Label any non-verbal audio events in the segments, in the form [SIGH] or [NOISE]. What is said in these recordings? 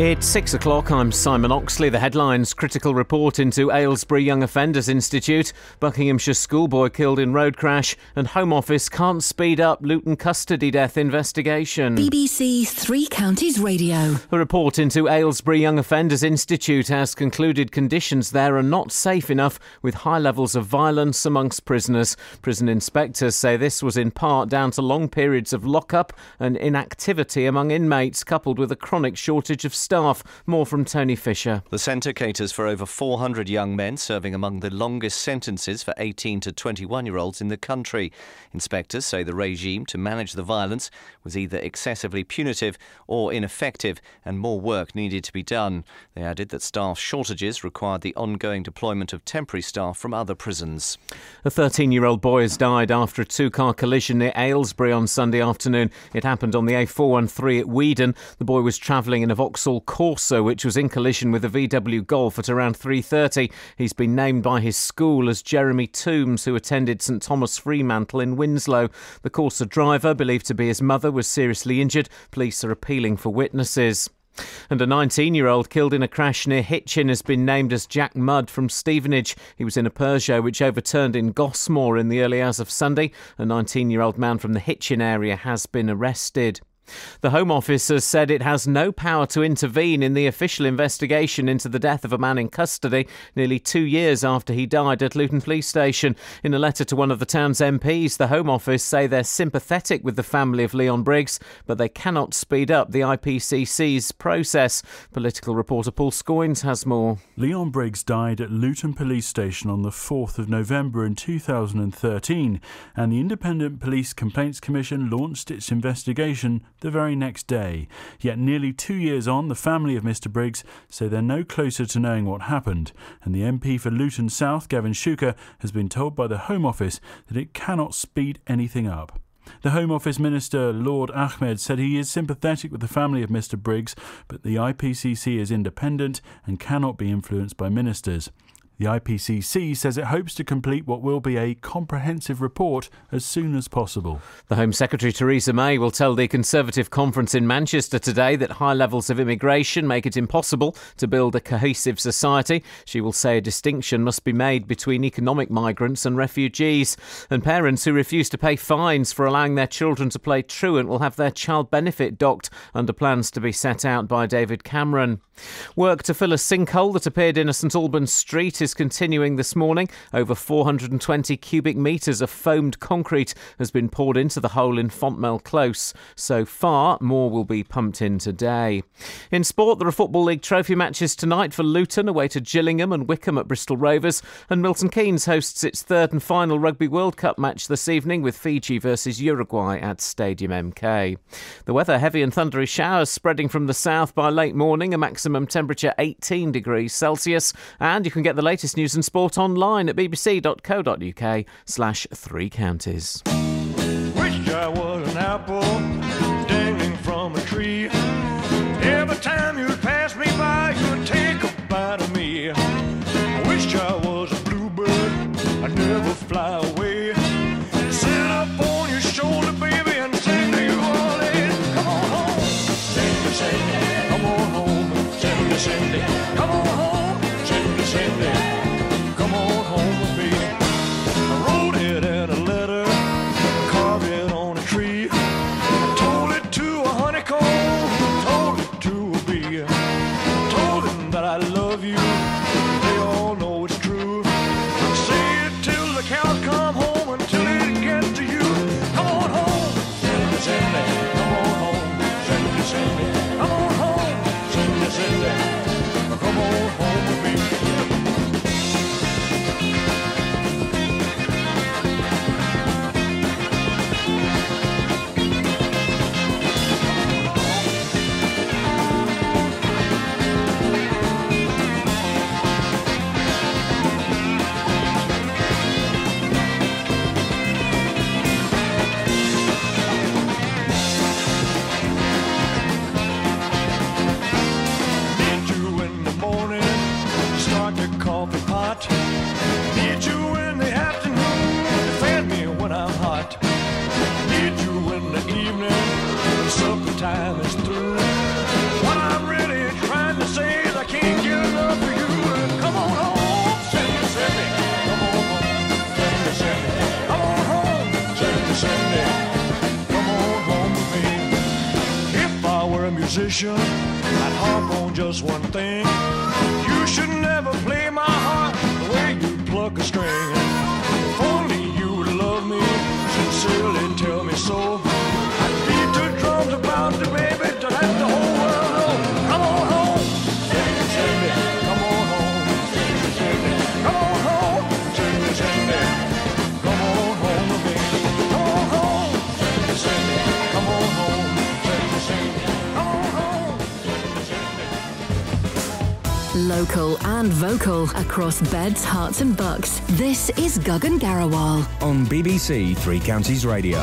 It's six o'clock. I'm Simon Oxley. The headlines critical report into Aylesbury Young Offenders Institute, Buckinghamshire schoolboy killed in road crash, and Home Office can't speed up Luton custody death investigation. BBC Three Counties Radio. A report into Aylesbury Young Offenders Institute has concluded conditions there are not safe enough with high levels of violence amongst prisoners. Prison inspectors say this was in part down to long periods of lockup and inactivity among inmates, coupled with a chronic shortage of staff. More from Tony Fisher. The centre caters for over 400 young men serving among the longest sentences for 18 to 21 year olds in the country. Inspectors say the regime to manage the violence was either excessively punitive or ineffective, and more work needed to be done. They added that staff shortages required the ongoing deployment of temporary staff from other prisons. A 13 year old boy has died after a two car collision near Aylesbury on Sunday afternoon. It happened on the A413 at Weedon. The boy was travelling in a Vauxhall Corsa, which was in collision with a VW Golf at around 3.30. He's been named by his school as Jeremy Toombs, who attended St Thomas Fremantle in Winslow. The Corsa driver, believed to be his mother, was seriously injured. Police are appealing for witnesses. And a 19 year old killed in a crash near Hitchin has been named as Jack Mudd from Stevenage. He was in a Peugeot which overturned in Gosmore in the early hours of Sunday. A 19 year old man from the Hitchin area has been arrested. The Home Office has said it has no power to intervene in the official investigation into the death of a man in custody nearly two years after he died at Luton Police Station. In a letter to one of the town's MPs, the Home Office say they're sympathetic with the family of Leon Briggs, but they cannot speed up the IPCC's process. Political reporter Paul Scoins has more. Leon Briggs died at Luton Police Station on the 4th of November in 2013, and the Independent Police Complaints Commission launched its investigation the very next day. Yet, nearly two years on, the family of Mr. Briggs say they're no closer to knowing what happened, and the MP for Luton South, Gavin Shuker, has been told by the Home Office that it cannot speed anything up. The Home Office Minister, Lord Ahmad, said he is sympathetic with the family of Mr. Briggs, but the IPCC is independent and cannot be influenced by ministers. The IPCC says it hopes to complete what will be a comprehensive report as soon as possible. The Home Secretary Theresa May will tell the Conservative conference in Manchester today that high levels of immigration make it impossible to build a cohesive society. She will say a distinction must be made between economic migrants and refugees. And parents who refuse to pay fines for allowing their children to play truant will have their child benefit docked under plans to be set out by David Cameron. Work to fill a sinkhole that appeared in a St Albans street is continuing this morning. Over 420 cubic metres of foamed concrete has been poured into the hole in Fontmell Close. So far, more will be pumped in today. In sport, there are Football League trophy matches tonight for Luton away to Gillingham and Wycombe at Bristol Rovers. And Milton Keynes hosts its third and final Rugby World Cup match this evening with Fiji versus Uruguay at Stadium MK. The weather heavy and thundery showers spreading from the south by late morning, a maximum temperature 18 degrees Celsius. And you can get the latest latest news and sport online at bbc.co.uk slash three counties. I was an apple dangling from a tree. Every time you time is through. What I'm really trying to say is I can't get enough of you. Come on home, send me, send me. Come on home, send me, send me. Come on home, send me, send me. Come on home with me. If I were a musician, I'd harp on just one thing. You should never play my heart the way you pluck a string. If only you would love me sincerely, tell me so. local and vocal across beds, hearts, and bucks. This is Guggan Garawal on BBC Three Counties Radio.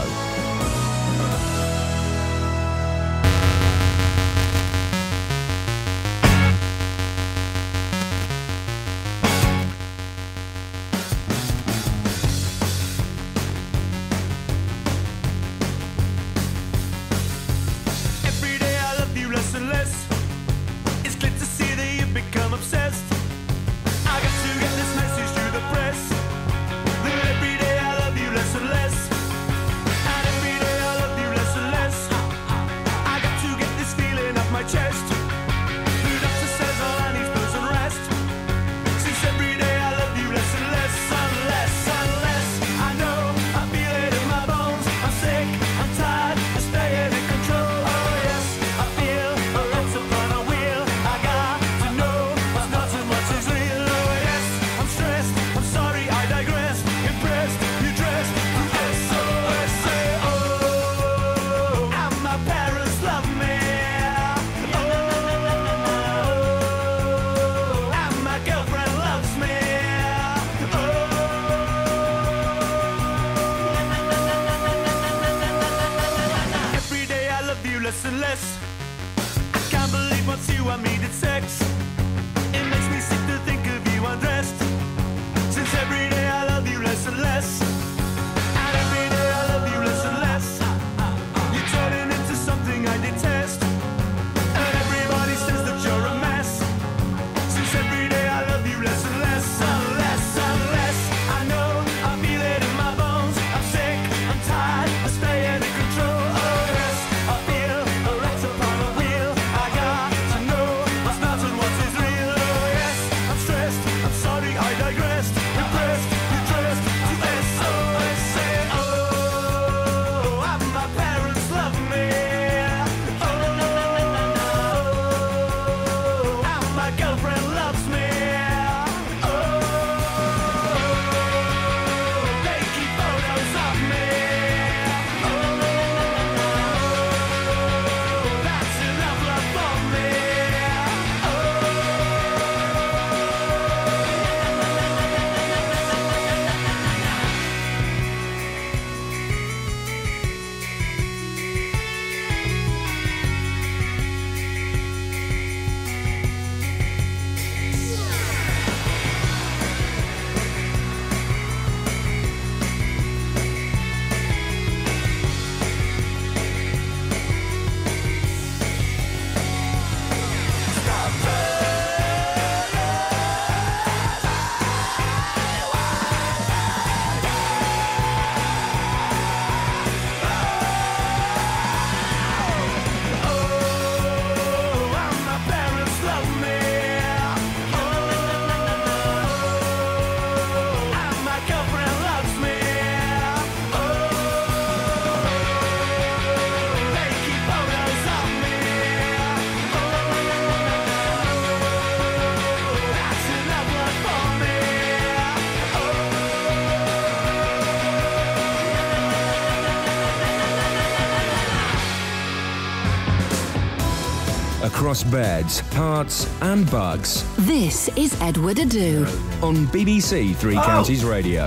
across parts, hearts, and bugs. This is Edward Adoo on BBC Three oh. Counties Radio.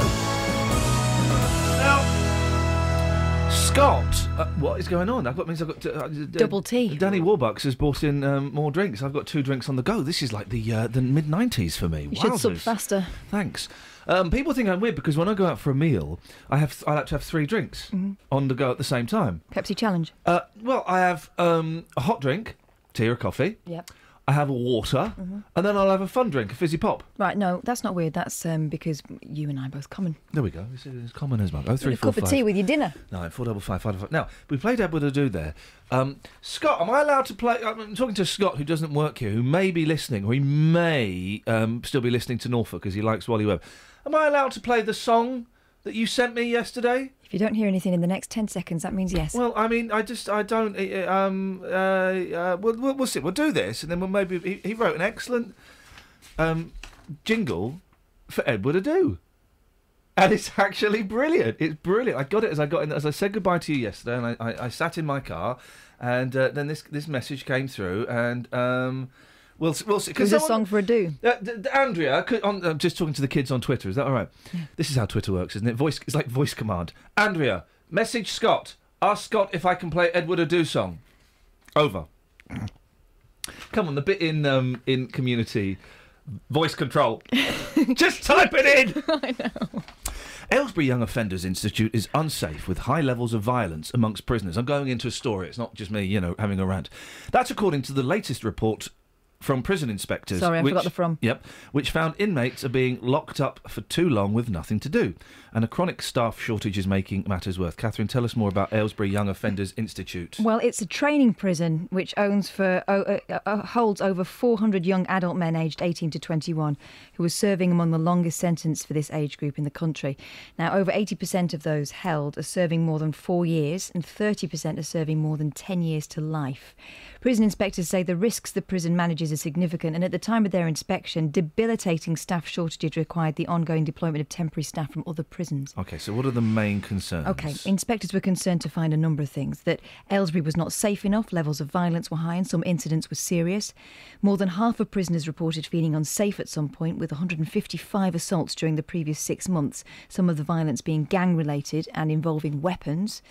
Scott, uh, what is going on? I've got means I've got uh, double T. Danny Warbucks has brought in um, more drinks. I've got two drinks on the go. This is like the uh, the mid nineties for me. You should sub faster. Thanks. Um, people think I'm weird because when I go out for a meal, I have th- I like to have three drinks mm-hmm. on the go at the same time. Pepsi challenge. Uh, well, I have um, a hot drink, tea or coffee. Yep. I have a water, mm-hmm. and then I'll have a fun drink, a fizzy pop. Right, no, that's not weird. That's um, because you and I are both common. There we go. It's, it's common as much. Oh, three, a four, cup five. of tea with your dinner. Nine, four, double five, five, five. Now, we played i do there. Um, Scott, am I allowed to play? I'm talking to Scott, who doesn't work here, who may be listening, or he may um, still be listening to Norfolk because he likes Wally Webb. Am I allowed to play the song that you sent me yesterday? You don't hear anything in the next 10 seconds, that means yes. Well, I mean, I just, I don't. Um, uh, uh, we'll, we'll, we'll see. We'll do this, and then we'll maybe. He, he wrote an excellent um, jingle for Edward Adoo. And it's actually brilliant. It's brilliant. I got it as I got in, as I said goodbye to you yesterday, and I, I, I sat in my car, and uh, then this this message came through, and um, we'll we'll see. was a song for a do. Uh, d- d- Andrea, could, on, I'm just talking to the kids on Twitter. Is that all right? This is how Twitter works, isn't it? Voice. It's like voice command. Andrea, message Scott. Ask Scott if I can play Edward Adoo song. Over. Come on, the bit in um, in Community, voice control. [LAUGHS] just type it in. [LAUGHS] I know. Aylesbury Young Offenders Institute is unsafe with high levels of violence amongst prisoners. I'm going into a story. It's not just me, you know, having a rant. That's according to the latest report from prison inspectors. Sorry, I forgot the from. Yep, which found inmates are being locked up for too long with nothing to do, and a chronic staff shortage is making matters worse. Catherine, tell us more about Aylesbury Young Offenders Institute. Well, it's a training prison which owns for oh, uh, uh, holds over 400 young adult men aged 18 to 21 who are serving among the longest sentence for this age group in the country. Now, over 80% of those held are serving more than four years, and 30% are serving more than 10 years to life. Prison inspectors say the risks the prison manages are significant, and at the time of their inspection, debilitating staff shortages required the ongoing deployment of temporary staff from other prisons. Okay, so what are the main concerns? Okay, inspectors were concerned to find a number of things that Aylesbury was not safe enough, levels of violence were high, and some incidents were serious. More than half of prisoners reported feeling unsafe at some point, with 155 assaults during the previous six months, some of the violence being gang related and involving weapons.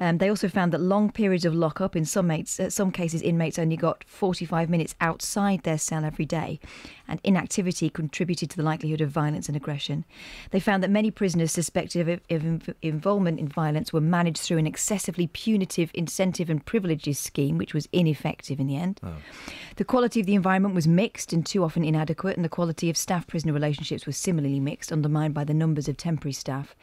Um, they also found that long periods of lockup, in some, mates, uh, some cases, inmates only got 45 minutes outside their cell every day, and inactivity contributed to the likelihood of violence and aggression. They found that many prisoners suspected of, of inv- involvement in violence were managed through an excessively punitive incentive and privileges scheme, which was ineffective in the end. The quality of the environment was mixed and too often inadequate, and the quality of staff prisoner relationships was similarly mixed, undermined by the numbers of temporary staff.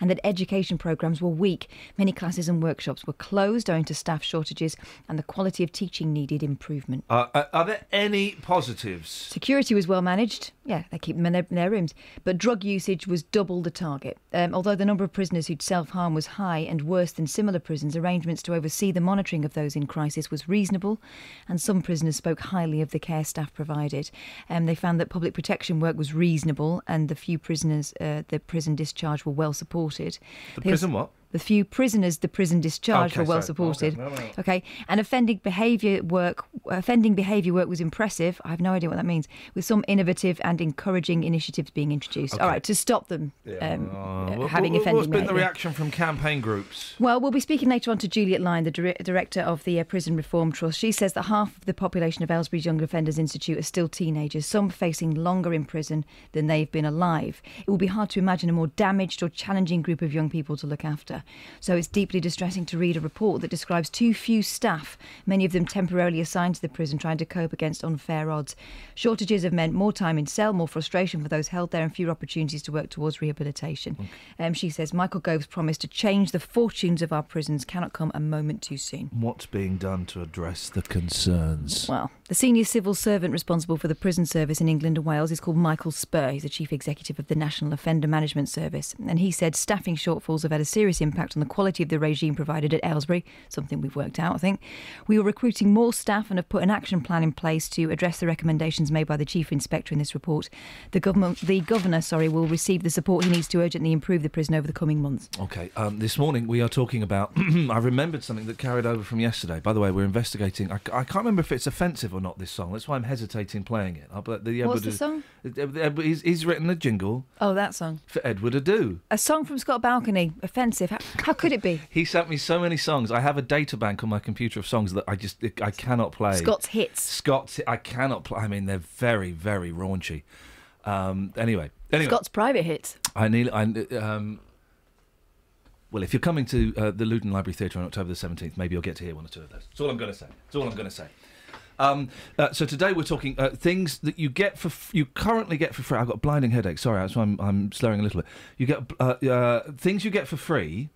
And that education programmes were weak. Many classes and workshops were closed owing to staff shortages, and the quality of teaching needed improvement. Uh, are, there any positives? Security was well managed. Yeah, they keep them in their, in their rooms. But drug usage was double the target. Um, although the number of prisoners who'd self harm was high and worse than similar prisons, arrangements to oversee the monitoring of those in crisis was reasonable, and some prisoners spoke highly of the care staff provided. Um, they found that public protection work was reasonable, and the few prisoners uh, the prison discharge were well supported. The They also- prison what? The few prisoners the prison discharged Okay, were well sorry. supported. Okay, no, no. Okay, and offending behaviour work, offending behaviour work was impressive. I have no idea what that means. With some innovative and encouraging initiatives being introduced. All Okay. right, to stop them um, Uh, uh, having what, offending What's been the reaction from campaign groups? Well, we'll be speaking later on to Juliet Lyon, the dir- director of the uh, Prison Reform Trust. She says that half of the population of Aylesbury's Young Offenders Institute are still teenagers, some facing longer in prison than they've been alive. It will be hard to imagine a more damaged or challenging group of young people to look after. So it's deeply distressing to read a report that describes too few staff, many of them temporarily assigned to the prison, trying to cope against unfair odds. Shortages have meant more time in cell, more frustration for those held there, and fewer opportunities to work towards rehabilitation. Um, she says Michael Gove's promise to change the fortunes of our prisons cannot come a moment too soon. What's being done to address the concerns? Well, the senior civil servant responsible for the prison service in England and Wales is called Michael Spurr. He's the chief executive of the National Offender Management Service. And he said staffing shortfalls have had a serious impact on the quality of the regime provided at Aylesbury, something we've worked out, I think. We were recruiting more staff and have put an action plan in place to address the recommendations made by the chief inspector in this report. The government, the governor, sorry, will receive the support he needs to urgently improve the prison over the coming months. Okay, um, this morning we are talking about. [CLEARS THROAT] I remembered something that carried over from yesterday. By the way, we're investigating. I, I can't remember if it's offensive or not. This song. That's why I'm hesitating playing it. I'll, but the, What's the song? Uh, uh, He's, he's written a jingle Oh, that song. for Edward Adoo. A song from Scott Balcony. Offensive. How, how could it be? [LAUGHS] He sent me so many songs. I have a data bank on my computer of songs that I just I cannot play. Scott's hits. Scott's. I cannot play. I mean, they're very very raunchy. Um, anyway, anyway, Scott's private hits. I need. I um. Well, if you're coming to uh, the Luton Library Theatre on October the 17th, maybe you'll get to hear one or two of those. That's all I'm going to say. That's all I'm going to say. Um, uh, so today we're talking uh, things that you get for f- you currently get for free. I've got a blinding headache. Sorry, that's why I'm, I'm slurring a little bit. You get uh, uh, things you get for free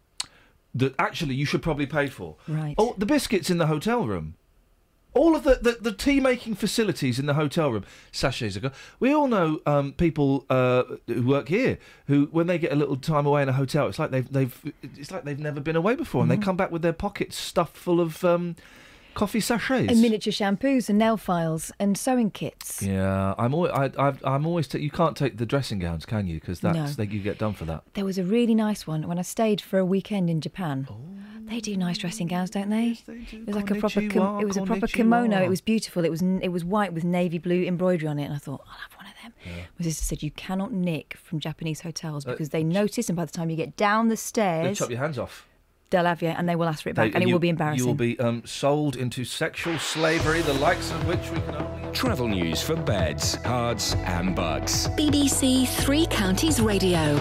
that actually you should probably pay for. Right. Oh, the biscuits in the hotel room. All of the, the, the tea making facilities in the hotel room, sachets ago. We all know um, people uh, who work here who, when they get a little time away in a hotel, it's like they've they've it's like they've never been away before, and they come back with their pockets stuffed full of um, coffee sachets. And miniature shampoos and nail files and sewing kits. Yeah, I'm always, I, I've, I'm always. T- you can't take the dressing gowns, can you? Because that's No. they, you get done for that. There was a really nice one when I stayed for a weekend in Japan. Oh. They do nice dressing gowns, don't they? It was like a proper. Konnichiwa, it was a proper kimono. It was beautiful. It was it was white with navy blue embroidery on it, and I thought I'll have one of them. My sister said you cannot nick from Japanese hotels uh, because they notice, and by the time you get down the They stairs, chop your hands off. They'll have you, and they will ask for it back, They- and it you- will be embarrassing. You will be um, sold into sexual slavery, the likes of which we can only. Travel news for beds, cards, and bugs. BBC Three Counties Radio.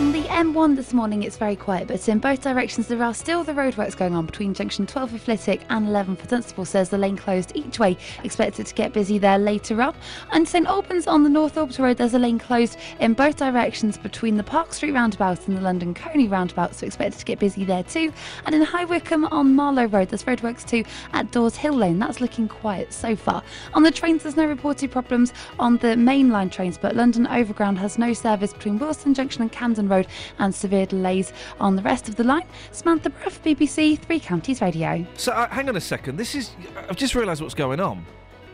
On the M1 this morning, it's very quiet, but in both directions, there are still the roadworks going on between junction 12 for Flitwick and 11 for Dunstable. Says the lane closed each way. Expected to get busy there later on. And St Albans on the North Orbital Road, there's a lane closed in both directions between the Park Street roundabout and the London Colney roundabout, so expected to get busy there too. And in High Wycombe on Marlow Road, there's roadworks too at Dawes Hill Lane. That's looking quiet so far. On the trains, there's no reported problems on the mainline trains, but London Overground has no service between Willesden Junction and Camden Road and severe delays on the rest of the line. Samantha Bruff, BBC Three Counties Radio. So uh, hang on a second. This is. I've just realised what's going on.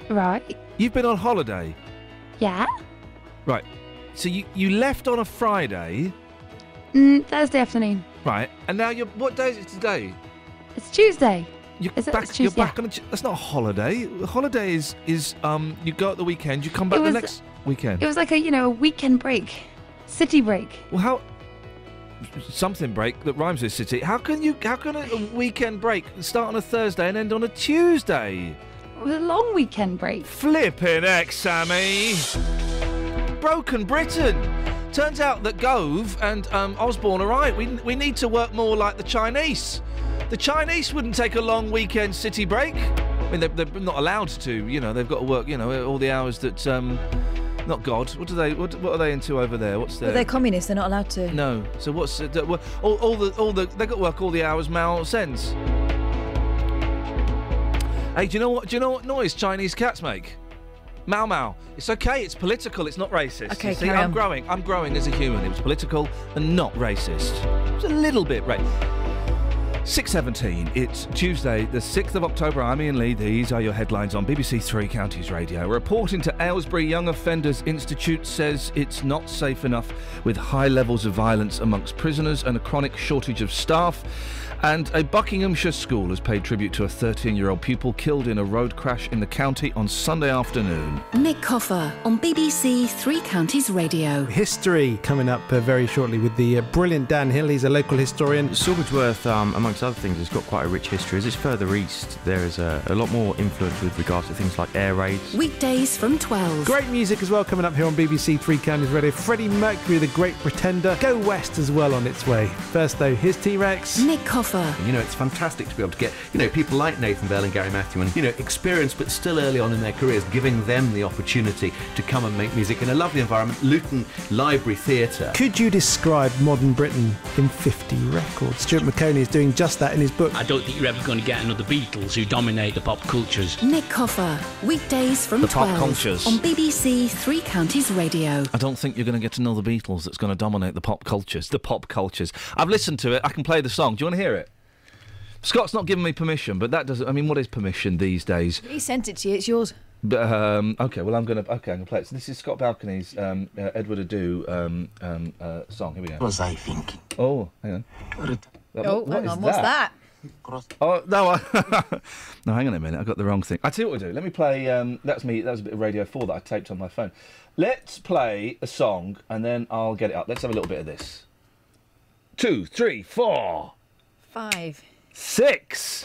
Right. You've been on holiday, Yeah. right? So you you left on a Friday, Mm, Thursday afternoon. right? And now you're. What day is it today? It's Tuesday. You're Is it- back. it's You're Tuesday, back on. A, that's not a holiday. A holiday is is um. You go at the weekend. You come back It the next weekend. It was like a, you know, a weekend break. City break. well, how? Something break that rhymes with city. How can you? How can a, weekend break start on a Thursday and end on a Tuesday? A long weekend break. Flipping X, Sammy. Broken Britain. Turns out that Gove and um, Osborne are right. We, we need to work more like the Chinese. The Chinese wouldn't take a long weekend city break. I mean, they're, they're not allowed to. You know, they've got to work. You know, all the hours that. Um, not God. What do they? What, what are they into over there? What's their? But they're communists. They're not allowed to. No. So what's uh, all, all the all the they got to work all the hours Mao sends. Hey, do you know what? Do you know what noise Chinese cats make? Mau Mau. It's okay. It's political. It's not racist. Okay, see, I'm on. growing. I'm growing as a human. It was political and not racist. It's a little bit racist. 617. It's Tuesday, the 6th of October. I'm Iain Lee. These are your headlines on BBC Three Counties Radio. A report into Aylesbury Young Offenders Institute says it's not safe enough with high levels of violence amongst prisoners and a chronic shortage of staff. And a Buckinghamshire school has paid tribute to a 13 year old pupil killed in a road crash in the county on Sunday afternoon. Nick Coffer on BBC Three Counties Radio. history coming up uh, very shortly with the uh, brilliant Dan Hill. He's a local historian. Sawbridgeworth, um, amongst other things, has got quite a rich history. As it's further east, there is a, a lot more influence with regards to things like air raids. Weekdays from 12. Great music as well coming up here on BBC Three Counties Radio. Freddie Mercury, the great pretender. Go West as well on its way. First, though, here's T Rex. Nick Coffer. You know, it's fantastic to be able to get, you know, people like Nathan Bell and Gary Matthew and, you know, experienced but still early on in their careers, giving them the opportunity to come and make music in a lovely environment. Luton Library Theatre. Could you describe modern Britain in 50 records? Stuart Maconie is doing just that in his book. I don't think you're ever going to get another Beatles who dominate the pop cultures. Nick Coffer. Weekdays from The pop 12. cultures. On BBC Three Counties Radio. I don't think you're going to get another Beatles that's going to dominate the pop cultures. The pop cultures. I've listened to it. I can play the song. Do you want to hear it? Scott's not given me permission, but that doesn't. I mean, what is permission these days? He sent it to you. It's yours. But, um, okay, well, I'm gonna. Okay, I'm gonna play it. So this is Scott Balcony's um, uh, Edward Adoo um, um, uh, song. Here we go. was I thinking? Oh, hang on. Oh, what hang is on. What's that? Oh no! I [LAUGHS] no, hang on a minute. I got the wrong thing. I tell you what we do. Let me play. Um, that's me. That was a bit of Radio Four that I taped on my phone. Let's play a song and then I'll get it up. Let's have a little bit of this. Two, three, four, Five. Six.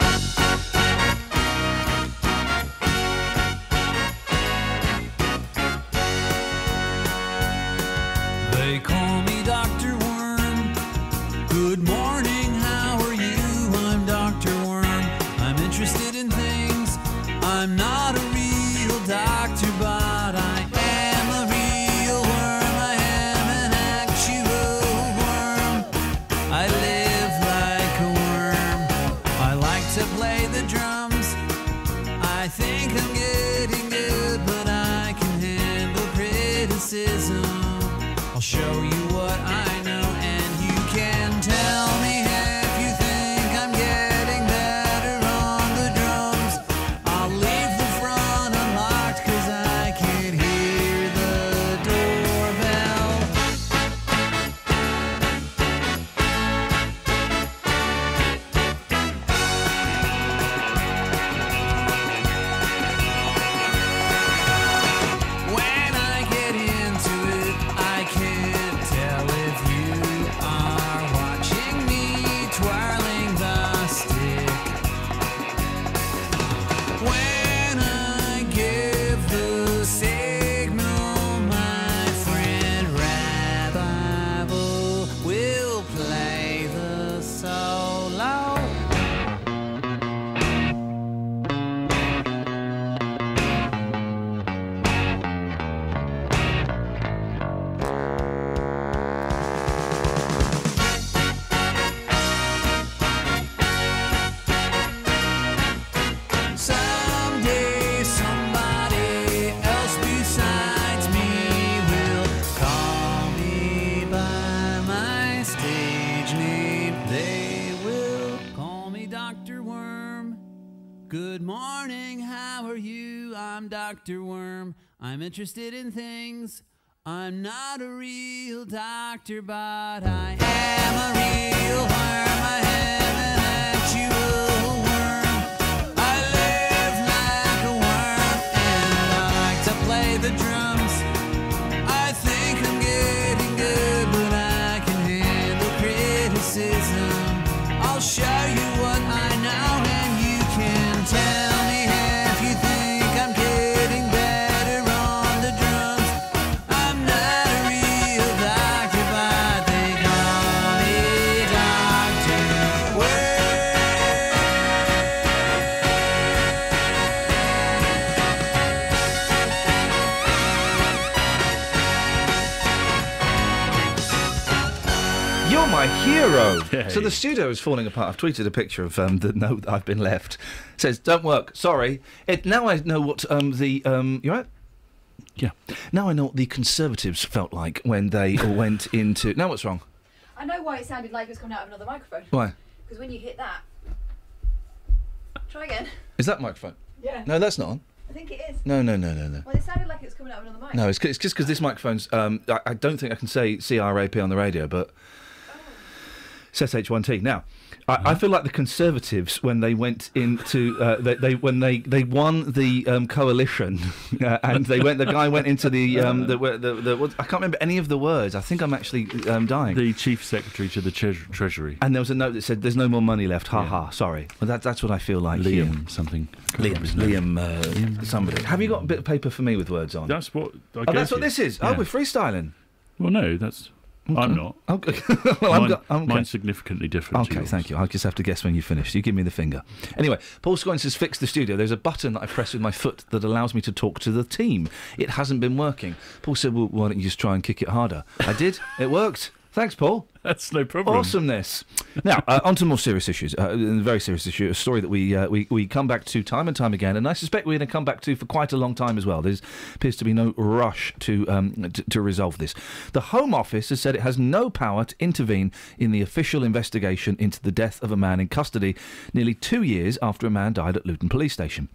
Good morning, how are you? I'm Dr. Worm. I'm interested in things. I'm not a real doctor, but I am a real worm. I am an actual worm. I live like a worm and I like to play the drums. I think I'm getting good, but I can handle criticism. I'll show you what I hero. So the studio is falling apart. I've tweeted a picture of um, the note that I've been left. It says, "Don't work. Sorry." It now I know what um, the um, you right. Yeah. Now I know what the Conservatives felt like when they went [LAUGHS] into. Now what's wrong? I know why it sounded like it was coming out of another microphone. Why? Because when you hit that. Try again. Is that microphone? Yeah. No, that's not on. I think it is. No, no, no, no, no. Well, it sounded like it was coming out of another mic. No, it's, 'cause- it's just because this microphone's. Um, I, I don't think I can say CRAP on the radio, but it's SH1T. Now, I, I feel like the Conservatives when they went into uh, they, they when they they won the um, coalition [LAUGHS] uh, and they went the guy went into the um, the, [LAUGHS] the, the, what- I can't remember any of the words. I think I'm actually um, dying. The chief secretary to the tre- treasury. And there was a note that said, "There's no more money left." Ha ha. Sorry. Well, that, that's what I feel like. Liam here. something. Liam. Liam. Uh, Somebody. Have you got a bit of paper for me with words on? That's what. I oh, that's what this is. Oh, we're freestyling. Well, no, that's. I'm not. Okay. [LAUGHS] well, I'm Mine- go- I'm Mine's significantly different. Okay, thank you. I'll just have to guess when you finish. You give me the finger. Anyway, Paul Scoins has fixed the studio. There's a button that I press with my foot that allows me to talk to the team. It hasn't been working. Paul said, well, why don't you just try and kick it harder? I did. It worked. Thanks, Paul. [LAUGHS] That's no problem. Awesomeness. Now, uh, on to more serious issues. Uh, a very serious issue, a story that we, uh, we we come back to time and time again, and I suspect we're going to come back to for quite a long time as well. There appears to be no rush to, um, to to resolve this. The Home Office has said it has no power to intervene in the official investigation into the death of a man in custody, nearly two years after a man died at Luton Police Station.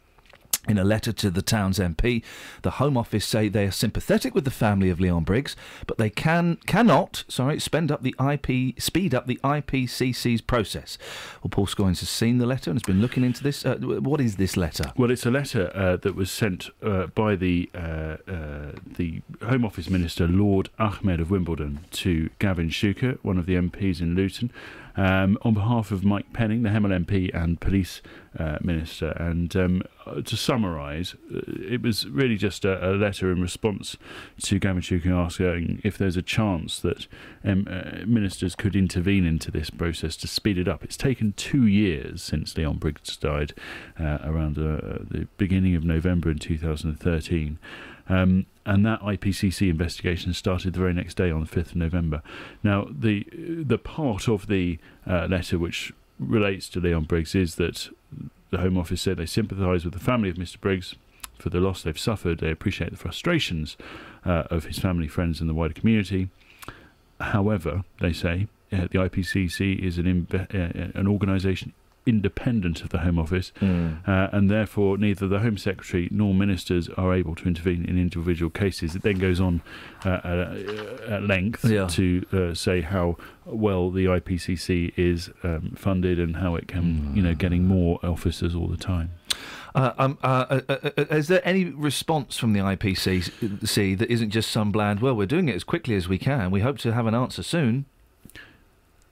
In a letter to the town's MP, the Home Office say they are sympathetic with the family of Leon Briggs, but they can cannot, sorry, spend up the IP speed up the IPCC's process. Well, Paul Scoins has seen the letter and has been looking into this. Uh, what is this letter? Well, it's a letter uh, that was sent uh, by the uh, uh, the Home Office Minister Lord Ahmad of Wimbledon to Gavin Shuker, one of the MPs in Luton, um, on behalf of Mike Penning, the Hemel MP and Police uh, Minister. And um, uh, to summarise, uh, it was really just a, a letter in response to Shuker asking if there's a chance that um, uh, ministers could intervene into this process to speed it up. It's taken two years since Leon Briggs died, uh, around uh, the beginning of November in 2013. Um, and that IPCC investigation started the very next day on the 5th of November. Now, the the part of the uh, letter which relates to Leon Briggs is that the Home Office said they sympathise with the family of Mr Briggs for the loss they've suffered. They appreciate the frustrations uh, of his family, friends, and the wider community. However, they say uh, the IPCC is an uh, an organisation independent of the Home Office, Mm. uh, and therefore neither the Home Secretary nor ministers are able to intervene in individual cases. It then goes on uh, uh, at length Yeah. to uh, say how well the IPCC is um, funded and how it can, you know, getting more officers all the time. Uh, um, uh, uh, uh, uh, is there any response from the IPCC that isn't just some bland, well, we're doing it as quickly as we can. We hope to have an answer soon?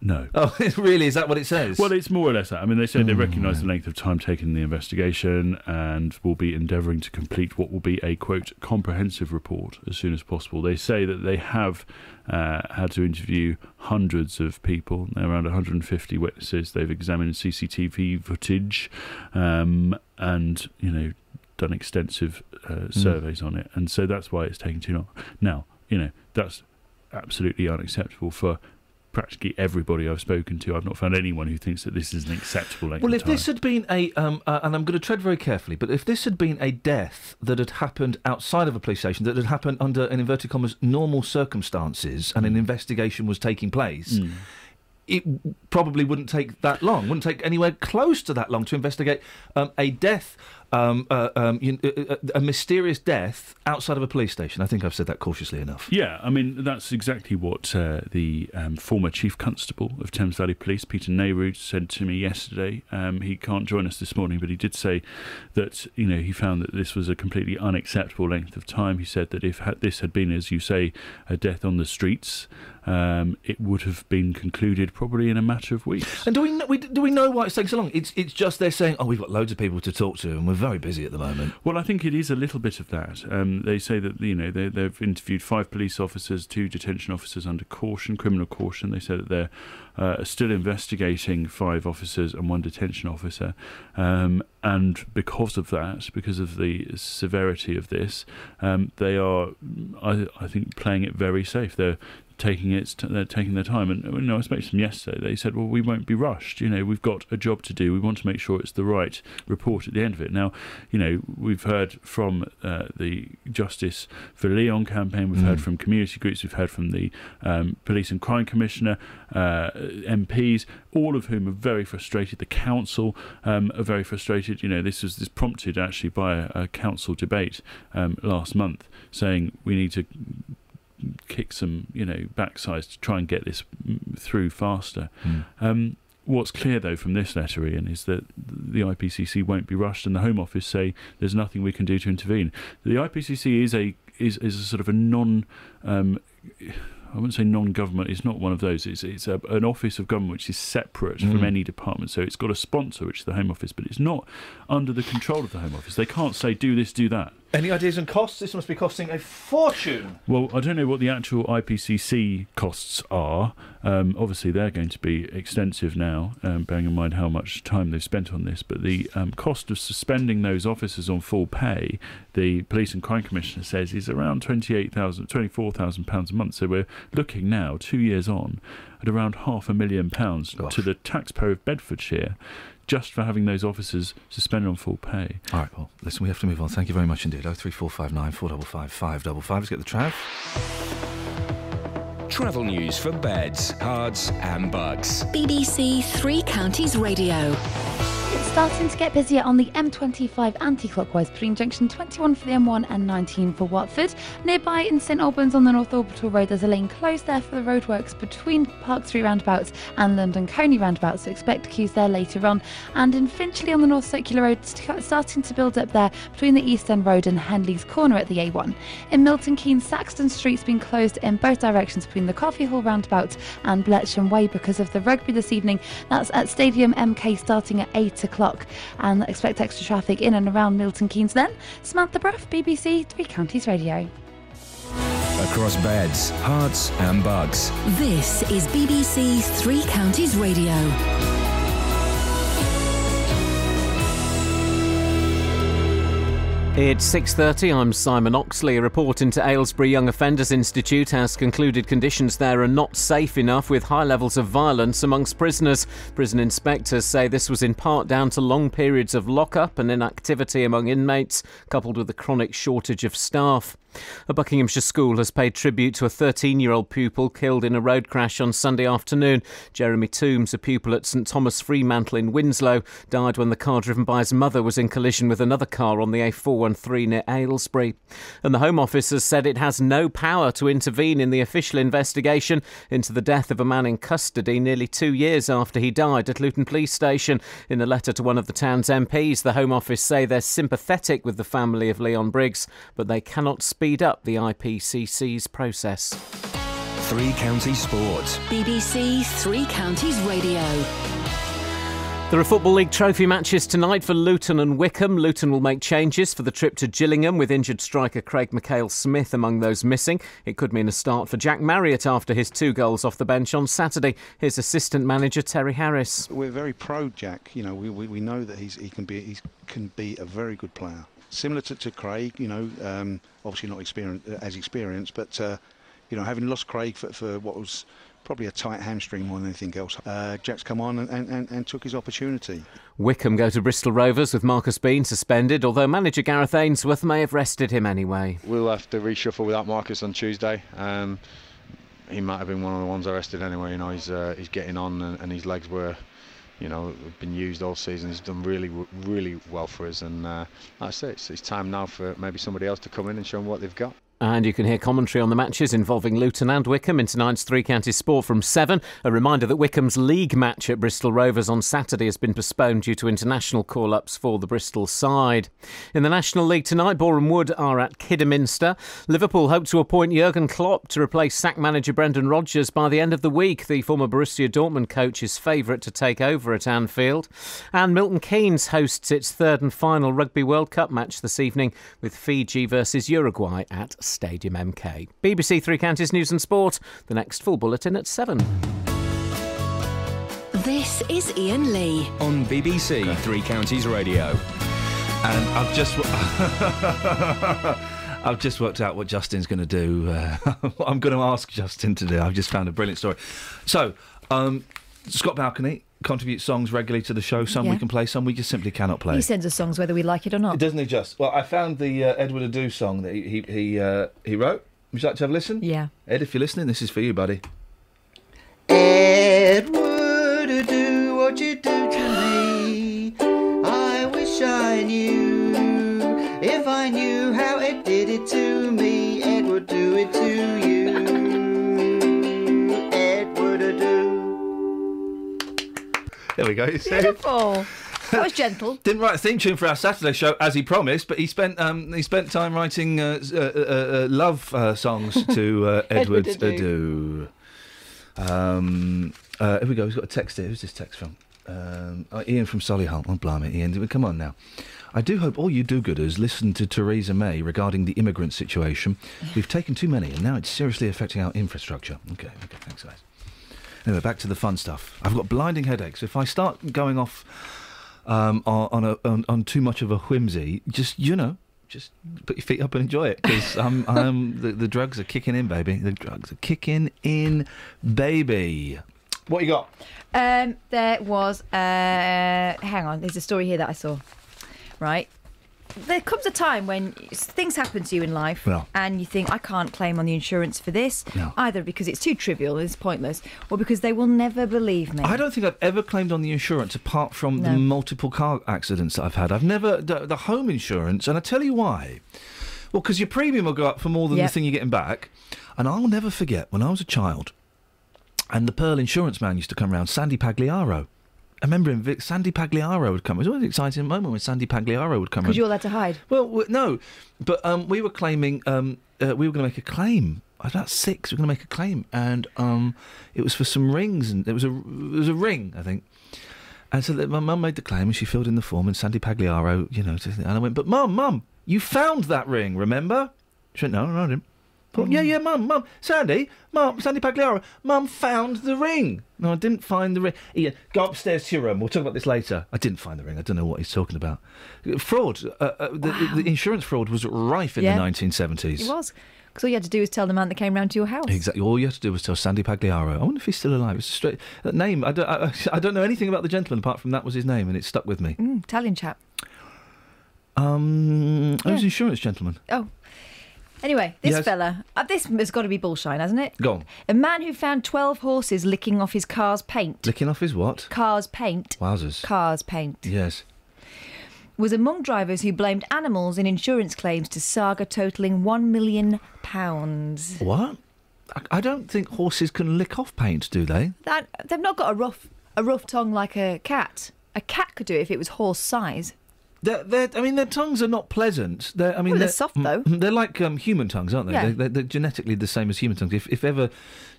No. [LAUGHS] Oh, [LAUGHS] really? Is that what it says? Well, it's more or less that. I mean, they say they recognise the length of time taken in the investigation and will be endeavouring to complete what will be a quote comprehensive report as soon as possible. They say that they have uh, had to interview hundreds of people, around 150 witnesses. They've examined CCTV footage, um, and you know, done extensive uh, surveys on it, and so that's why it's taking too long. Now, you know, that's absolutely unacceptable for practically everybody I've spoken to. I've not found anyone who thinks that this is an acceptable length Well, if this had been a, um, uh, and I'm going to tread very carefully, but if this had been a death that had happened outside of a police station, that had happened under, in inverted commas, normal circumstances, and an investigation was taking place, Mm. it probably wouldn't take that long, wouldn't take anywhere close to that long to investigate um, a death, um, uh, um, you, uh, uh, a mysterious death outside of a police station. I think I've said that cautiously enough. Yeah, I mean that's exactly what uh, the um, former chief constable of Thames Valley Police, Peter Neyroud, said to me yesterday. Um, he can't join us this morning, but he did say that you know he found that this was a completely unacceptable length of time. He said that if ha- this had been, as you say, a death on the streets, um, it would have been concluded probably in a matter of weeks. And do we, know, we do we know why it's taking so long? It's it's just they're saying, oh, we've got loads of people to talk to, and we're very busy at the moment. Well, I think it is a little bit of that. Um, they say that you know they, they've interviewed five police officers, two detention officers under caution, criminal caution. They say that they're uh, still investigating five officers and one detention officer, um, and because of that, because of the severity of this, um, they are, I, I think, playing it very safe. They're taking it they're taking their time. And you know I spoke to them yesterday. They said well we won't be rushed. You know we've got a job to do. We want to make sure it's the right report at the end of it. Now you know we've heard from uh, the Justice for Leon campaign. We've heard Mm. from community groups. We've heard from the um, police and crime commissioner uh, MPs all of whom are very frustrated. The council um, are very frustrated. You know this was this prompted actually by a, a council debate um, last month saying we need to kick some, you know, backsides to try and get this mm, through faster. Mm. Um, what's clear, though, from this letter, Iain, is that the IPCC won't be rushed, and the Home Office say there's nothing we can do to intervene. The IPCC is a is is a sort of a non. Um, I wouldn't say non-government. It's not one of those. It's it's a, an office of government which is separate from Mm. any department. So it's got a sponsor, which is the Home Office, but it's not under the control of the Home Office. They can't say do this, do that. Any ideas on costs? This must be costing a fortune. Well, I don't know what the actual IPCC costs are. Um, obviously, they're going to be extensive now, um, bearing in mind how much time they've spent on this. But the um, cost of suspending those officers on full pay, the Police and Crime Commissioner says, is around £28,000, £24,000 a month. So we're looking now, two years on, at around half a million pounds to the taxpayer of Bedfordshire just for having those officers suspended on full pay. All right, well, listen, we have to move on. Thank you very much indeed. Oh three four five nine four double five five double five. Let's get the trav. Travel news for beds, cards, and bugs. BBC Three Counties Radio. Starting to get busier on the M25 anti-clockwise between junction 21 for the M1 and 19 for Watford. Nearby in St Albans on the North Orbital Road, there's a lane closed there for the roadworks between Park Street roundabouts and London Colney roundabouts, so expect queues there later on. And in Finchley on the North Circular Road, starting to build up there between the East End Road and Henley's Corner at the A1. In Milton Keynes, Saxon Street's been closed in both directions between the Coffee Hall roundabout and Bletchley Way because of the rugby this evening. That's at Stadium MK starting at 8 o'clock. And expect extra traffic in and around Milton Keynes then. Samantha Bruff, BBC Three Counties Radio. Across beds, hearts, and bugs. This is BBC Three Counties Radio. It's 6:30. I'm Simon Oxley. A report into Aylesbury Young Offenders Institute has concluded conditions there are not safe enough with high levels of violence amongst prisoners. Prison inspectors say this was in part down to long periods of lockup and inactivity among inmates, coupled with a chronic shortage of staff. A Buckinghamshire school has paid tribute to a 13 year old pupil killed in a road crash on Sunday afternoon. Jeremy Toombs, a pupil at Sir Thomas Fremantle in Winslow, died when the car driven by his mother was in collision with another car on the A413 near Aylesbury. And the Home Office has said it has no power to intervene in the official investigation into the death of a man in custody nearly two years after he died at Luton Police Station. In a letter to one of the town's MPs, the Home Office say they're sympathetic with the family of Leon Briggs, but they cannot speed up the IPCC's process. Three Counties Sports. BBC Three Counties Radio. There are Football League trophy matches tonight for Luton and Wycombe. Luton will make changes for the trip to Gillingham with injured striker Craig Mackail-Smith among those missing. It could mean a start for Jack Marriott after his two goals off the bench on Saturday. His assistant manager Terry Harris. We're very pro Jack. You know, we, we, we know that he's, he can be he can be a very good player. Similar to, to Craig, you know, um, obviously not experience, as experienced, but uh, you know, having lost Craig for, for what was probably a tight hamstring more than anything else, uh, Jack's come on and, and, and took his opportunity. Wycombe go to Bristol Rovers with Marcus Bean suspended, although manager Gareth Ainsworth may have rested him anyway. We'll have to reshuffle without Marcus on Tuesday. Um, he might have been one of the ones arrested anyway. You know, he's uh, he's getting on and, and his legs were, you know, been used all season. He's done really really well for us, and uh, like I say, it's time now for maybe somebody else to come in and show them what they've got. And you can hear commentary on the matches involving Luton and Wycombe in tonight's Three Counties Sport from 7. A reminder that Wycombe's league match at Bristol Rovers on Saturday has been postponed due to international call ups for the Bristol side. In the National League tonight, Boreham Wood are at Kidderminster. Liverpool hope to appoint Jurgen Klopp to replace sack manager Brendan Rodgers by the end of the week. The former Borussia Dortmund coach is favourite to take over at Anfield. And Milton Keynes hosts its third and final Rugby World Cup match this evening with Fiji versus Uruguay at Stadium MK. BBC Three Counties News and Sport. The next full bulletin at 7. This is Iain Lee. On BBC Three Counties Radio. And I've just. [LAUGHS] I've just worked out what Justin's going to do. Uh, [LAUGHS] what I'm going to ask Justin to do. I've just found a brilliant story. So, um, Scott Balcony contributes songs regularly to the show. Some Yeah. we can play, some we just simply cannot play. He sends us songs whether we like it or not. Doesn't he just? Well, I found the uh, Edward Adoo song that he he he, uh, he wrote. Would you like to have a listen? Yeah. Ed, if you're listening, this is for you, buddy. Edward, do what you do to me. I wish I knew. If I knew how it did it to me, Ed would do it to you. There we go. You [LAUGHS] see? Beautiful. That was gentle. [LAUGHS] Didn't write a theme tune for our Saturday show as he promised, but he spent um, he spent time writing uh, uh, uh, uh, love uh, songs to uh, [LAUGHS] Edward Edward Adoo. Um, uh, here we go. He's got a text here. Who's this text from? Um, Ian from Solihull. Oh, blimey, Ian. Come on now. I do hope all you do-gooders listen to Theresa May regarding the immigrant situation. We've taken too many, and now it's seriously affecting our infrastructure. Okay, okay, thanks, guys. Anyway, back to the fun stuff. I've got blinding headaches. If I start going off um, on on, a, on on too much of a whimsy, just you know, just put your feet up and enjoy it because [LAUGHS] I'm, I'm the, the drugs are kicking in, baby. The drugs are kicking in, baby. What you got? Um, there was. Uh, hang on. There's a story here that I saw. Right. There comes a time when things happen to you in life, Well. and you think, "I can't claim on the insurance for this," either because it's too trivial, it's pointless, or because they will never believe me. I don't think I've ever claimed on the insurance apart from the multiple car accidents that I've had. I've never the, the home insurance, and I tell you why. Well, because your premium will go up for more than Yep. the thing you're getting back. And I'll never forget when I was a child, and the Pearl insurance man used to come round, Sandy Pagliaro. I remember him. Vic- Sandy Pagliaro would come. It was always an exciting moment when Sandy Pagliaro would come. Because you're allowed to hide. Well, no, but um, we were claiming. Um, uh, we were going to make a claim. I was about six. We were going to make a claim, and um, it was for some rings, and it was a it was a ring, I think. And so my mum made the claim, and she filled in the form, and Sandy Pagliaro, you know, and I went, but mum, mum, you found that ring, remember? She went, no, no, I didn't. Well, yeah, yeah, mum, mum, Sandy, mum, Sandy Pagliaro, mum found the ring. No, I didn't find the ring. Iain, go upstairs to your room. We'll talk about this later. I didn't find the ring. I don't know what he's talking about. Fraud. Uh, uh, the, the insurance fraud was rife in Yeah. the 1970s. It was. Because all you had to do was tell the man that came round to your house. Exactly. All you had to do was tell Sandy Pagliaro. I wonder if he's still alive. It's a straight that name. I don't. I, I don't know anything about the gentleman apart from that was his name, and it stuck with me. Mm, Italian chap. Um, I was Yeah. an insurance gentleman. Oh. Anyway, this Yes. fella, uh, this has got to be bullshine, hasn't it? Go on. A man who found 12 horses licking off his car's paint. Licking off his what? Car's paint. Wowzers. Car's paint. Yes. Was among drivers who blamed animals in insurance claims to saga totalling £1 million. pounds. What? I, I don't think horses can lick off paint, do they? That, they've not got a rough, a rough tongue like a cat. A cat could do it if it was horse size. They're, they're, I mean, their tongues are not pleasant. They're, I mean, Well, they're soft, though. They're like um, human tongues, aren't they? Yeah. They, they're, they're genetically the same as human tongues. If, if ever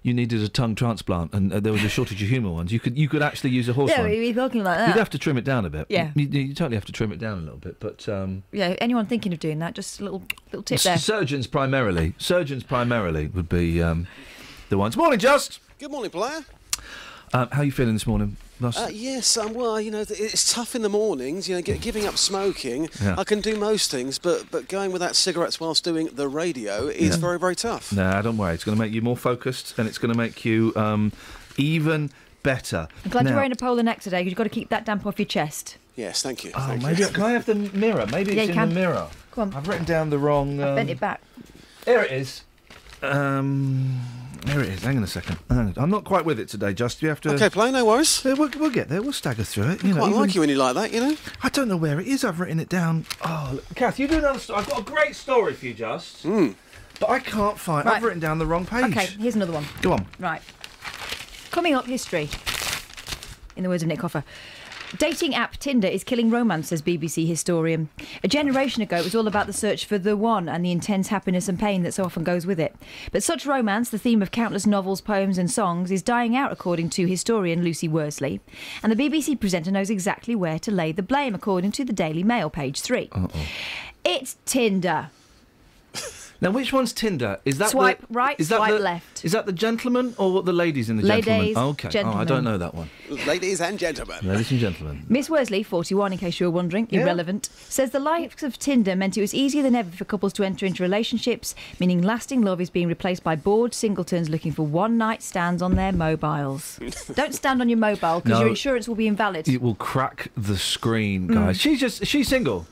you needed a tongue transplant and uh, there was a shortage of human ones, you could you could actually use a horse yeah, one. we'd be talking like that. You'd have to trim it down a bit. Yeah. You, you totally have to trim it down a little bit, but. Um, Yeah, anyone thinking of doing that, just a little little tip s- there. Surgeons primarily. Surgeons primarily would be um, the ones. Morning, Just. Good morning, Blair. Um, how are you feeling this morning? Ross? Uh, yes, um, well, you know, it's tough in the mornings. You know, giving up smoking. Yeah. I can do most things, but but going without cigarettes whilst doing the radio is Yeah. very very tough. Nah, don't worry. It's going to make you more focused, and it's going to make you um, even better. I'm glad Now- you're wearing a polar neck today because you've got to keep that damp off your chest. Yes, thank you. Oh, thank maybe you. can I have the mirror? Maybe Yeah, it's you in can. the mirror. Go on. I've written down the wrong. Um, I've bent it back. Here it is. Um, here it is. Hang on a second. On. I'm not quite with it today. Just you have to. Okay, play, no worries. Yeah, we'll, we'll get there. We'll stagger through it. You I know, quite even- like you when you like that, you know. I don't know where it is. I've written it down. Oh, look. Kath, you do another story. I've got a great story for you, just. Hmm. But I can't find. Right. I've written down the wrong page. Okay, here's another one. Go on. Right. Coming up, history. In the words of Nick Hoffer. Dating app Tinder is killing romance, says BBC historian. A generation ago, it was all about the search for the one and the intense happiness and pain that so often goes with it. But such romance, the theme of countless novels, poems, and songs, is dying out, according to historian Lucy Worsley. And the BBC presenter knows exactly where to lay the blame, according to the Daily Mail, page three. It's Tinder. Now, which one's Tinder? Is that Swipe the, right, is that swipe the, left. Is that the gentleman or the ladies in the Ladies, gentleman? okay. Oh, I don't know that one. Ladies and gentlemen. Ladies and gentlemen. [LAUGHS] Miss Worsley, 41 in case you were wondering, Yeah. irrelevant, says the likes of Tinder meant it was easier than ever for couples to enter into relationships, meaning lasting love is being replaced by bored singletons looking for one night stands on their mobiles. [LAUGHS] Don't stand on your mobile because No. your insurance will be invalid. It will crack the screen, guys. Mm. She's just she's single.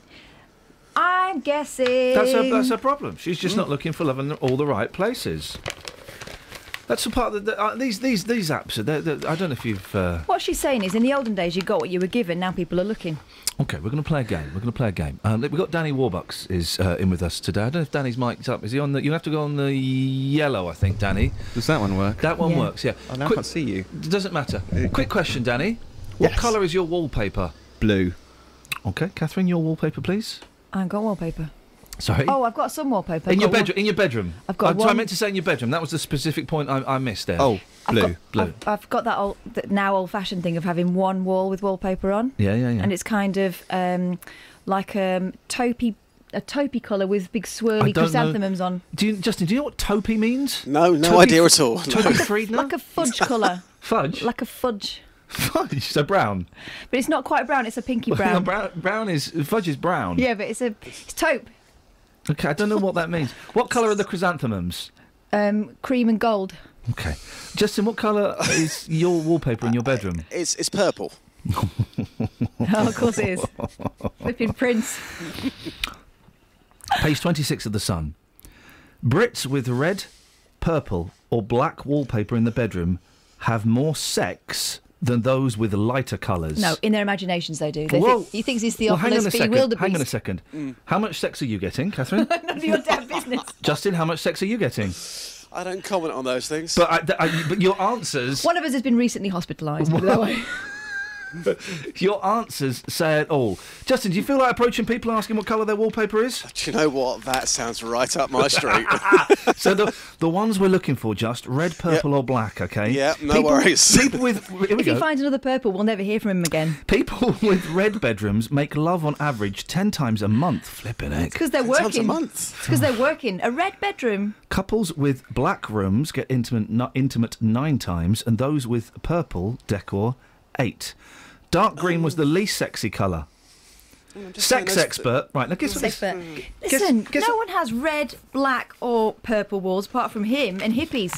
I'm guessing. That's her, that's her problem. She's just not looking for love in all the right places. That's the part that the, uh, these these these apps. Are, they're, they're, I don't know if you've. Uh, What she's saying is, in the olden days, you got what you were given. Now people are looking. okay, we're going to play a game. We're going to play a game. Um, we've got Danny Warbucks is uh, in with us today. I don't know if Danny's mic'd up. Is he on the? You have to go on the yellow, I think, Danny. Does that one work? That one Yeah. works. Yeah. Oh, now I can't see you. Doesn't matter. Quick question, Danny. What Yes. colour is your wallpaper? Blue. Okay, Catherine, your wallpaper, please. I haven't got wallpaper. Sorry. Oh, I've got some wallpaper. in I've your got one- bedroom. In your bedroom. I've got I, so I meant to say in your bedroom. That was the specific point I, I missed there. Oh, I've blue. got- blue. I've, I've got that old, that now old-fashioned thing of having one wall with wallpaper on. Yeah, yeah, yeah. And it's kind of um, like um, taupey, a taupey colour with big swirly don't know- chrysanthemums on. Do you, Justin? Do you know what taupey means? No, no Taupey- idea at all. Taupey No. [LAUGHS] Friedner. Like a fudge colour. Fudge. like a fudge. Fudge. So brown. But it's not quite brown, it's a pinky Well, brown. [LAUGHS] brown. Brown is fudge is brown. Yeah, but it's a it's taupe. Okay, I don't know what that means. What colour are the chrysanthemums? Um, cream and gold. Okay, Justin, what colour is your wallpaper in your bedroom? It's it's purple. [LAUGHS] oh, of course it is. Flipping Prince. [LAUGHS] Page twenty-six of the Sun. Brits with red, purple, or black wallpaper in the bedroom have more sex than those with lighter colours. No, in their imaginations they do. They Whoa. think, he thinks he's Well, hang on Theophilus a B. second. Wildebeest. Hang on a second. Mm. How much sex are you getting, Catherine? [LAUGHS] None of your damn business. [LAUGHS] Justin, how much sex are you getting? I don't comment on those things. But I, I- but your answers. One of us has been recently hospitalised. Put [LAUGHS] it way. Your answers say it all. Justin, do you feel like approaching people asking what colour their wallpaper is? Do you know what? That sounds right up my street. [LAUGHS] so the the ones we're looking for, just red, purple, or black. Okay. Yeah, no People- worries. [LAUGHS] People with here we If he go. finds another purple, we'll never hear from him again. People [LAUGHS] with red bedrooms make love on average ten times a month. Flipping It's heck. because they're working. times a working. month. Because they're working. A red bedroom. Couples with black rooms get intimate n- intimate nine times, and those with purple decor eight. Dark green was the least sexy colour. Sex expert, right? Now guess what this. Expert. Listen, no one has red, black, or purple walls apart from him and hippies.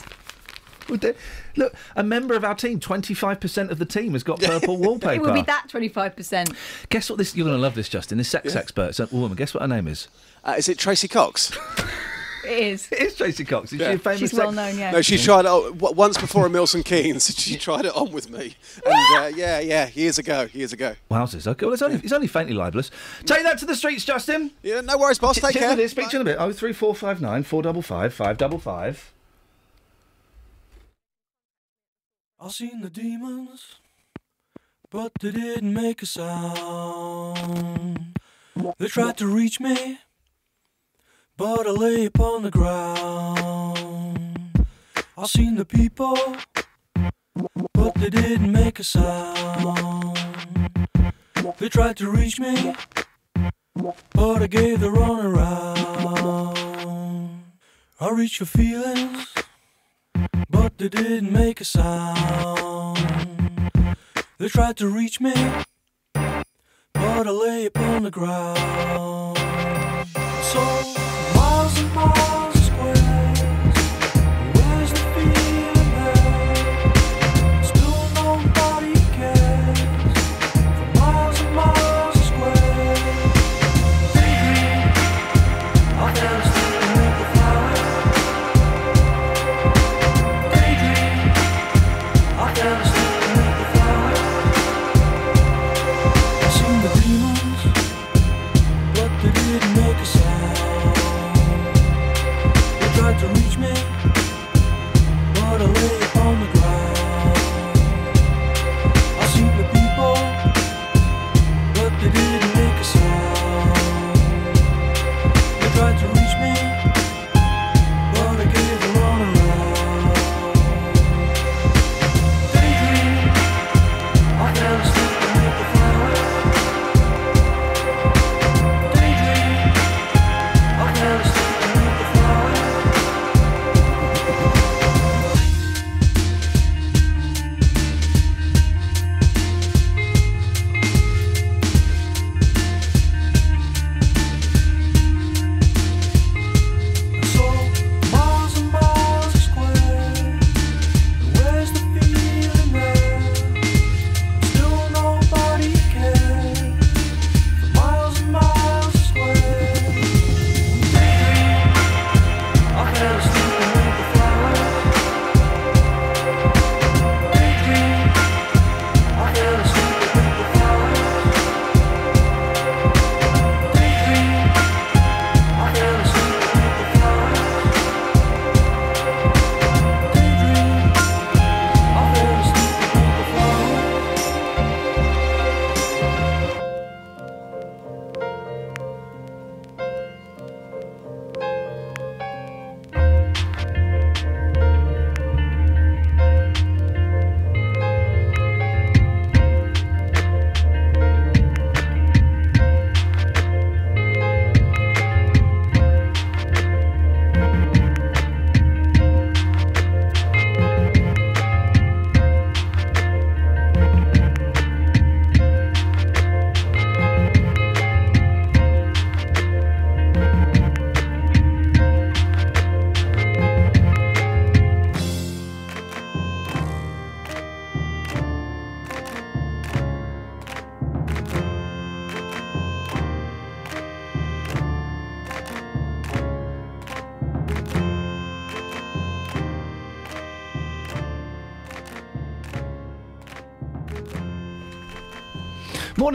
Look, a member of our team, twenty-five percent of the team has got purple [LAUGHS] wallpaper. It will be that 25%. Guess what? This you're going to love this, Justin. This sex Yeah. expert, is a woman. Guess what her name is? Uh, is it Tracey Cox? [LAUGHS] It is. [LAUGHS] It is Tracey Cox. Is Yeah. she a famous She's sex- well known, yeah. No, she tried it on, once before at Milton Keynes. She tried it on with me. [LAUGHS] And uh, yeah, yeah, years ago, years ago. Wowzers. Okay, well, it's only, it's only faintly libelous. Take that to the streets, Justin. Yeah, no worries, boss. Take Cheers care. with it. Speak to you in a bit. Oh three four five nine four double five five double five. I've seen the demons, but they didn't make a sound. They tried to reach me, but I lay upon the ground. I seen the people, but they didn't make a sound. They tried to reach me, but I gave the run around. I reached for feelings but they didn't make a sound. They tried to reach me, but I lay upon the ground. So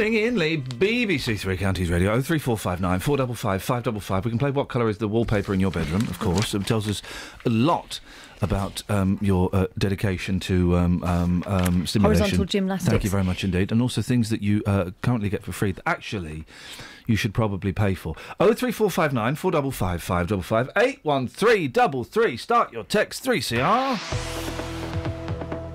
Morning, Iain Lee, BBC Three Counties Radio, 03459 455 555. We can play What Colour is the Wallpaper in Your Bedroom, of course. It tells us a lot about um, your uh, dedication to um, um, um, stimulation. Horizontal gymnastics. Thank you very much indeed. And also things that you uh, currently get for free that actually you should probably pay for. 03459 455 555 81333. Start your text 3CR.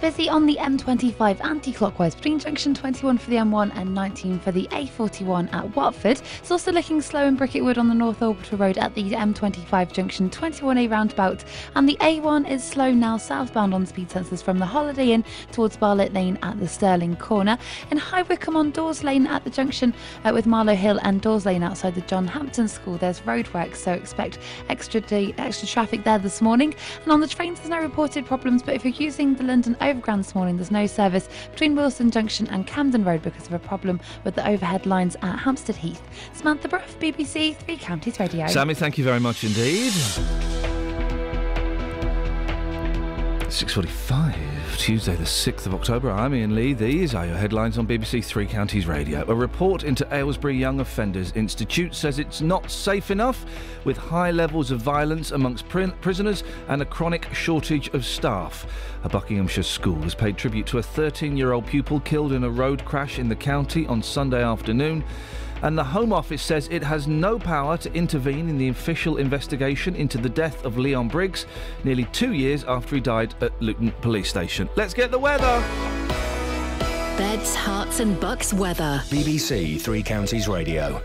Busy on the M25 anti-clockwise between junction 21 for the M1 and 19 for the A41 at Watford. It's also looking slow in Bricket Wood on the North Orbital Road at the M25 junction 21A roundabout. And the A1 is slow now southbound on speed sensors from the Holiday Inn towards Barnet Lane at the Stirling Corner. In High Wycombe on Dawes Lane at the junction uh, with Marlow Hill and Dawes Lane outside the John Hampden School, there's roadworks, so expect extra day, extra traffic there this morning. And on the trains, there's no reported problems, but if you're using the London Overground this morning, there's no service between Willesden Junction and Camden Road because of a problem with the overhead lines at Hampstead Heath. Samantha Bruff, BBC Three Counties Radio. Sammy, thank you very much indeed. 6.45, Tuesday the 6th of October. I'm Iain Lee. These are your headlines on BBC Three Counties Radio. A report into Aylesbury Young Offenders Institute says it's not safe enough with high levels of violence amongst pri- prisoners and a chronic shortage of staff. A Buckinghamshire school has paid tribute to a 13-year-old pupil killed in a road crash in the county on Sunday afternoon and the Home Office says it has no power to intervene in the official investigation into the death of Leon Briggs, nearly two years after he died at Luton Police Station. Let's get the weather. Beds, Herts, and bucks weather. BBC Three Counties Radio.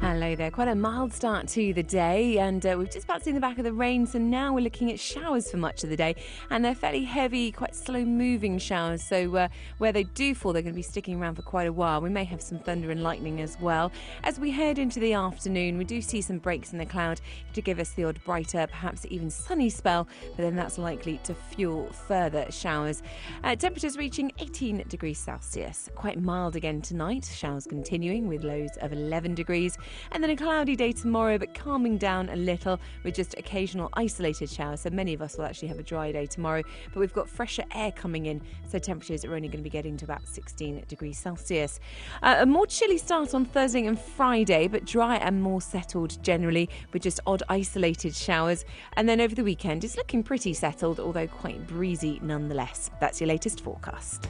Hello there. Quite a mild start to the day, and uh, we've just about seen the back of the rain, so now we're looking at showers for much of the day, and they're fairly heavy, quite slow moving showers. So, uh, where they do fall, they're going to be sticking around for quite a while. We may have some thunder and lightning as well. As we head into the afternoon, we do see some breaks in the cloud to give us the odd brighter, perhaps even sunny spell, but then that's likely to fuel further showers. Uh, temperatures reaching 18 degrees Celsius. Quite mild again tonight, showers continuing with lows of 11 degrees. And then a cloudy day tomorrow, but calming down a little with just occasional isolated showers. So many of us will actually have a dry day tomorrow, but we've got fresher air coming in, so temperatures are only going to be getting to about 16 degrees Celsius. Uh, a more chilly start on Thursday and Friday, but dry and more settled generally with just odd isolated showers. And then over the weekend, it's looking pretty settled, although quite breezy nonetheless. That's your latest forecast.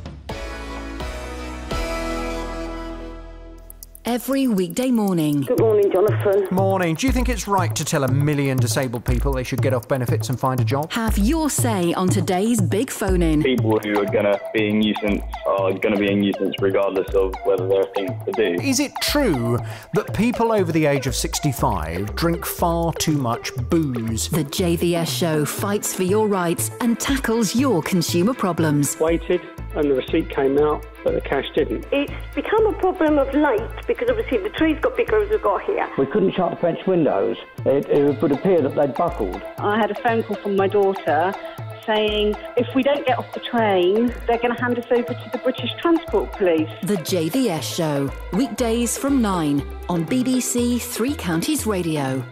Every weekday morning. Good morning, Jonathan. Morning. Do you think it's right to tell a million disabled people they should get off benefits and find a job? Have your say on today's big phone in. People who are going to be a nuisance are going to be a nuisance regardless of whether there are things to do. Is it true that people over the age of 65 drink far too much booze? The JVS show fights for your rights and tackles your consumer problems. Waited and the receipt came out, but the cash didn't. It's become a problem of late because obviously the trees got bigger as we've got here. We couldn't shut the French windows. It, it would appear that they'd buckled. I had a phone call from my daughter saying if we don't get off the train, they're going to hand us over to the British Transport Police. The JVS show, weekdays from 9 on BBC Three Counties Radio.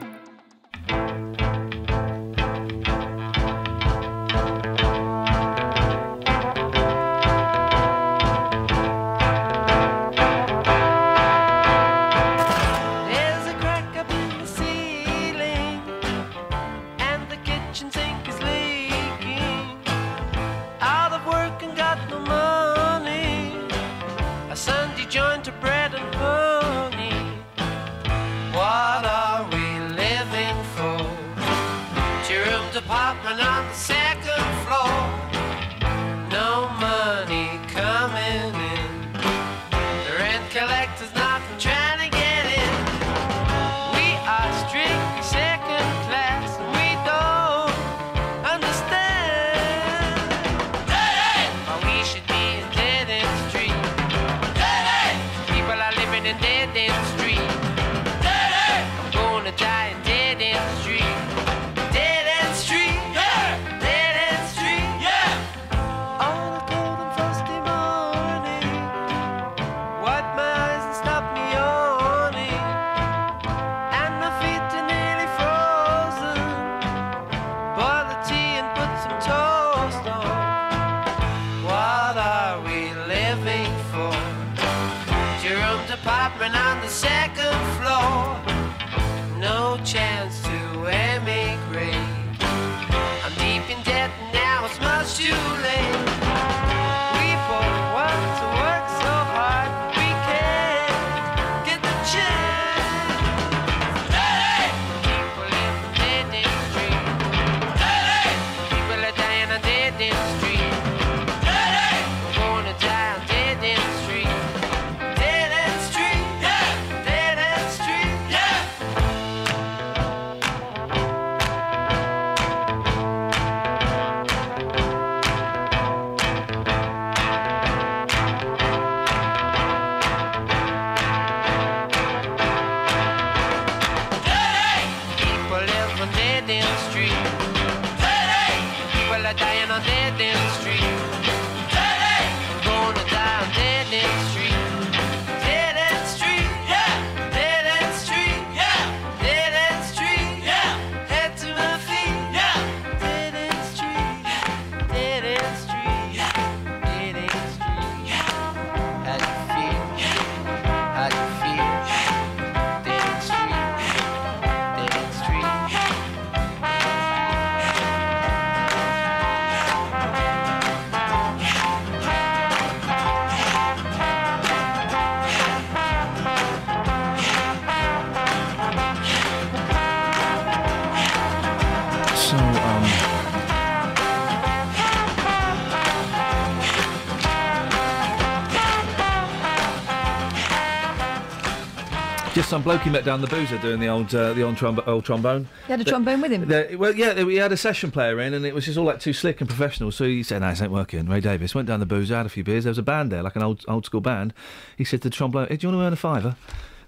Some bloke he met down the boozer doing the old uh, the old, old trombone. He had a The- trombone with him. the- well, yeah, we had a session player in, and it was just all like too slick and professional. So he said, "No, this ain't working." Ray Davies went down the boozer, had a few beers. There was a band there, like an old old school band. He said to the trombone, hey, "Do you want to earn a fiver?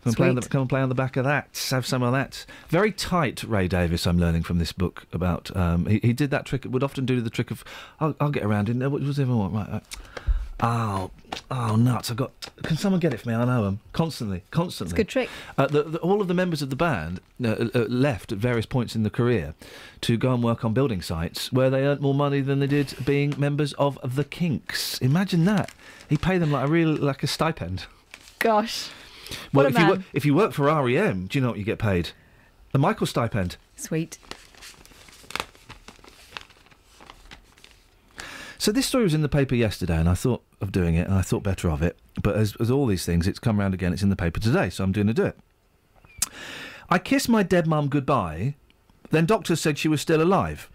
Come and, play on the, come and play on the back of that. Have some of that." Very tight, Ray Davies. I'm learning from this book about. Um, he, he did that trick. Would often do the trick of, "I'll, I'll get around in there. What was everyone right?" right. Oh, oh, nuts! I've got. Can someone get it for me? I know them constantly, constantly. It's a good trick. Uh, the, the, all of the members of the band uh, uh, left at various points in the career to go and work on building sites where they earned more money than they did being members of the Kinks. Imagine that. He paid them like a real like a stipend. Gosh. Well, if you work, if you work for REM, do you know what you get paid? A Michael stipend. Sweet. So this story was in the paper yesterday, and I thought of doing it, and I thought better of it. But as, as all these things, it's come round again. It's in the paper today, so I'm doing to do it. I kissed my dead mum goodbye. Then doctors said she was still alive.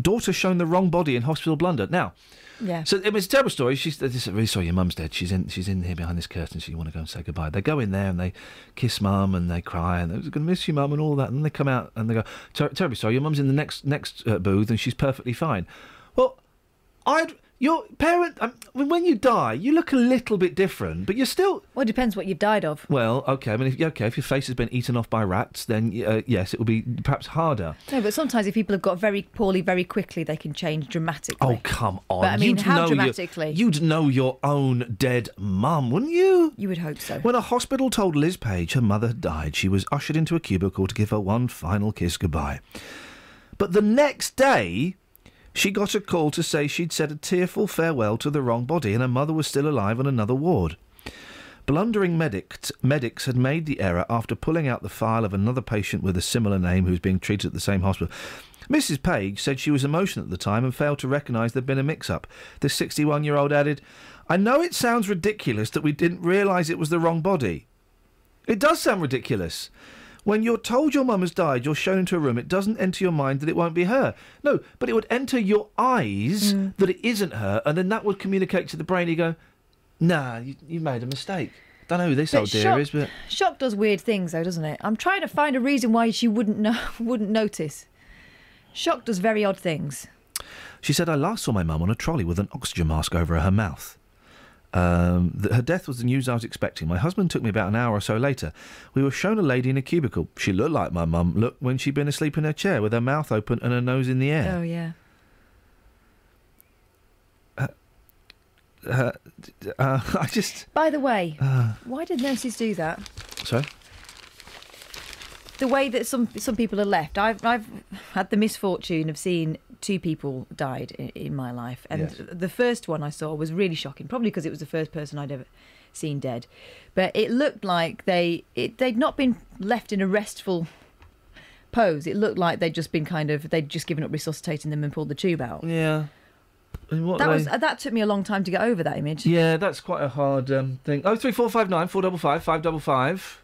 Daughter shown the wrong body in hospital blunder. Now, Yeah. so it was a terrible story. She's this, really sorry. Your mum's dead. She's in. She's in here behind this curtain. So you want to go and say goodbye. They go in there and they kiss mum and they cry and they're going to miss you, mum, and all that. And they come out and they go, "Ter- terribly sorry. Your mum's in the next next uh, booth and she's perfectly fine. Well, I'd your parent. Um, when you die, you look a little bit different, but you're still. Well, it depends what you've died of. Well, okay. I mean, if, okay, if your face has been eaten off by rats, then uh, yes, it will be perhaps harder. No, but sometimes if people have got very poorly very quickly, they can change dramatically. Oh come on! But I mean, you'd how know your- dramatically? you'd know your own dead mum, wouldn't you? You would hope so. When a hospital told Liz Page her mother had died, she was ushered into a cubicle to give her one final kiss goodbye. But the next day, she got a call to say she'd said a tearful farewell to the wrong body and her mother was still alive on another ward. Blundering medics, medics had made the error after pulling out the file of another patient with a similar name who was being treated at the same hospital. Mrs. Page said she was emotional at the time and failed to recognise there'd been a mix up. The 61 year old added, I know it sounds ridiculous that we didn't realise it was the wrong body. It does sound ridiculous. When you're told your mum has died, you're shown into a room, it doesn't enter your mind that it won't be her. No, but it would enter your eyes mm. that it isn't her, and then that would communicate to the brain. You go, nah, you, you made a mistake. Don't know who this But old dear shock, is, but. shock does weird things, though, doesn't it? I'm trying to find a reason why she wouldn't know, [LAUGHS] wouldn't notice. Shock does very odd things. She said, I last saw my mum on a trolley with an oxygen mask over her mouth. Um, her death was the news I was expecting. My husband took me about an hour or so later. We were shown a lady in a cubicle. She looked like my mum looked when she'd been asleep in her chair with her mouth open and her nose in the air. Oh yeah. Uh, uh, [LAUGHS] I just. By the way, Uh, why did nurses do that? sorry? the way that some some people are left. I've I've had the misfortune of seeing two people died in, in my life, and yes. the first one I saw was really shocking, probably because it was the first person I'd ever seen dead. But it looked like they it, they'd not been left in a restful pose. It looked like they'd just been kind of they'd just given up resuscitating them and pulled the tube out. Yeah. that way? was that took me a long time to get over that image. Yeah, that's quite a hard um, thing. Oh three four five nine four double five five double five.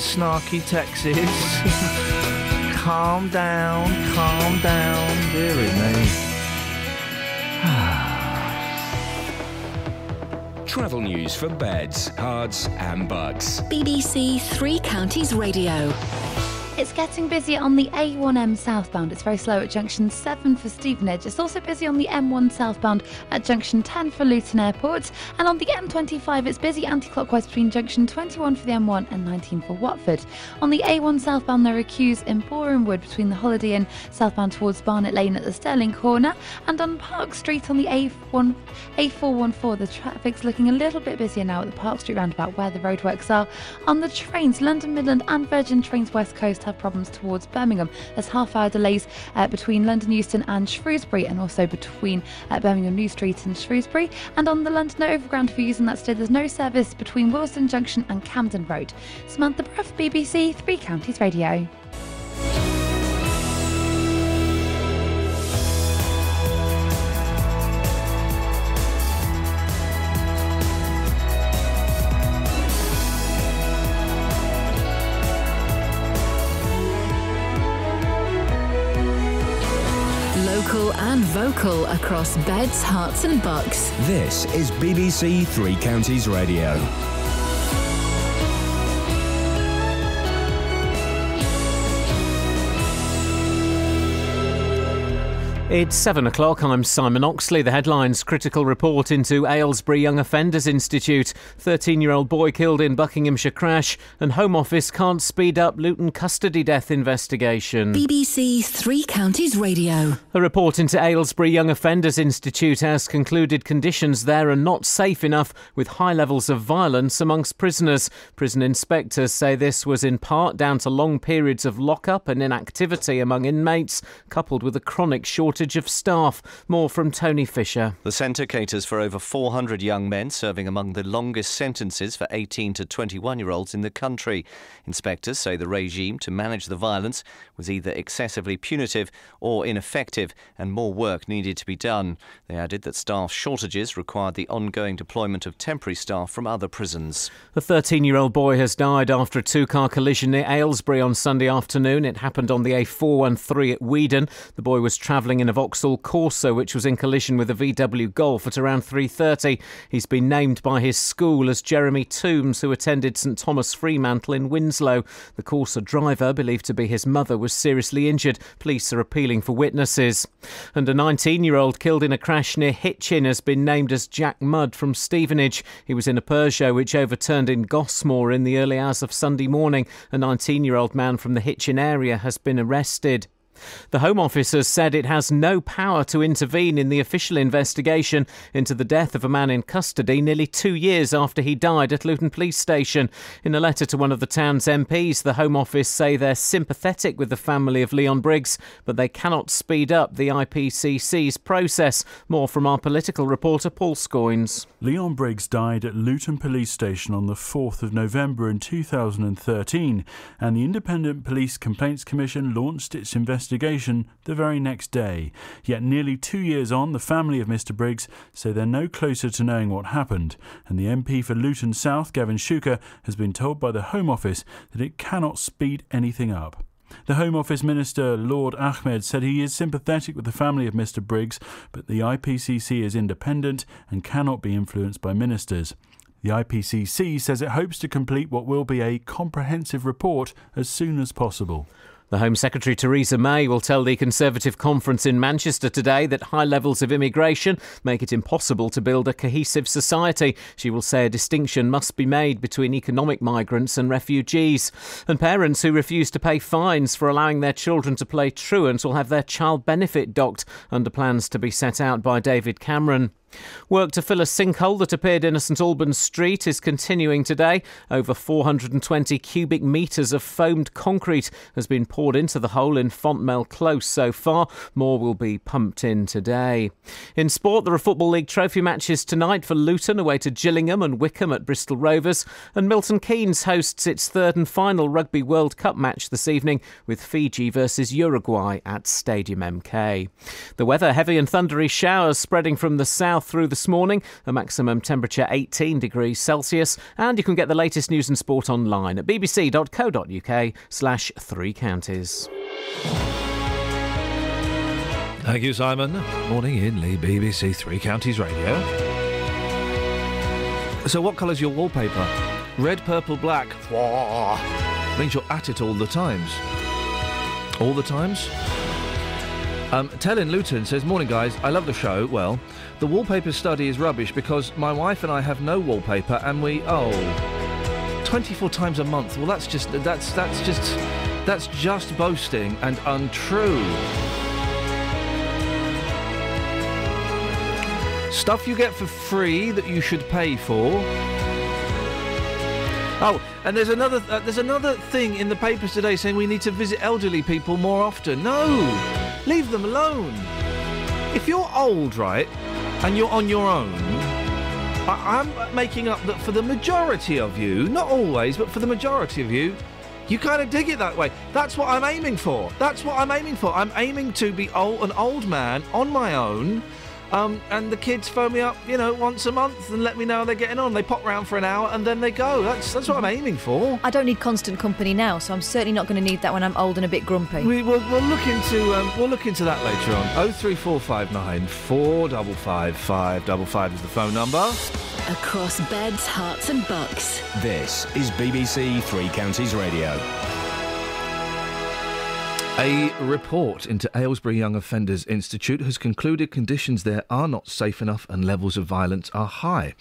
snarky Texas. [LAUGHS] calm down, calm down, dearie me. [SIGHS] Travel news for beds, cards, and bugs. BBC Three Counties Radio. It's getting busier on the A1M southbound. It's very slow at junction 7 for Stevenage. It's also busy on the M1 southbound at junction 10 for Luton Airport. And on the M25, it's busy anti clockwise between junction 21 for the M1 and 19 for Watford. On the A1 southbound, there are queues in Boreham Wood between the Holiday Inn southbound towards Barnet Lane at the Stirling Corner. And on Park Street on the A1, A414, the traffic's looking a little bit busier now at the Park Street roundabout where the roadworks are. On the trains, London Midland and Virgin Trains West Coast have problems towards Birmingham. There's half hour delays uh, between London Euston and Shrewsbury and also between uh, Birmingham New Street and Shrewsbury. And on the London Overground, for using that today, there's no service between Willesden Junction and Camden Road. Samantha Bruff, BBC Three Counties Radio. And vocal across beds, Herts, and bucks. This is BBC Three Counties Radio. It's seven o'clock. I'm Simon Oxley. The headlines critical report into Aylesbury Young Offenders Institute. 13 year old boy killed in Buckinghamshire crash, and Home Office can't speed up Luton custody death investigation. BBC Three Counties Radio. A report into Aylesbury Young Offenders Institute has concluded conditions there are not safe enough with high levels of violence amongst prisoners. Prison inspectors say this was in part down to long periods of lockup and inactivity among inmates, coupled with a chronic shortage of staff. More from Tony Fisher. The centre caters for over 400 young men serving among the longest sentences for 18 to 21 year olds in the country. Inspectors say the regime to manage the violence was either excessively punitive or ineffective, and more work needed to be done. They added that staff shortages required the ongoing deployment of temporary staff from other prisons. A 13 year old boy has died after a two car collision near Aylesbury on Sunday afternoon. It happened on the A413 at Weedon. The boy was travelling in a Vauxhall Corsa, which was in collision with a VW Golf at around 3.30. He's been named by his school as Jeremy Toombs, who attended Sir Thomas Fremantle in Winslow. The Corsa driver, believed to be his mother, was seriously injured. Police are appealing for witnesses. And a 19 year old killed in a crash near Hitchin has been named as Jack Mudd from Stevenage. He was in a Peugeot which overturned in Gosmore in the early hours of Sunday morning. A 19 year old man from the Hitchin area has been arrested. The Home Office has said it has no power to intervene in the official investigation into the death of a man in custody nearly two years after he died at Luton Police Station. In a letter to one of the town's MPs, the Home Office say they're sympathetic with the family of Leon Briggs, but they cannot speed up the IPCC's process. More from our political reporter Paul Scoins. Leon Briggs died at Luton Police Station on the 4th of November in 2013, and the Independent Police Complaints Commission launched its investigation the very next day. Yet, nearly two years on, the family of Mr. Briggs say they're no closer to knowing what happened, and the MP for Luton South, Gavin Shuker, has been told by the Home Office that it cannot speed anything up. The Home Office Minister, Lord Ahmad, said he is sympathetic with the family of Mr. Briggs, but the IPCC is independent and cannot be influenced by ministers. The IPCC says it hopes to complete what will be a comprehensive report as soon as possible. The Home Secretary Theresa May will tell the Conservative conference in Manchester today that high levels of immigration make it impossible to build a cohesive society. She will say a distinction must be made between economic migrants and refugees. And parents who refuse to pay fines for allowing their children to play truant will have their child benefit docked under plans to be set out by David Cameron. Work to fill a sinkhole that appeared in a St Albans street is continuing today. Over 420 cubic metres of foamed concrete has been poured into the hole in Fontmell Close so far. More will be pumped in today. In sport, there are Football League trophy matches tonight for Luton away to Gillingham and Wycombe at Bristol Rovers. And Milton Keynes hosts its third and final Rugby World Cup match this evening with Fiji versus Uruguay at Stadium MK. The weather heavy and thundery showers spreading from the south through this morning, a maximum temperature 18 degrees Celsius, and you can get the latest news and sport online at bbc.co.uk slash three counties. Thank you, Simon. Morning Iain Lee, BBC Three Counties Radio. So, what colour's your wallpaper? Red, purple, black. Means you're at it all the times. All the times? Um, Tellin Luton says, Morning, guys. I love the show. Well, the wallpaper study is rubbish because my wife and I have no wallpaper and we, oh, 24 times a month. Well, that's just, that's, that's just, that's just boasting and untrue. Stuff you get for free that you should pay for. Oh, and there's another uh, there's another thing in the papers today saying we need to visit elderly people more often. No, leave them alone. If you're old, right, and you're on your own, I, I'm making up that for the majority of you, not always, but for the majority of you, you kind of dig it that way. That's what I'm aiming for. That's what I'm aiming for. I'm aiming to be old, an old man on my own. Um, and the kids phone me up, you know, once a month and let me know how they're getting on. They pop round for an hour and then they go. That's that's what I'm aiming for. I don't need constant company now, so I'm certainly not going to need that when I'm old and a bit grumpy. We, we'll, we'll look into um, we'll look into that later on. Oh three four five nine four double five five double five is the phone number. Across beds, Herts, and bucks. This is BBC Three Counties Radio. A report into Aylesbury Young Offenders Institute has concluded conditions there are not safe enough and levels of violence are high.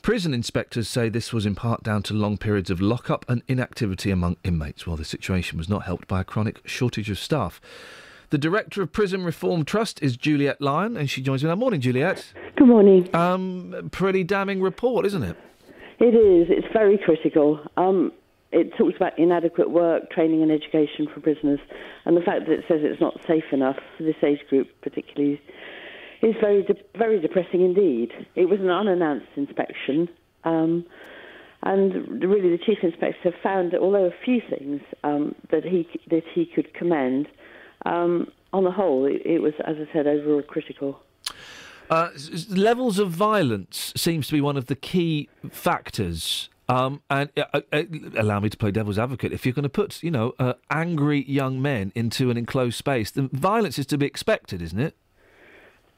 Prison inspectors say this was in part down to long periods of lockup and inactivity among inmates, while the situation was not helped by a chronic shortage of staff. The director of Prison Reform Trust is Juliet Lyon, and she joins me now. Morning, Juliet. Good morning. Um, pretty damning report, isn't it? It is. It's very critical. Um, it talks about inadequate work, training, and education for prisoners, and the fact that it says it's not safe enough for this age group, particularly, is very de- very depressing indeed. It was an unannounced inspection, um, and really the chief inspector found that although a few things um, that he that he could commend, um, on the whole, it, it was, as I said, overall critical. Uh, levels of violence seems to be one of the key factors. Um, and uh, uh, uh, allow me to play devil's advocate. If you're going to put, you know, uh, angry young men into an enclosed space, then violence is to be expected, isn't it?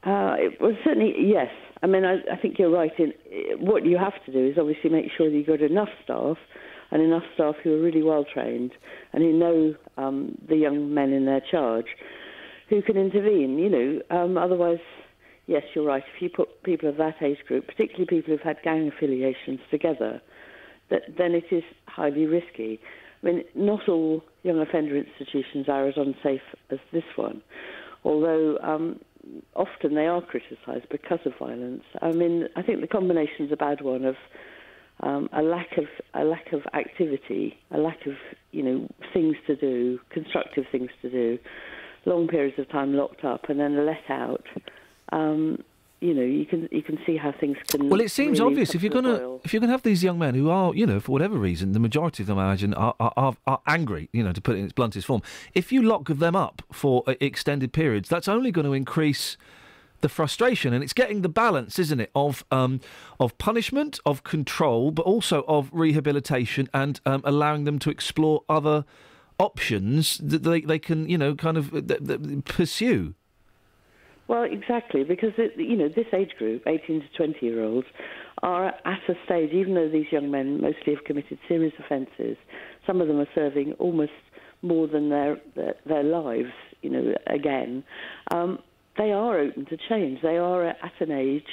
Uh, it was certainly yes. I mean, I, I think you're right. In what you have to do is obviously make sure that you've got enough staff and enough staff who are really well trained and who know um, the young men in their charge, who can intervene. You know, um, otherwise, yes, you're right. If you put people of that age group, particularly people who've had gang affiliations, together, that then it is highly risky. I mean, not all young offender institutions are as unsafe as this one, although um, often they are criticised because of violence. I mean, I think the combination is a bad one of um, a lack of a lack of activity, a lack of you know things to do, constructive things to do, long periods of time locked up, and then let out. Um, you know, you can you can see how things can. Well, it seems really obvious if you're going to boil. if you're to have these young men who are, you know, for whatever reason, the majority of them, I imagine, are are, are, are angry. You know, to put it in its bluntest form. If you lock them up for uh, extended periods, that's only going to increase the frustration, and it's getting the balance, isn't it, of um, of punishment, of control, but also of rehabilitation and um, allowing them to explore other options that they, they can, you know, kind of uh, th- th- pursue. Well, exactly, because it, you know this age group, 18 to 20 year olds, are at a stage. Even though these young men mostly have committed serious offences, some of them are serving almost more than their their, their lives. You know, again, um, they are open to change. They are at an age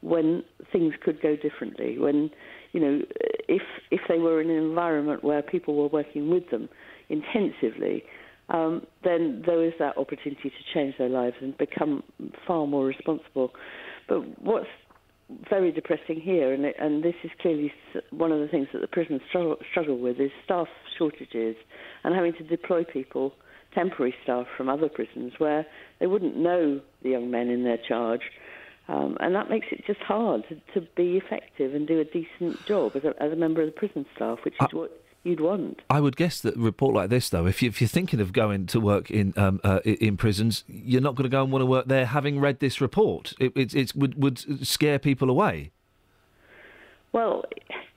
when things could go differently. When you know, if if they were in an environment where people were working with them intensively, um, then there is that opportunity to change their lives and become far more responsible. But what's very depressing here, and, it, and this is clearly one of the things that the prisons struggle, struggle with, is staff shortages and having to deploy people, temporary staff from other prisons, where they wouldn't know the young men in their charge. Um, and that makes it just hard to, to be effective and do a decent job as a, as a member of the prison staff, which is what you'd want. I would guess that a report like this, though, if, you, if you're thinking of going to work in um, uh, in prisons, you're not going to go and want to work there having read this report. It, it, it would, would scare people away. Well,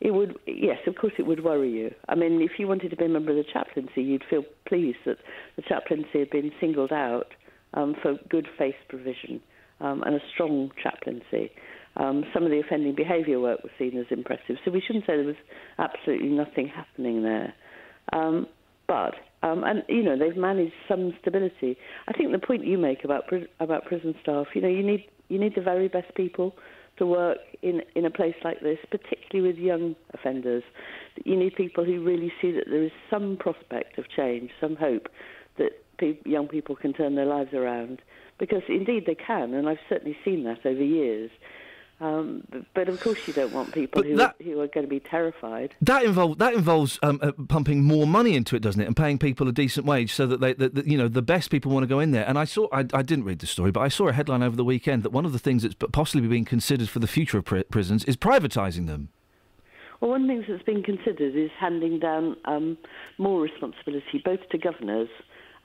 it would, yes, of course it would worry you. I mean, if you wanted to be a member of the chaplaincy, you'd feel pleased that the chaplaincy had been singled out um, for good faith provision um, and a strong chaplaincy. Um, some of the offending behaviour work was seen as impressive, so we shouldn't say there was absolutely nothing happening there. Um, but um, and you know they've managed some stability. I think the point you make about about prison staff, you know, you need you need the very best people to work in in a place like this, particularly with young offenders. You need people who really see that there is some prospect of change, some hope that pe- young people can turn their lives around, because indeed they can, and I've certainly seen that over years. Um, but, of course, you don't want people who, that- who are going to be terrified. That involve that involves um, uh, pumping more money into it, doesn't it, and paying people a decent wage so that they, that, that, you know, the best people want to go in there. And I saw, I, I didn't read the story, but I saw a headline over the weekend that one of the things that's possibly being considered for the future of pri- prisons is privatising them. Well, one thing that's been considered is handing down um, more responsibility both to governors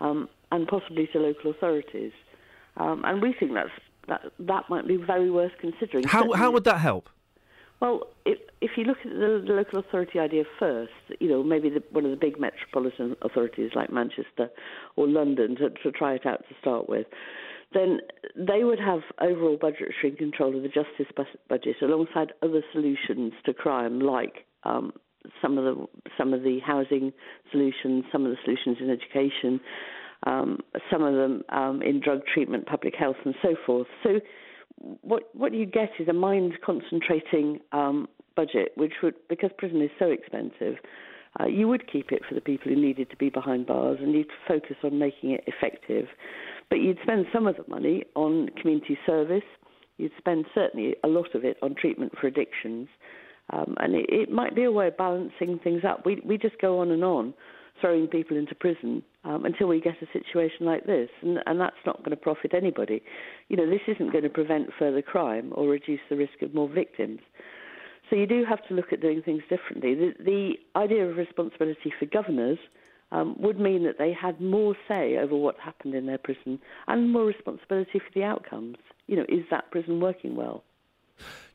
um, and possibly to local authorities. Um, and we think that's, that that might be very worth considering. How Certainly- how would that help? Well, if, if you look at the, the local authority idea first, you know, maybe the, one of the big metropolitan authorities like Manchester or London to, to try it out to start with, then they would have overall budgetary control of the justice budget alongside other solutions to crime, like um, some of the some of the housing solutions, some of the solutions in education, um, some of them um, in drug treatment, public health, and so forth. So what what you get is a mind concentrating um, budget, which would because prison is so expensive, uh, you would keep it for the people who needed to be behind bars, and you'd focus on making it effective. But you'd spend some of the money on community service. You'd spend certainly a lot of it on treatment for addictions, um, and it, it might be a way of balancing things up. We we just go on and on, throwing people into prison um, until we get a situation like this, and, and that's not going to profit anybody. You know, this isn't going to prevent further crime or reduce the risk of more victims. So you do have to look at doing things differently. The, the idea of responsibility for governors um, would mean that they had more say over what happened in their prison and more responsibility for the outcomes. You know, is that prison working well?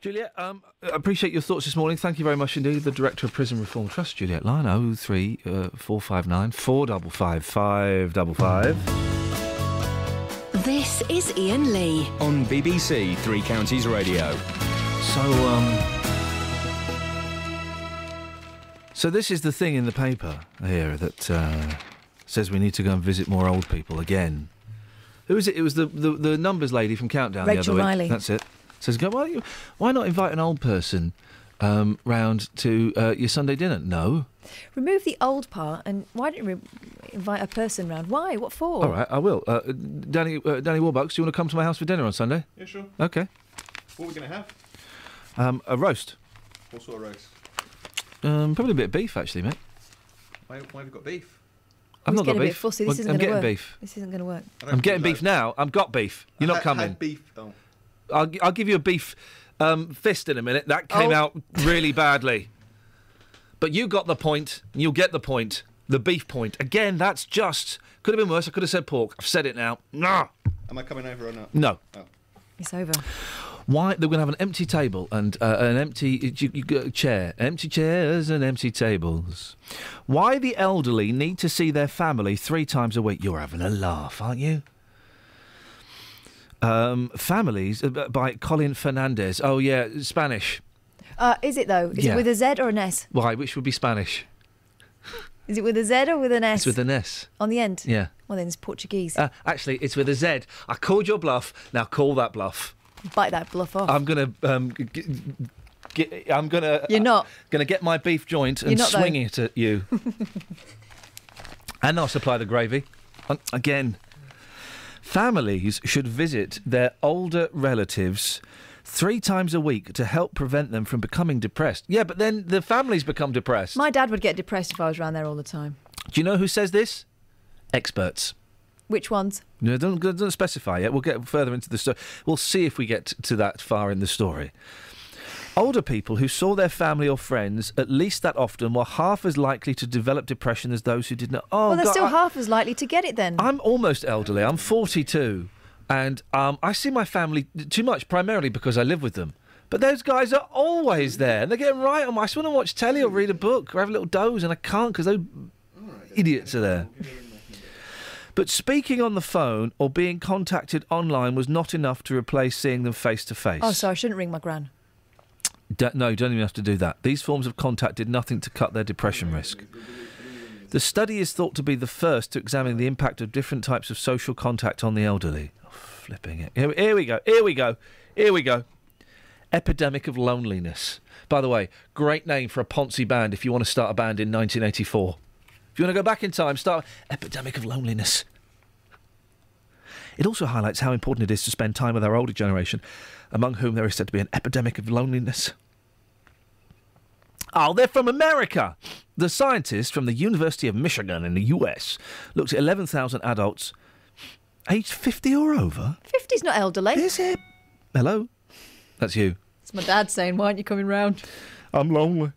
Juliet, um, I appreciate your thoughts this morning. Thank you very much indeed. The Director of Prison Reform Trust, Juliet Lyon, 03 uh, 459 455 555. This is Iain Lee. On BBC Three Counties Radio. So, um. So, this is the thing in the paper here that uh, says we need to go and visit more old people again. Who is it? It was the, the, the numbers lady from Countdown the Rachel other week. Riley. That's it. Says, go, why, don't you, why not invite an old person um, round to uh, your Sunday dinner? No. Remove the old part, and why don't you re- invite a person round? Why? What for? All right, I will. Uh, Danny, uh, Danny Warbucks, do you want to come to my house for dinner on Sunday? Yeah, sure. Okay. What are we going to have? Um, a roast. What sort of roast? Um, probably a bit of beef, actually, mate. Why, why have you got beef? I've He's not got getting a bit beef. fussy. This Well, isn't I'm going to getting work. beef. This isn't going to work. I'm getting beef now. I've got beef. You're not I had- coming. had beef. Oh. I'll, I'll give you a beef um, fist in a minute. That came Oh. out really badly. But you got the point. and You'll get the point. The beef point. Again, that's just. Could have been worse. I could have said pork. I've said it now. Nah. Am I coming over or not? No. Oh. It's over. Why they're going to have an empty table and uh, an empty you, you, got chair, empty chairs and empty tables. Why the elderly need to see their family three times a week? You're having a laugh, aren't you? Um, families uh, by Colin Fernandez. Oh yeah, Spanish. Uh, is it though? Is Yeah. it with a Z or an S? Why? Which would be Spanish? Is it with a Z or with an S? It's with an S. on the end. Yeah. Well, then it's Portuguese. Uh, actually, it's with a Z. I called your bluff. Now call that bluff. Bite that bluff off. I'm gonna um, g- g- I'm gonna. You're not. Gonna get my beef joint and not, though. swing it at you. [LAUGHS] and I'll supply the gravy. Again, families should visit their older relatives three times a week to help prevent them from becoming depressed. Yeah, but then the families become depressed. My dad would get depressed if I was around there all the time. Do you know who says this? Experts. Which ones? No, don't, don't specify yet. We'll get further into the story. We'll see if we get to that far in the story. Older people who saw their family or friends at least that often were half as likely to develop depression as those who did not. Oh, well, they're God, still I- half as likely to get it then. I'm almost elderly. I'm 42, and um, I see my family too much, primarily because I live with them. But those guys are always there, and they're getting right on. My, I just want to watch telly or read a book or have a little doze, and I can't because those idiots are there. But speaking on the phone or being contacted online was not enough to replace seeing them face to face. Oh, so I shouldn't ring my gran. D- no, you don't even have to do that. These forms of contact did nothing to cut their depression risk. The study is thought to be the first to examine the impact of different types of social contact on the elderly. Oh, flipping it. Here, here we go. Here we go. Here we go. Epidemic of loneliness. By the way, great name for a Ponzi band if you want to start a band in 1984. If you want to go back in time, start Epidemic of Loneliness. It also highlights how important it is to spend time with our older generation, among whom there is said to be an epidemic of loneliness. Oh, they're from America. The scientists from the University of Michigan in the US looked at 11,000 adults aged 50 or over. 50's not elderly. Is it? Hello? That's you. It's my dad saying, why aren't you coming round? I'm lonely.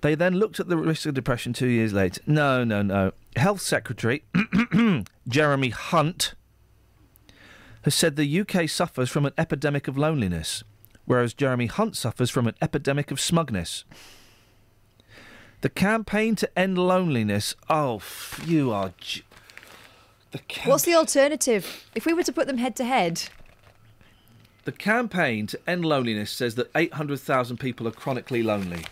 They then looked at the risk of depression two years later. No, no, no. Health Secretary [CLEARS THROAT] Jeremy Hunt has said the UK suffers from an epidemic of loneliness, whereas Jeremy Hunt suffers from an epidemic of smugness. The campaign to end loneliness. Oh, you are. J- What's the alternative? If we were to put them head to head, the campaign to end loneliness says that 800,000 people are chronically lonely.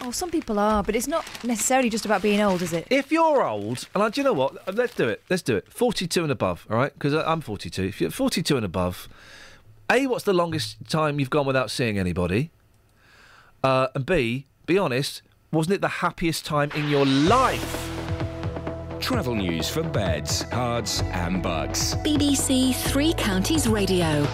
Oh, some people are, but it's not necessarily just about being old, is it? If you're old, and I, do you know what? Uh, Let's do it. Let's do it. 42 and above, all right? Because I'm 42. If you're 42 and above, A, what's the longest time you've gone without seeing anybody? Uh, and B, be honest, wasn't it the happiest time in your life? Travel news for beds, cards, and bugs. BBC Three Counties Radio.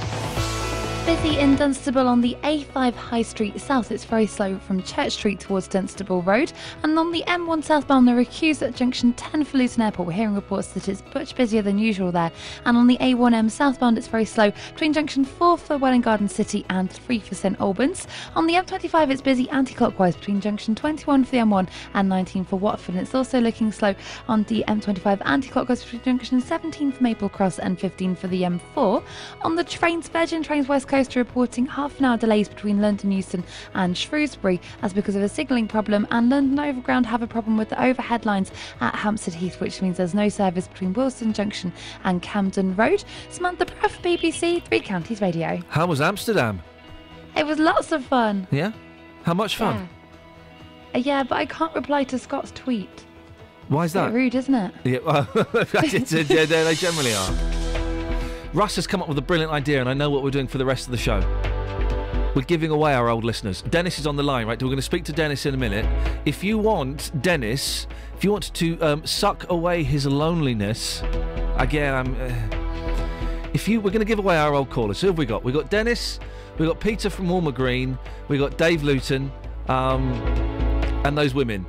Busy in Dunstable on the A5 High Street South. It's very slow from Church Street towards Dunstable Road. And on the M1 southbound, they're accused at junction 10 for Luton Airport. We're hearing reports that it's much busier than usual there. And on the A1M southbound, it's very slow between junction 4 for Welwyn Garden City and 3 for St Albans. On the M25, it's busy anti clockwise between junction 21 for the M1 and 19 for Watford. And it's also looking slow on the M25 anti clockwise between junction 17 for Maple Cross and 15 for the M4. On the trains, Virgin Trains West Coast are reporting half an hour delays between London Euston and Shrewsbury as because of a signalling problem, and London Overground have a problem with the overhead lines at Hampstead Heath, which means there's no service between Willesden Junction and Camden Road. Samantha Brough, BBC Three Counties Radio. How was Amsterdam? It was lots of fun. Yeah? How much fun? Yeah. Uh, yeah, but I can't reply to Scott's tweet. Why is that? rude, isn't it? Yeah, well, [LAUGHS] yeah, they generally are. [LAUGHS] Russ has come up with a brilliant idea, and I know what we're doing for the rest of the show. We're giving away our old listeners. Dennis is on the line, right? We're going to speak to Dennis in a minute. If you want Dennis, if you want to um, suck away his loneliness, again, I'm. Uh, if you, we're going to give away our old callers. Who have we got? We got Dennis, we got Peter from Woolmer Green, we got Dave Luton, um, and those women.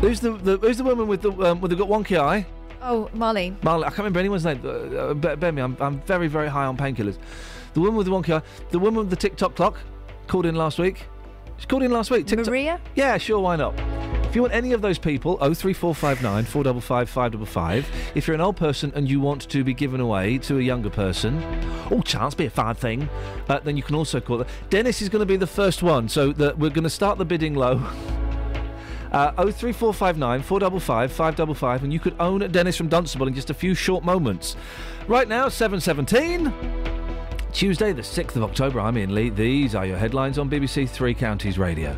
Who's the, the who's the woman with the um, with the got wonky eye? Oh, Marlene. Marley, I can't remember anyone's name. Uh, uh, bear, me, I'm, I'm very, very high on painkillers. The woman with the wonky eye, the woman with the TikTok clock, called in last week. She called in last week. TikTok. Maria? Yeah, sure, why not? If you want any of those people, 03459 455 555. If you're an old person and you want to be given away to a younger person, oh, chance be a fine thing, uh, then you can also call them. Dennis is going to be the first one, so the, we're going to start the bidding low. [LAUGHS] Uh, 03459 455 555, and you could own Dennis from Dunstable in just a few short moments. Right now, 717. Tuesday, the 6th of October, I'm Iain Lee. These are your headlines on BBC Three Counties Radio.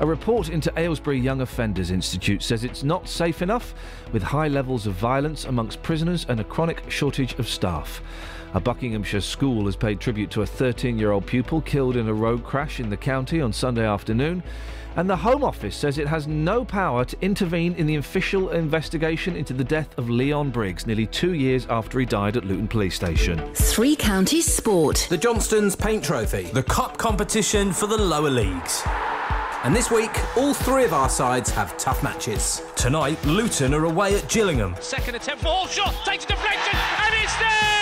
A report into Aylesbury Young Offenders Institute says it's not safe enough with high levels of violence amongst prisoners and a chronic shortage of staff. A Buckinghamshire school has paid tribute to a 13 year old pupil killed in a road crash in the county on Sunday afternoon. And the Home Office says it has no power to intervene in the official investigation into the death of Leon Briggs nearly two years after he died at Luton Police Station. Three Counties Sport. The Johnston's Paint Trophy, the cup competition for the lower leagues. And this week, all three of our sides have tough matches. Tonight, Luton are away at Gillingham. Second attempt, ball shot, takes a deflection, and it's there!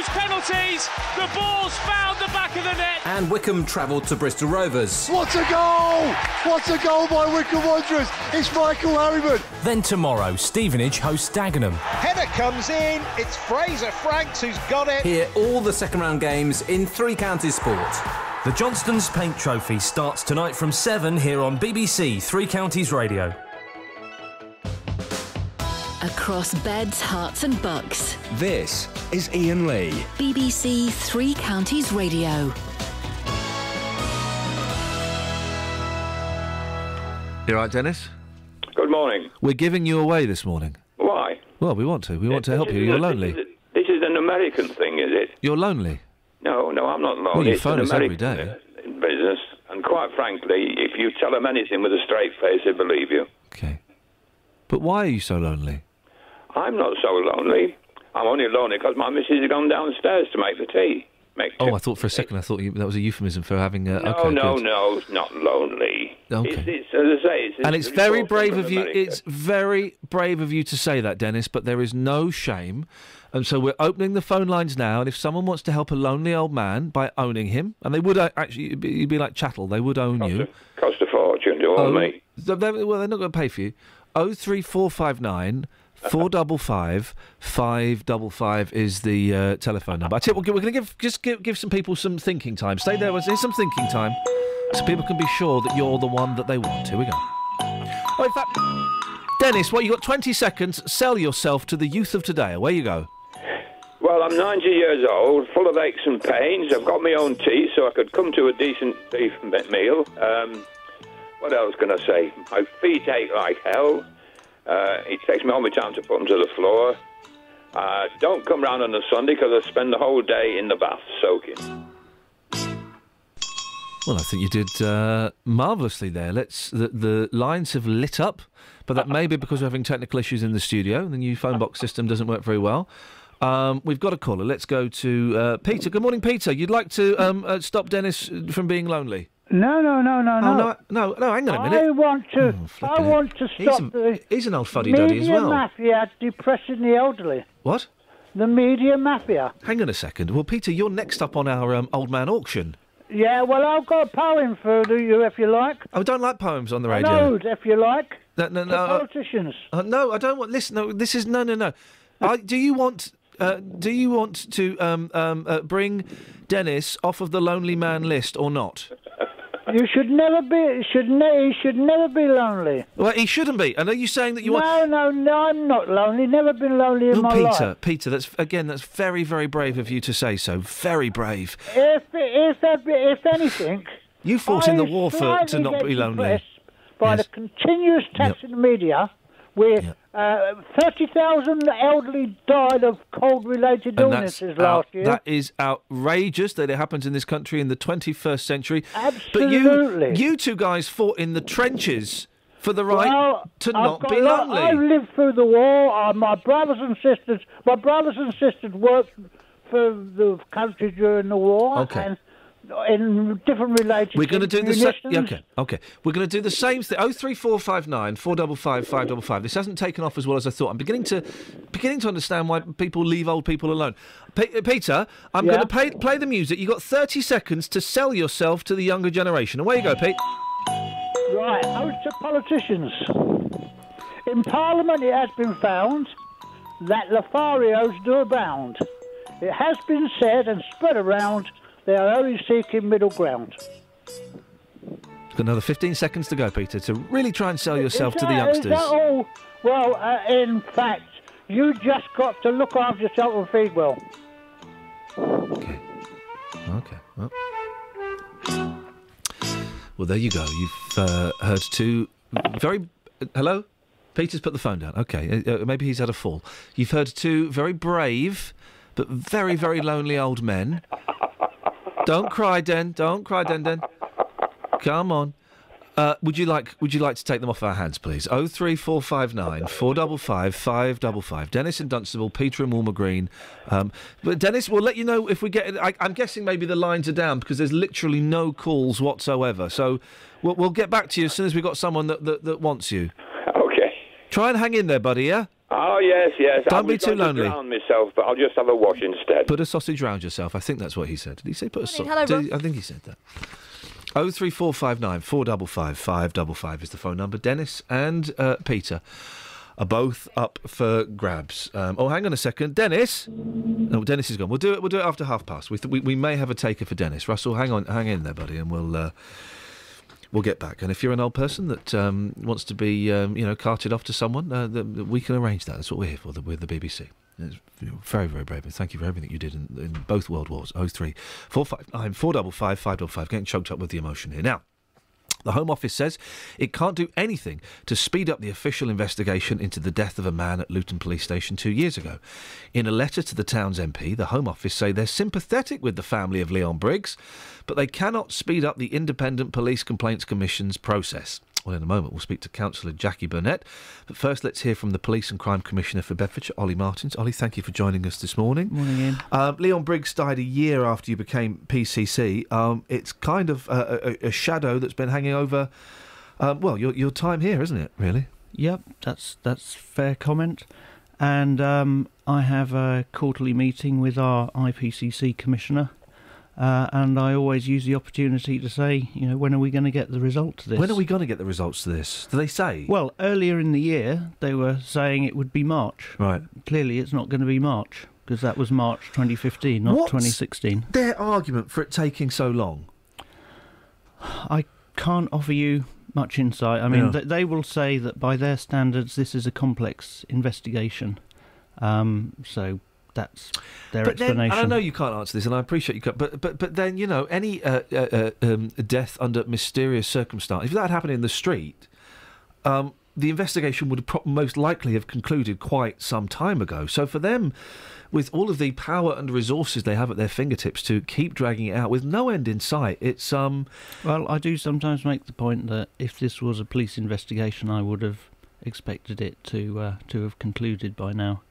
Forget those penalties! The ball's found the back of the net! And Wycombe travelled to Bristol Rovers. What a goal! What a goal by Wycombe Wanderers! It's Michael Harriman. Then tomorrow, Stevenage hosts Dagenham. Header comes in, it's Fraser Franks who's got it. Hear all the second round games in Three Counties Sport. The Johnston's Paint Trophy starts tonight from 7 here on BBC Three Counties Radio. Across beds, Herts, and bucks. This is Iain Lee. BBC Three Counties Radio. You right, Dennis? Good morning. We're giving you away this morning. Why? Well, we want to. We want to help you. You're a- lonely. This is, a- this is an American thing, is it? You're lonely. No, no, I'm not lonely. Well, you It's phone an us every American uh, business. And quite frankly, if you tell them anything with a straight face, they believe you. Okay. But why are you so lonely? I'm not so lonely. I'm only lonely because my missus has gone downstairs to make the tea. Make Oh, I thought for a second I thought you, that was a euphemism for having. Uh, no, okay, no, good. no, it's not lonely. Okay. It's, it's, as I say, it's, And it's very brave of you. America. It's very brave of you to say that, Dennis. But there is no shame, and so we're opening the phone lines now. And if someone wants to help a lonely old man by owning him, and they would uh, actually, you'd be, you'd be like chattel. They would own you. Cost a fortune to own Oh, me. th- they- well, they're not going to pay for you. Oh three four five nine. Four double five five double five is the uh, telephone number. I tell you, we're going to give just give, give some people some thinking time. Stay there. Here's some thinking time, so people can be sure that you're the one that they want. Here we go. Oh, in fact, Dennis, what you got? Twenty seconds. Sell yourself to the youth of today. Away you go. Well, I'm 90 years old, full of aches and pains. I've got my own teeth, so I could come to a decent beef me- meal. Um, what else can I say? My feet ache like hell. Uh, it takes me all my time to put them to the floor. Uh, don't come round on a Sunday because I spend the whole day in the bath soaking. Well, I think you did uh, marvellously there. Let's the, the lines have lit up, but that may be because we're having technical issues in the studio. The new phone box system doesn't work very well. Um, we've got a caller. Let's go to uh, Peter. Good morning, Peter. You'd like to um, uh, stop Dennis from being lonely? No, no, no, no, Oh, no. no, no, no. Hang on a minute. I want to. I flipping want to He's stop a- the. he's an old fuddy-duddy as media well. mafia depressing the elderly. What? The media mafia. Hang on a second. Well, Peter, you're next up on our um, old man auction. Yeah, well, I've got a poem for you if you like. I don't like poems on the radio. Ode, if you like. No, no, no. uh, politicians. Uh, no, I don't want. Listen, no, this is no, no, no. I, do you want? Uh, do you want to um, um, uh, bring Dennis off of the lonely man list or not? You should never be. Should ne- He should never be lonely. Well, he shouldn't be. And are you saying that you no, want? no, no. no. I'm not lonely. Never been lonely in No, my Peter, life. Peter, Peter, that's again, that's very, very brave of you to say so. Very brave. If if there be- if anything, You fought in the war for to not be lonely. By Yes. the continuous tax in the media, where uh, 30,000 elderly died of cold-related And that's illnesses out- last year. that is outrageous that it happens in this country in the 21st century. Absolutely. But you, you two guys fought in the trenches for the right Well, to not got be lonely. I lived through the war. Uh, my brothers and sisters, my brothers and sisters worked for the country during the war. Okay. And in different related We're going to do the same. munitions. okay, okay. We're going to do the same thing. Oh three four five nine four double five five double five. This hasn't taken off as well as I thought. I'm beginning to beginning to understand why people leave old people alone. Uh, Peter, I'm Yeah? going to play play the music. You have got 30 seconds to sell yourself to the younger generation. Away you go, Pete. Right, ode to politicians. In Parliament it has been found that Lotharios do abound. It has been said and spread around they are only seeking middle ground. Got another 15 seconds to go, Peter, to really try and sell yourself Is to the youngsters. Is that all? Well, uh, in fact, you just got to look after yourself and feed well. Okay. Well, well there you go. You've uh, heard two very. hello? Peter's put the phone down. Okay. Uh, uh, maybe he's had a fall. You've heard two very brave, but very, very lonely old men. Don't cry, Den. Don't cry, Den Den. Come on. Uh, would you like Would you like to take them off our hands, please? Oh three four five nine four double five five double five. Dennis and Dunstable, Peter and Woolmer Green. Um, but Dennis, we'll let you know if we get. I, I'm guessing maybe the lines are down because there's literally no calls whatsoever. So we'll, we'll get back to you as soon as we've got someone that, that, that wants you. Okay. Try and hang in there, buddy. Yeah. Oh, yes, yes. I Don't be was too going to lonely. drown myself, but I'll just have a wash instead. Put a sausage round yourself. I think that's what he said. Did he say put a sausage? Hello, Rob. I think he said that. Oh three four five nine four double five five double five is the phone number. Dennis and uh, Peter are both up for grabs. Um, oh, hang on a second, Dennis. No, Dennis is gone. We'll do it. We'll do it after half past. We, th- we we may have a taker for Dennis. Russell, hang on, hang in there, buddy, and we'll. Uh, We'll get back, and if you're an old person that um, wants to be, um, you know, carted off to someone, uh, th- th- we can arrange that. That's what we're here for. The, with the BBC. It's very, very brave. And thank you for everything you did in, in both world wars. Oh three, four five five double five. Getting choked up with the emotion here now. The Home Office says it can't do anything to speed up the official investigation into the death of a man at Luton Police Station two years ago. In a letter to the town's MP, the Home Office say they're sympathetic with the family of Leon Briggs, but they cannot speed up the Independent Police Complaints Commission's process. Well, in a moment, we'll speak to Councillor Jackie Burnett. But first, let's hear from the Police and Crime Commissioner for Bedfordshire, Ollie Martins. Ollie, thank you for joining us this morning. Morning, Ian. Um, Leon Briggs died a year after you became PCC. Um, it's kind of a, a, a shadow that's been hanging over, um, well, your, your time here, isn't it, really? Yep, that's that's fair comment. And um, I have a quarterly meeting with our IPCC commissioner, uh, and I always use the opportunity to say, you know, when are we going to get the result to this? When are we going to get the results to this? Do they say? Well, earlier in the year they were saying it would be March. Right. Clearly, it's not going to be March because that was March 2015, not What's 2016. Their argument for it taking so long. I can't offer you much insight. I mean, Yeah. th- they will say that by their standards, this is a complex investigation. Um, so that's their but then, explanation. and I know you can't answer this, and I appreciate you can't. But but but then you know any uh, uh, uh, um, death under mysterious circumstances. if that had happened in the street, um, the investigation would pro- most likely have concluded quite some time ago. So for them, with all of the power and resources they have at their fingertips to keep dragging it out with no end in sight, it's um. Well, I do sometimes make the point that if this was a police investigation, I would have expected it to uh, to have concluded by now.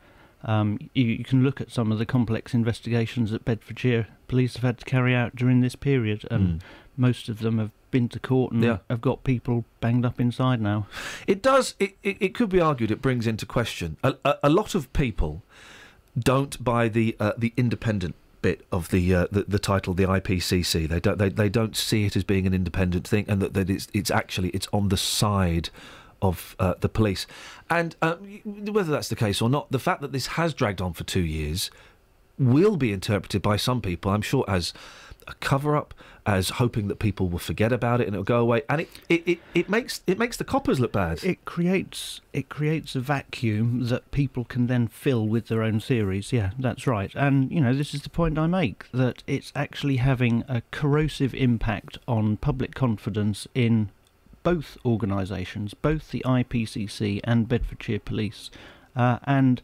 Um, you, you can look at some of the complex investigations that Bedfordshire police have had to carry out during this period, and Mm. most of them have been to court and Yeah. have got people banged up inside now. It does. It, it, it could be argued it brings into question a, a, a lot of people don't buy the uh, the independent bit of the, uh, the the title, the IPCC. They don't they, they don't see it as being an independent thing, and that, that it's it's actually it's on the side of uh, the police. And uh, whether that's the case or not, the fact that this has dragged on for two years will be interpreted by some people, I'm sure, as a cover up, as hoping that people will forget about it and it'll go away. And it, it, it, it makes it makes the coppers look bad. It creates it creates a vacuum that people can then fill with their own theories. Yeah, that's right. And you know, this is the point I make that it's actually having a corrosive impact on public confidence in both organisations, both the IPCC and Bedfordshire Police, uh, and.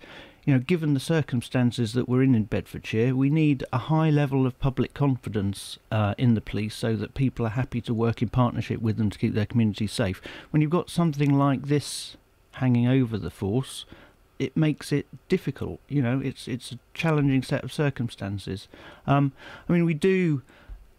You know, given the circumstances that we're in in Bedfordshire, we need a high level of public confidence uh, in the police so that people are happy to work in partnership with them to keep their communities safe. When you've got something like this hanging over the force, it makes it difficult. You know, it's it's a challenging set of circumstances. Um, I mean, we do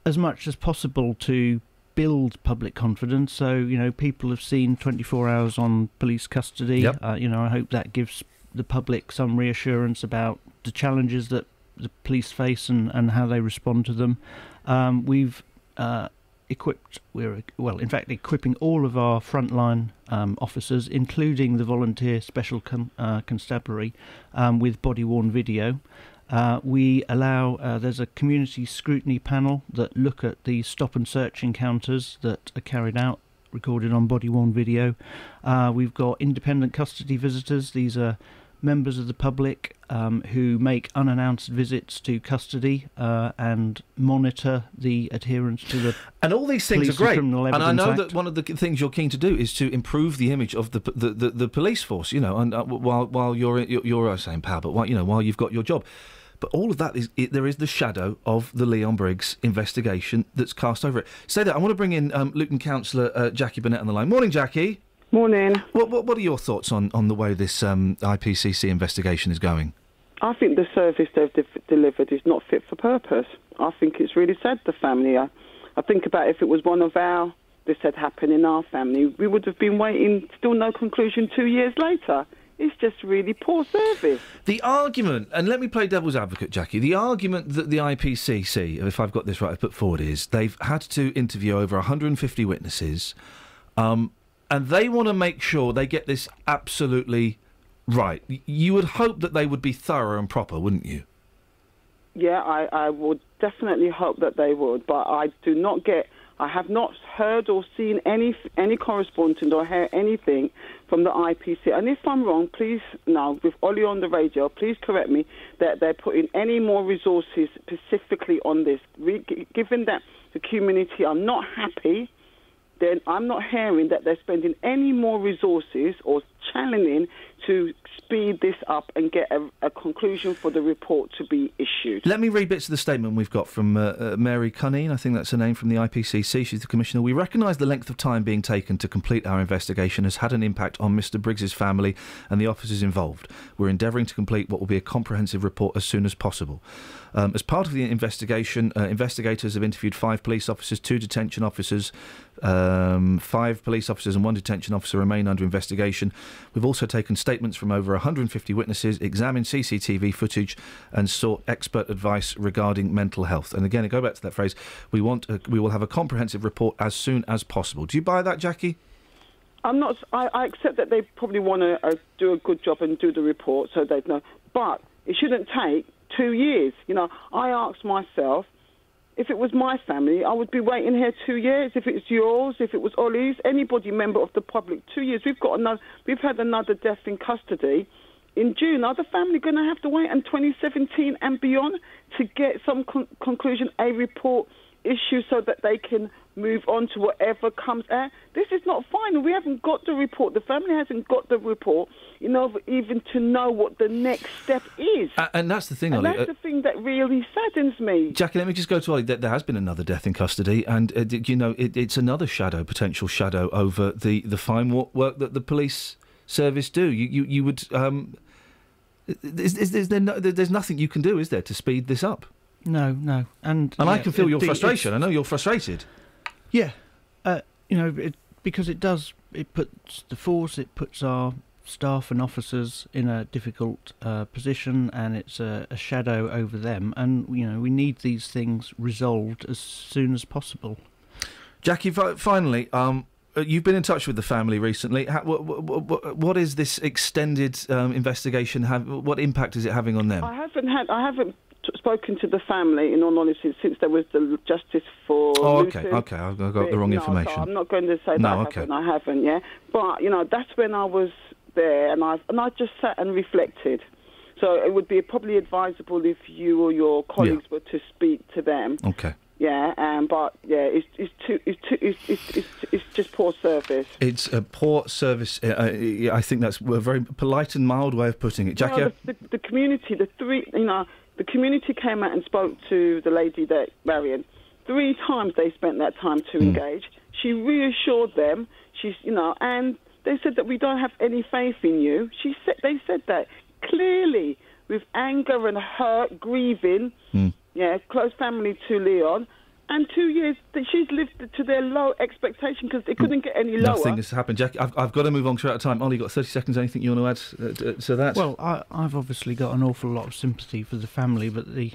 as much as possible to build public confidence. So you know, people have seen 24 hours on police custody. Yep. Uh, you know, I hope that gives the public some reassurance about the challenges that the police face and, and how they respond to them. Um, we've uh, equipped, we're well, in fact, equipping all of our frontline um, officers, including the volunteer special con- uh, constabulary, um, with body worn video. Uh, we allow uh, there's a community scrutiny panel that look at the stop and search encounters that are carried out recorded on body worn video. Uh, we've got independent custody visitors. These are members of the public um, who make unannounced visits to custody uh, and monitor the adherence to the and all these things are great. Criminal And I know Act. that one of the things you're keen to do is to improve the image of the the, the, the police force. You know, and uh, while while you're you're, you're uh, saying power, but while, you know while you've got your job. But all of that is it, there is the shadow of the Leon Briggs investigation that's cast over it. Say that I want to bring in um, Luton councillor uh, Jackie Burnett on the line. Morning, Jackie. Morning. What what, what are your thoughts on, on the way this um, IPCC investigation is going? I think the service they've de- delivered is not fit for purpose. I think it's really sad, the family. I, I think about if it was one of our, this had happened in our family, we would have been waiting, still no conclusion two years later. It's just really poor service. The argument, and let me play devil's advocate, Jackie. The argument that the IPCC, if I've got this right, have put forward is they've had to interview over 150 witnesses, um, and they want to make sure they get this absolutely right. You would hope that they would be thorough and proper, wouldn't you? Yeah, I, I would definitely hope that they would, but I do not get. I have not heard or seen any any correspondence or hear anything from the IPC. And if I'm wrong, please now with Ollie on the radio, please correct me that they're putting any more resources specifically on this. Given that the community are not happy then I'm not hearing that they're spending any more resources or channeling to speed this up and get a, a conclusion for the report to be issued. Let me read bits of the statement we've got from uh, uh, Mary Cunneen. I think that's her name from the IPCC. She's the commissioner. We recognise the length of time being taken to complete our investigation has had an impact on Mr Briggs's family and the officers involved. We're endeavouring to complete what will be a comprehensive report as soon as possible. Um, as part of the investigation, uh, investigators have interviewed five police officers, two detention officers, um, five police officers, and one detention officer remain under investigation. We've also taken statements from over 150 witnesses, examined CCTV footage, and sought expert advice regarding mental health. And again, I go back to that phrase: we want, a, we will have a comprehensive report as soon as possible. Do you buy that, Jackie? I'm not. I, I accept that they probably want to uh, do a good job and do the report, so they'd know. But it shouldn't take two years. You know, I asked myself, if it was my family, I would be waiting here two years. If it's yours, if it was Ollie's, anybody member of the public, two years. We've got another. We've had another death in custody in June. Are the family going to have to wait until 2017 and beyond to get some con- conclusion, a report issued so that they can move on to whatever comes out? This is not final. We haven't got the report. The family hasn't got the report, you know, even to know what the next step is. Uh, and that's the thing, and Ollie. that's uh, the thing that really saddens me. Jackie, let me just go to Ollie. There, there has been another death in custody, and uh, you know it, it's another shadow, potential shadow over the the fine work that the police service do. You you, you would. Um, is, is, is there no, there's nothing you can do, is there, to speed this up? No, no, and And I can feel it- your frustration. I know you're frustrated. Yeah, uh, you know, it, because it does. It puts the force. It puts our staff and officers in a difficult uh, position, and it's a, a shadow over them. And you know, we need these things resolved as soon as possible. Jackie, finally, um, uh, you've been in touch with the family recently. Ha- what, what, what is this extended um, investigation? Have what impact is it having on them? I haven't had. I haven't t- spoken to the family in all honesty since there was the justice for. Oh, okay, Luton okay, I've got the wrong No, so information. I'm not going to say that No, I okay. haven't. I haven't. Yeah, but you know that's when I was there, and I and I just sat and reflected. So it would be probably advisable if you or your colleagues were to speak to them. Okay. Yeah, um, but yeah, it's it's too it's too it's it's, it's, it's just poor service. It's a poor service. Uh, uh, I think that's a very polite and mild way of putting it. Jackie, Well, the, the, the community, the three, you know, the community came out and spoke to the lady that Marion. Three times they spent that time to hmm. engage. She reassured them. She's, you know, and they said that we don't have any faith in you. She said they said that clearly with anger and hurt, grieving. Hmm. Yeah, close family to Leon. And two years, that she's lived to their low expectation because they couldn't get any lower. nothing has happened. Jackie, I've, I've got to move on. 'cause we're out of time. Olly, got 30 seconds. Anything you want to add uh, to- to that? Well, I, I've obviously got an awful lot of sympathy for the family, but the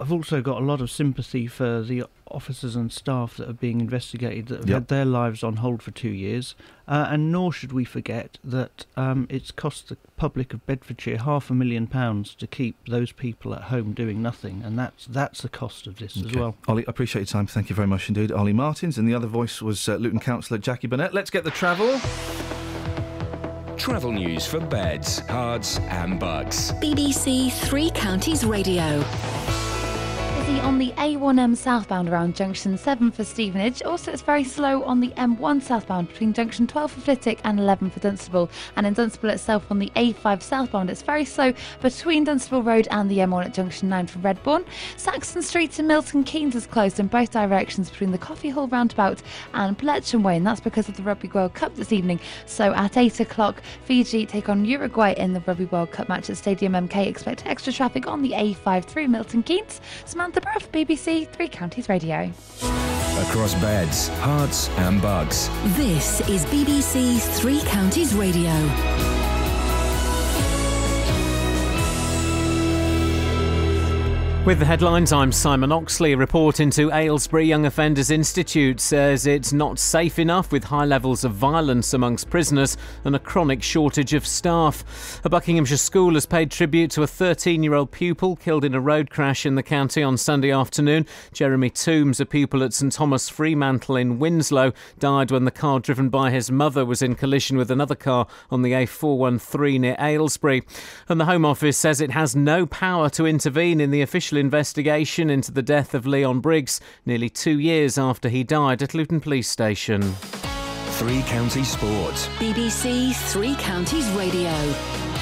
I've also got a lot of sympathy for the officers and staff that are being investigated that have Yep. had their lives on hold for two years. Uh, and nor should we forget that um, it's cost the public of Bedfordshire half a million pounds to keep those people at home doing nothing, and that's that's the cost of this as well. Olly, I appreciate your time. Thank you very much indeed. Olly Martins, and the other voice was uh, Luton Councillor Jackie Burnett. Let's get the travel. Travel news for beds, cards, and bugs. BBC Three Counties Radio. Busy on the A1M southbound around junction 7 for Stevenage. Also, it's very slow on the M1 southbound between junction 12 for Flitwick and 11 for Dunstable. And in Dunstable itself on the A5 southbound, it's very slow between Dunstable Road and the M1 at junction 9 for Redbourn. Saxon Street to Milton Keynes is closed in both directions between the Coffee Hall roundabout and Bletchley Way, and that's because of the Rugby World Cup this evening. So at 8 o'clock, Fiji take on Uruguay in the Rugby World Cup match at Stadium MK. Expect extra traffic on the A5 through Milton Keynes. Samantha Bruff, BBC Three Counties Radio. Across beds, Herts, and bugs. This is BBC Three Counties Radio. With the headlines, I'm Simon Oxley. A report into Aylesbury Young Offenders Institute says it's not safe enough with high levels of violence amongst prisoners and a chronic shortage of staff. A Buckinghamshire school has paid tribute to a 13 year old pupil killed in a road crash in the county on Sunday afternoon. Jeremy Toombs, a pupil at Sir Thomas Fremantle in Winslow, died when the car driven by his mother was in collision with another car on the A413 near Aylesbury. And the Home Office says it has no power to intervene in the officially initial investigation into the death of Leon Briggs nearly two years after he died at Luton Police Station. Three Counties Sports. BBC Three Counties Radio.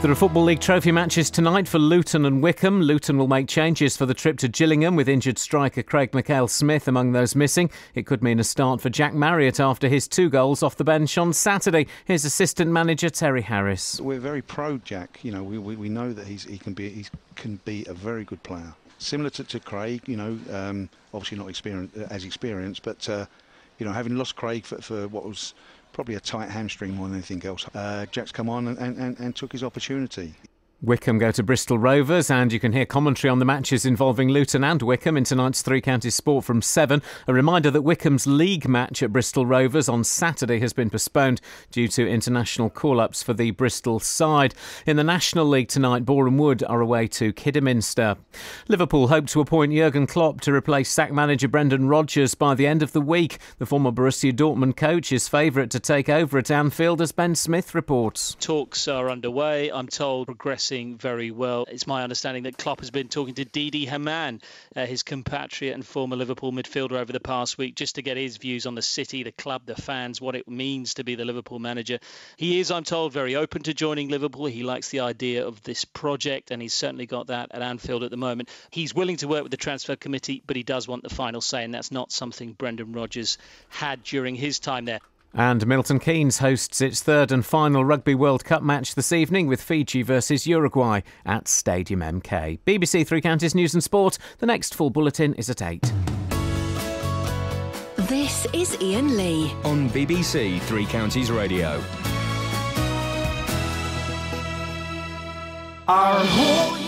There are Football League trophy matches tonight for Luton and Wycombe. Luton will make changes for the trip to Gillingham with injured striker Craig Mackail-Smith among those missing. It could mean a start for Jack Marriott after his two goals off the bench on Saturday. Here's assistant manager Terry Harris. We're very pro Jack. You know, we, we, we know that he's, he can be he can be a very good player. Similar to, to Craig, you know, um, obviously not experience, as experienced, but uh, you know, having lost Craig for, for what was probably a tight hamstring more than anything else, uh, Jack's come on and, and, and took his opportunity. Wycombe go to Bristol Rovers, and you can hear commentary on the matches involving Luton and Wycombe in tonight's Three Counties Sport from 7. A reminder that Wycombe's league match at Bristol Rovers on Saturday has been postponed due to international call ups for the Bristol side. In the National League tonight, Boreham Wood are away to Kidderminster. Liverpool hope to appoint Jurgen Klopp to replace sack manager Brendan Rodgers by the end of the week. The former Borussia Dortmund coach is favourite to take over at Anfield, as Ben Smith reports. Talks are underway. I'm told progressing very well. It's my understanding that Klopp has been talking to Didi Hamann, uh, his compatriot and former Liverpool midfielder, over the past week, just to get his views on the city, the club, the fans, what it means to be the Liverpool manager. He is, I'm told, very open to joining Liverpool. He likes the idea of this project, and he's certainly got that at Anfield at the moment. He's willing to work with the transfer committee, but he does want the final say, and that's not something Brendan Rodgers had during his time there. And Milton Keynes hosts its third and final Rugby World Cup match this evening with Fiji versus Uruguay at Stadium MK. BBC Three Counties News and Sport. The next full bulletin is at 8. This is Iain Lee. On BBC Three Counties Radio. Our whole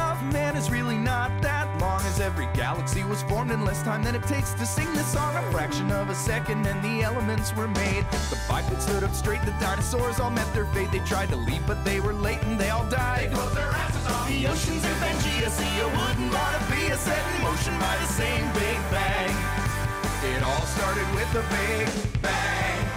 was formed in less time than it takes to sing this song. A fraction of a second and the elements were made. The bipeds stood up straight, the dinosaurs all met their fate. They tried to leave, but they were late and they all died. They closed their asses off. The oceans in Pangea, see a wooden Bonavia set in motion by the same Big Bang. It all started with a Big Bang.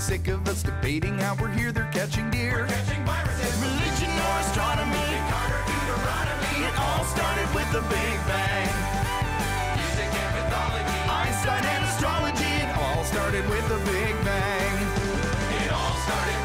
Really sick of us debating how we're here, they're catching deer. catching viruses. Religion or astronomy, Encarta, Deuteronomy, it all started with the Big Bang. Music and mythology, Einstein and astrology, it all started with the Big Bang. It all started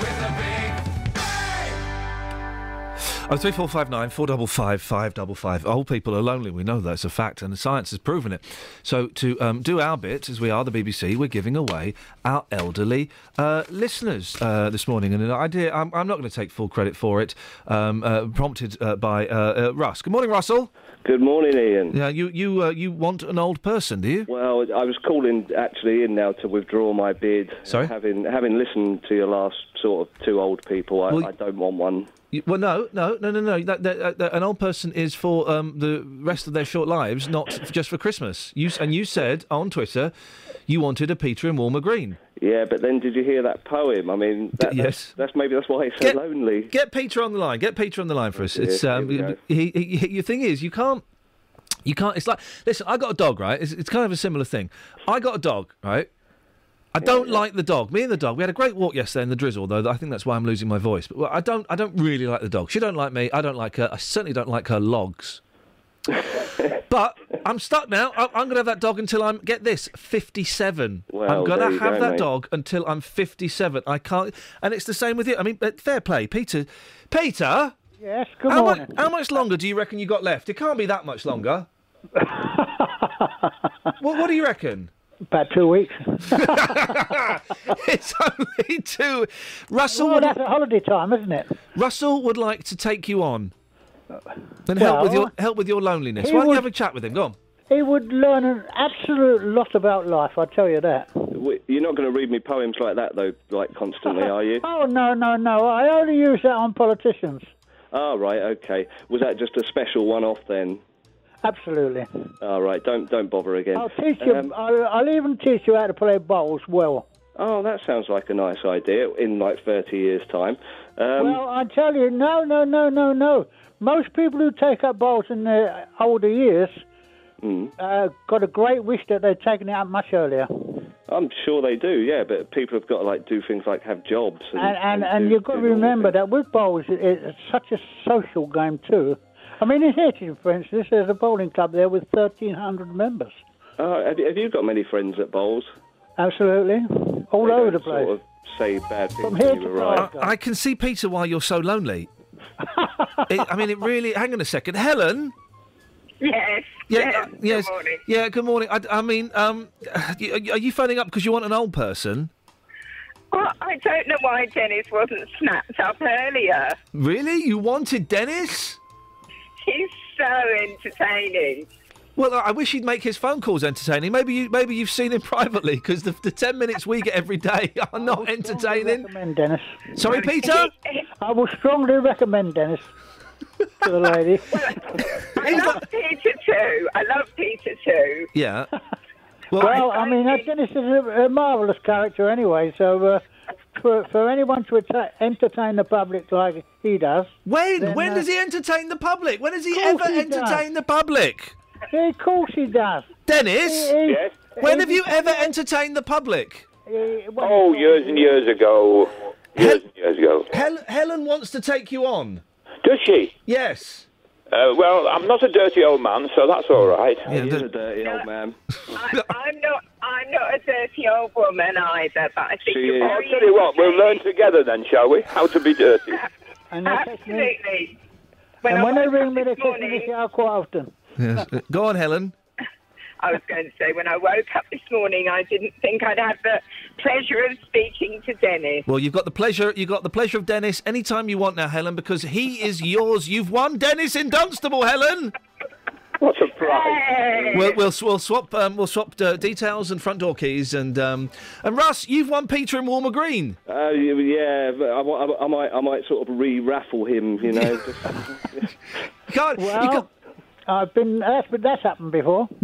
Oh, three four five nine four double five five double five. Old people are lonely. We know that's a fact, and the science has proven it. So to um, do our bit, as we are the BBC, we're giving away our elderly uh, listeners uh, this morning, and an idea. I'm, I'm not going to take full credit for it. Um, uh, prompted uh, by uh, uh, Russ. Good morning, Russell. Good morning, Iain. Yeah, you you uh, you want an old person, do you? Well, I was calling actually in now to withdraw my bid. Sorry? Having having listened to your last sort of two old people, I, Well, I don't want one. Well, no, no, no, no, no. That, that, that, an old person is for um, the rest of their short lives, not just for Christmas. You and you said on Twitter you wanted a Peter and Woolmer Green. Yeah, but then did you hear that poem? I mean, that, yes. That's, that's maybe that's why it's so lonely. Get Peter on the line. Get Peter on the line for us. It's um, he, he, he, your thing is you can't. You can't. It's like listen. I got a dog, right? It's, it's kind of a similar thing. I got a dog, right? I don't like the dog. Me and the dog. We had a great walk yesterday in the drizzle, though. I think that's why I'm losing my voice. But well, I don't. I don't really like the dog. She don't like me. I don't like her. I certainly don't like her logs. [LAUGHS] but I'm stuck now. I'm, I'm going to have that dog until I'm get this 57. Well, I'm going to have go, that mate. dog until I'm 57. I can't. And it's the same with you. I mean, fair play, Peter. Peter. Yes, good how morning. Much, how much longer do you reckon you got left? It can't be that much longer. [LAUGHS] what, what do you reckon? About two weeks. [LAUGHS] [LAUGHS] it's only two. Russell Well, would, that's a holiday time, isn't it? Russell would like to take you on and help with your help with your loneliness. Why don't you have a chat with him? Go on. He would learn an absolute lot about life, I tell you that. You're not going to read me poems like that, though, like constantly, are you? [LAUGHS] Oh, no, no, no. I only use that on politicians. Oh, right, okay. Was that just a special one-off then? Absolutely. All right, don't don't bother again. I'll teach you. Um, I'll, I'll even teach you how to play bowls well. oh, that sounds like a nice idea. In like 30 years' time. Um, well, I tell you, no, no, no, no, no. Most people who take up bowls in their older years mm, uh, got a great wish that they'd taken it up much earlier. I'm sure they do. Yeah, but people have got to like do things like have jobs. And, And and, do- and you've got to do remember that with bowls, it's such a social game too. I mean, in Hitchin, for instance, there's a bowling club there with 1,300 members. Oh, have, you, have you got many friends at bowls? Absolutely, all They over the place. Sort of say bad things From here when you to arrive. I, I can see Peter why you're so lonely. [LAUGHS] it, I mean, it really. Hang on a second, Helen. Yes. Yeah, yes. uh, yes. Good morning. Yeah, good morning. I, I mean, um, are you phoning up because you want an old person? Well, I don't know why Dennis wasn't snapped up earlier. Really? You wanted Dennis? He's so entertaining. Well, I I wish he'd make his phone calls entertaining. Maybe you, maybe you've seen him [LAUGHS] privately because the, the ten minutes we get every day [LAUGHS] are not entertaining. recommend Dennis. Sorry, Peter. [LAUGHS] I will strongly recommend Dennis to the lady. I love Peter too. I love Peter too. Yeah. Well, I mean, Dennis is a, a marvellous character anyway, so uh, for, for anyone to atta- entertain the public like he does. When? then, when uh, does he entertain the public? When has he ever he entertained does. the public? Yeah, of course he does. Dennis? He- he- When he- have you ever entertained the public? Oh, years and years ago. Years and years ago. Hel- Helen wants to take you on. Does she? Yes. Uh, well, I'm not a dirty old man, so that's all right. He is a dirty old man. I, I'm not. I'm not a dirty old woman either, but I think She you're is. I'll tell you what, we'll learn together then, shall we? How to be dirty. And they text me- Absolutely. When and I when they woke ring up me, they this text me morning- this hour quite often. Yes. Go on, Helen. I was going to say, when I woke up this morning, I didn't think I'd have the pleasure of speaking to Dennis. Well, you've got the pleasure. You've got the pleasure of Dennis anytime you want now, Helen, because he is yours. You've won Dennis in Dunstable, Helen. What a prize! We'll, we'll, we'll swap um, we'll swap uh, details and front door keys and um, and Russ, you've won Peter in Woolmer Green. Uh, yeah, but I, I, I might I might sort of re-raffle him, you know. just- [LAUGHS] can't, well, I've been. That's, but that's happened before. [LAUGHS]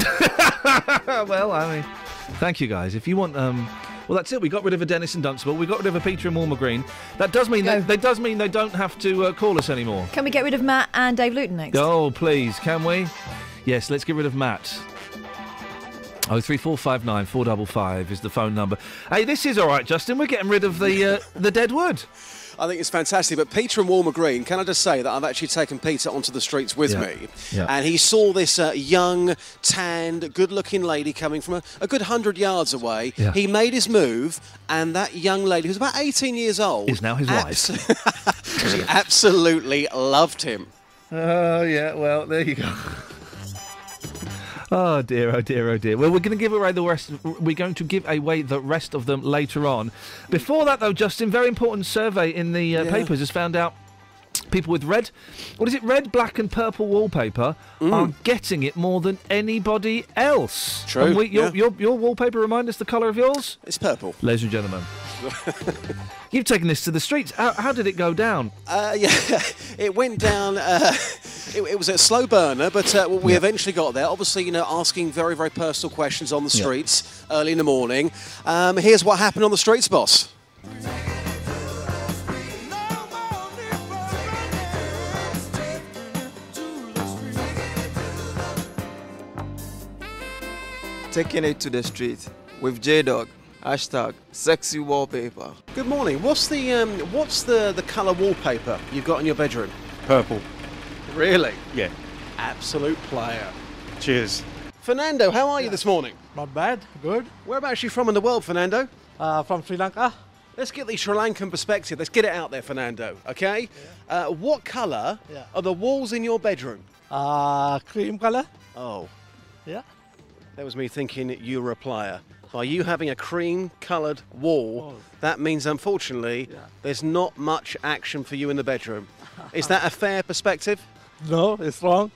well, I mean, thank you guys. If you want, um, well, that's it. We got rid of a Dennis and Dunstable. We got rid of a Peter and Woolmer Green. That does mean that, that does mean they don't have to uh, call us anymore. Can we get rid of Matt and Dave Luton next? Oh, please, can we? Yes, let's get rid of Matt. Oh three four five nine four double five is the phone number. Hey, this is all right, Justin. We're getting rid of the uh, the dead wood. I think it's fantastic. But Peter and Woolmer Green, can I just say that I've actually taken Peter onto the streets with Yeah. me, Yeah. and he saw this uh, young, tanned, good-looking lady coming from a, a good hundred yards away. Yeah. He made his move, and that young lady, who's about 18 years old, Is now his abs- [LAUGHS] she absolutely loved him. Oh yeah, well there you go. Oh dear, oh dear, oh dear. Well, we're going to give away the rest. We're going to give away the rest of them later on. Before that, though, Justin, very important survey in the uh, Yeah. papers has found out people with red, what is it, red, black, and purple wallpaper are getting it more than anybody else. Mm. True, And we, your, yeah. your your wallpaper remind us the colour of yours? It's purple. Ladies and gentlemen, [LAUGHS] you've taken this to the streets. How, how did it go down? Uh, [LAUGHS] yeah, it went down. Uh, [LAUGHS] it, it was a slow burner, but uh, we Yeah. eventually got there. Obviously, you know, asking very, very personal questions on the Yeah. streets early in the morning. Um, here's what happened on the streets, boss. taking it to the street with J Dog. Hashtag sexy wallpaper. Good morning. What's the um, what's the the colour wallpaper you've got in your bedroom? Purple. Really? Yeah. Absolute player. Cheers. Fernando, how are you this morning? Not bad. Good. Whereabouts are you from in the world, Fernando? Uh, from Sri Lanka. Let's get the Sri Lankan perspective. Let's get it out there, Fernando. Okay. Uh, what colour Yeah. are the walls in your bedroom? Uh, cream color. Oh, Yeah. that was me thinking you were a player. By you having a cream-coloured wall, that means unfortunately there's not much action for you in the bedroom. Is that a fair perspective? [LAUGHS] No, it's wrong.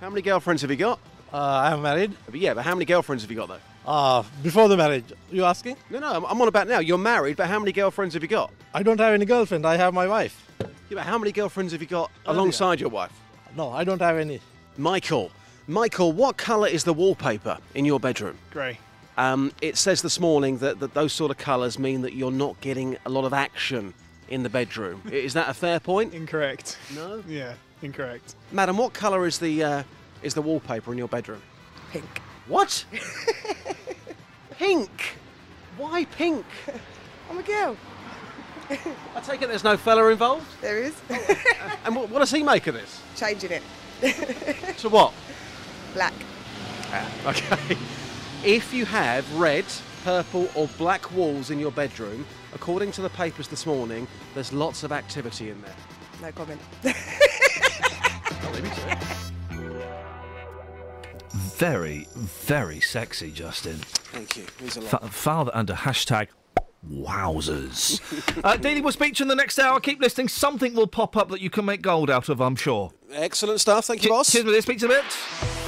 How many girlfriends have you got? Uh, I'm married. But yeah, but how many girlfriends have you got though? Uh, before the marriage, you asking? No, no, I'm, I'm on about now. You're married, but how many girlfriends have you got? I don't have any girlfriend. I have my wife. Yeah, but how many girlfriends have you got Oh, alongside your wife? No, I don't have any. Michael, Michael, what colour is the wallpaper in your bedroom? Grey. Um, it says this morning that, that those sort of colours mean that you're not getting a lot of action in the bedroom. [LAUGHS] Is that a fair point? Incorrect. No. Yeah, incorrect. Madam, what colour is the uh, is the wallpaper in your bedroom? Pink. What? [LAUGHS] pink. Why pink? I'm a girl. I take it there's no fella involved. There is. [LAUGHS] And what, what does he make of this? Changing it. To what? Black. Okay. If you have red, purple, or black walls in your bedroom, according to the papers this morning, there's lots of activity in there. No comment. Very, very sexy, Justin. Thank you. Means a lot. Fa- file under hashtag wowzers. [LAUGHS] uh, Daily will speak to you in the next hour. Keep listening. Something will pop up that you can make gold out of, I'm sure. Excellent stuff. Thank you, boss. Cheers, with this. Speak to you in a bit.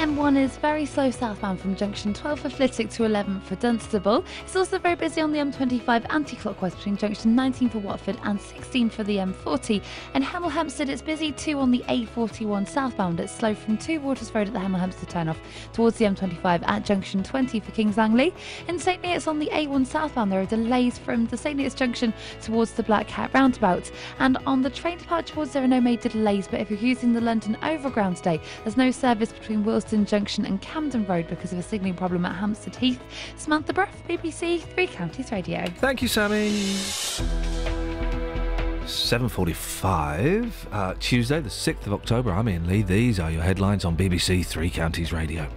M1 is very slow southbound from junction 12 for Flitwick to 11 for Dunstable. It's also very busy on the M25 anti-clockwise between junction 19 for Watford and 16 for the M40. And Hemel Hempstead, it's busy too on the A41 southbound. It's slow from Two Waters Road at the Hemel Hempstead turnoff towards the M25 at junction 20 for Kings Langley. In St Neots on the A1 southbound, there are delays from the St Neots junction towards the Black Cat roundabout. And on the train departure towards there are no major delays, but if you're using the London Overground today, there's no service between Willesden Junction and Camden Road because of a signalling problem at Hampstead Heath. Samantha Bruff, BBC Three Counties Radio. Thank you, Sammy. 7.45, uh, Tuesday, the 6th of October. I'm Iain Lee. These are your headlines on BBC Three Counties Radio.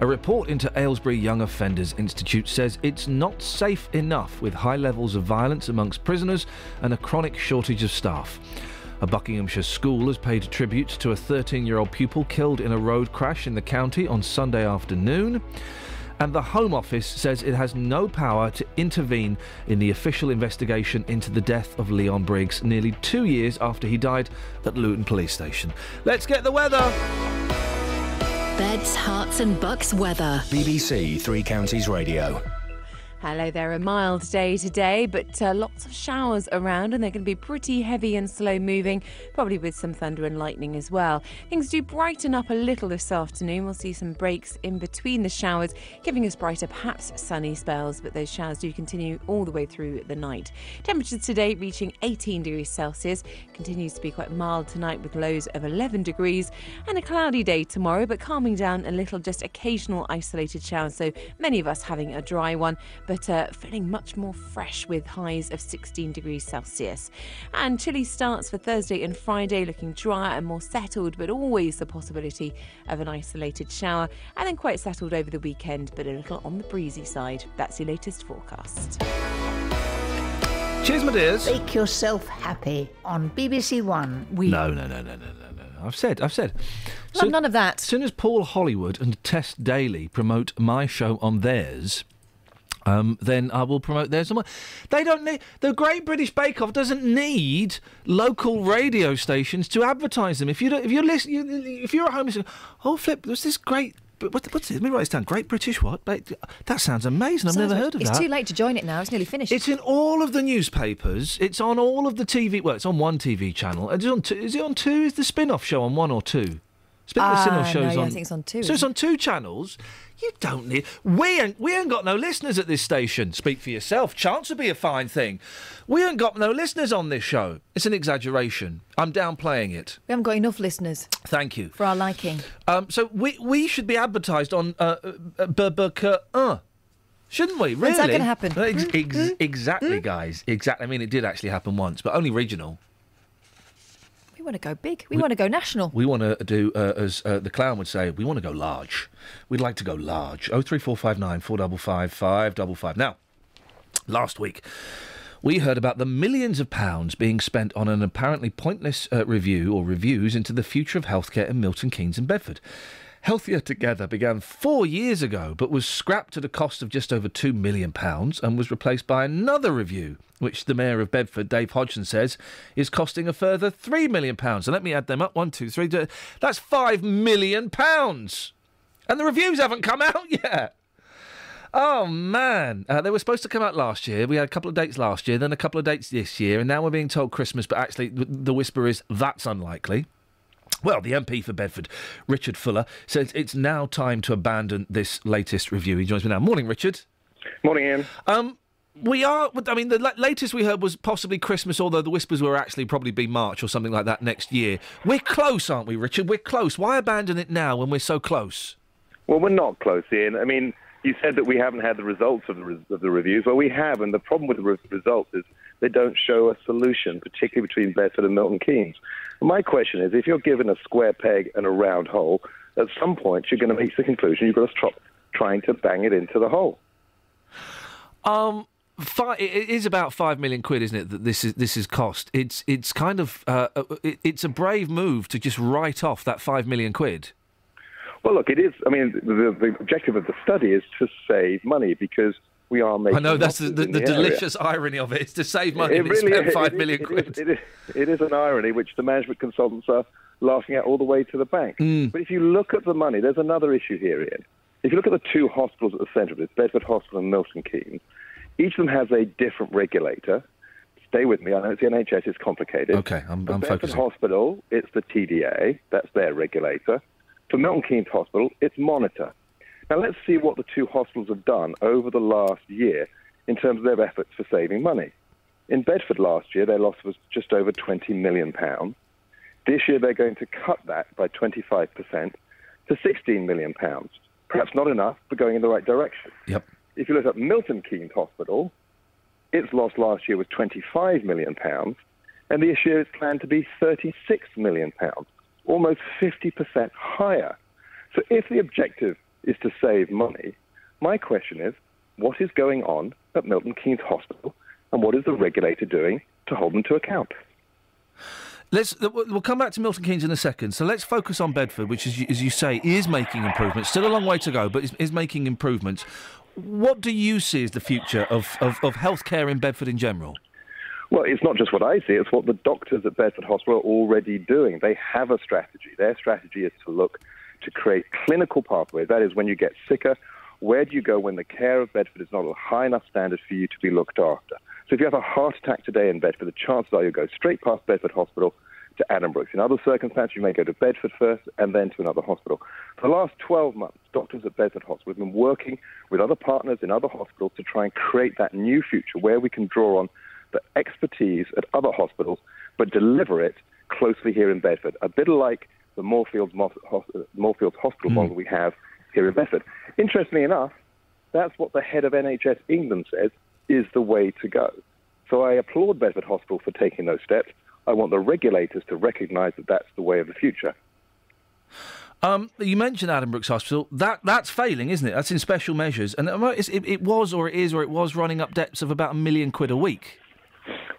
A report into Aylesbury Young Offenders Institute says it's not safe enough with high levels of violence amongst prisoners and a chronic shortage of staff. A Buckinghamshire school has paid tribute to a 13 year old pupil killed in a road crash in the county on Sunday afternoon. And the Home Office says it has no power to intervene in the official investigation into the death of Leon Briggs nearly two years after he died at Luton Police Station. Let's get the weather. Beds, Herts, and bucks weather. BBC Three Counties Radio. Hello there, a mild day today, but uh, lots of showers around, and they're going to be pretty heavy and slow moving, probably with some thunder and lightning as well. Things do brighten up a little this afternoon. We'll see some breaks in between the showers, giving us brighter, perhaps sunny spells, but those showers do continue all the way through the night. Temperatures today reaching 18 degrees Celsius, continues to be quite mild tonight with lows of 11 degrees, and a cloudy day tomorrow, but calming down a little, just occasional isolated showers, so many of us having a dry one but uh, feeling much more fresh with highs of 16 degrees Celsius. And chilly starts for Thursday and Friday, looking drier and more settled, but always the possibility of an isolated shower, and then quite settled over the weekend, but a little on the breezy side. That's your latest forecast. Cheers, my dears. Make yourself happy on BBC One. We No, no, no, no, no, no, no. I've said, I've said. Well, none of that. As soon as Paul Hollywood and Tess Daly promote my show on theirs, um, then I will promote theirs. on. They don't need the Great British Bake Off doesn't need local radio stations to advertise them. If you don't, if you're listening, you, if you're at home, listening, oh flip, there's this great. What, what's it? Let me write this down. Great British what? That sounds amazing. I've Sounds never heard of it's that. It's too late to join it now. It's nearly finished. It's in all of the newspapers. It's on all of the TV. Well, it's on one TV channel. Is it on two? Is it on two? Is the spin-off show on one or two? Spin-off no, show's yeah, I think it's on two, So it's isn't on two channels. You don't need. We ain't. We ain't got no listeners at this station. Speak for yourself. Chance would be a fine thing. We ain't got no listeners on this show. It's an exaggeration. I'm downplaying it. We haven't got enough listeners Thank you. for our liking. Um, so we we should be advertised on uh, uh, uh, shouldn't we? Really? When's that gonna happen? Uh, ex- ex- exactly, guys. Exactly. I mean, it did actually happen once, but only regional. We want to go big. We, want to go national. We want to do, uh, as uh, the clown would say, we want to go large. We'd like to go large. Oh three four five nine four double five five double five. Now, last week we heard about the millions of pounds being spent on an apparently pointless uh, review or reviews into the future of healthcare in Milton Keynes and Bedford. Healthier Together began four years ago, but was scrapped at a cost of just over £2 million and was replaced by another review, which the Mayor of Bedford, Dave Hodgson, says is costing a further £3 million. And let me add them up one, two, three. d- That's £5 million. And the reviews haven't come [LAUGHS] out yet. Oh man, uh, they were supposed to come out last year. We had a couple of dates last year, then a couple of dates this year, and now we're being told Christmas. But actually, the whisper is that's unlikely. Well, the MP for Bedford, Richard Fuller, says it's now time to abandon this latest review. He joins me now. Morning, Richard. Morning, Iain. Um, we are. I mean, the latest we heard was possibly Christmas, although the whispers were actually probably be March or something like that next year. We're close, aren't we, Richard? We're close. Why abandon it now when we're so close? Well, we're not close, Iain. I mean, you said that we haven't had the results of the, re- of the reviews. Well, we have, and the problem with the re- results is they don't show a solution, particularly between Bedford and Milton Keynes. My question is, if you're given a square peg and a round hole, at some point you're going to reach the conclusion you've got to stop trying to bang it into the hole. Um, fi- it is about five million quid, isn't it? That this is this is cost. It's it's kind of uh, uh, it, it's a brave move to just write off that five million quid. Well, look, it is. I mean, the, the objective of the study is to save money because we are making. I know that's the, the, the delicious irony of it is to save money It and really spend is. five It is- million it quid. is- It is, it is an irony which the management consultants are laughing at all the way to the bank. Mm. But if you look at the money, there's another issue here, Iain. If you look at the two hospitals at the centre of this, Bedford Hospital and Milton Keynes, each of them has a different regulator. Stay with me. I know it's the NHS. It's complicated. Okay, I'm, For I'm Bedford focusing. Hospital, it's the TDA. That's their regulator. For Milton Keynes Hospital, it's Monitor. Now let's see what the two hospitals have done over the last year in terms of their efforts for saving money. In Bedford last year, their loss was just over 20 million pounds. This year, they're going to cut that by 25% to 16 million pounds. Perhaps not enough, but going in the right direction. Yep. If you look at Milton Keynes Hospital, its loss last year was 25 million pounds, and this year it's planned to be 36 million pounds, almost 50% higher. So if the objective is to save money, my question is, what is going on at Milton Keynes Hospital, and what is the regulator doing to hold them to account? Let's we'll we'll come back to Milton Keynes in a second. So let's focus on Bedford, which, is, as you say, is making improvements. Still a long way to go, but is, is making improvements. What do you see as the future of, of, of healthcare in Bedford in general? Well, it's not just what I see, it's what the doctors at Bedford Hospital are already doing. They have a strategy. Their strategy is to look to create clinical pathways. That is, when you get sicker, where do you go when the care of Bedford is not a high enough standard for you to be looked after? So if you have a heart attack today in Bedford, the chances are you'll go straight past Bedford Hospital to Addenbrooke's. In other circumstances, you may go to Bedford first and then to another hospital. For the last 12 months, doctors at Bedford Hospital have been working with other partners in other hospitals to try and create that new future where we can draw on the expertise at other hospitals, but deliver it closely here in Bedford. A bit like the Moorfields, Mo- uh, Moorfields Hospital model we have here in Bedford. Interestingly enough, that's what the head of NHS England says is the way to go. So I applaud Bedford Hospital for taking those steps. I want the regulators to recognise that that's the way of the future. Um, you mentioned Addenbrooke's Hospital. That that's failing, isn't it? That's in special measures, and um, it, it was, or it is, or it was running up debts of about a million quid a week.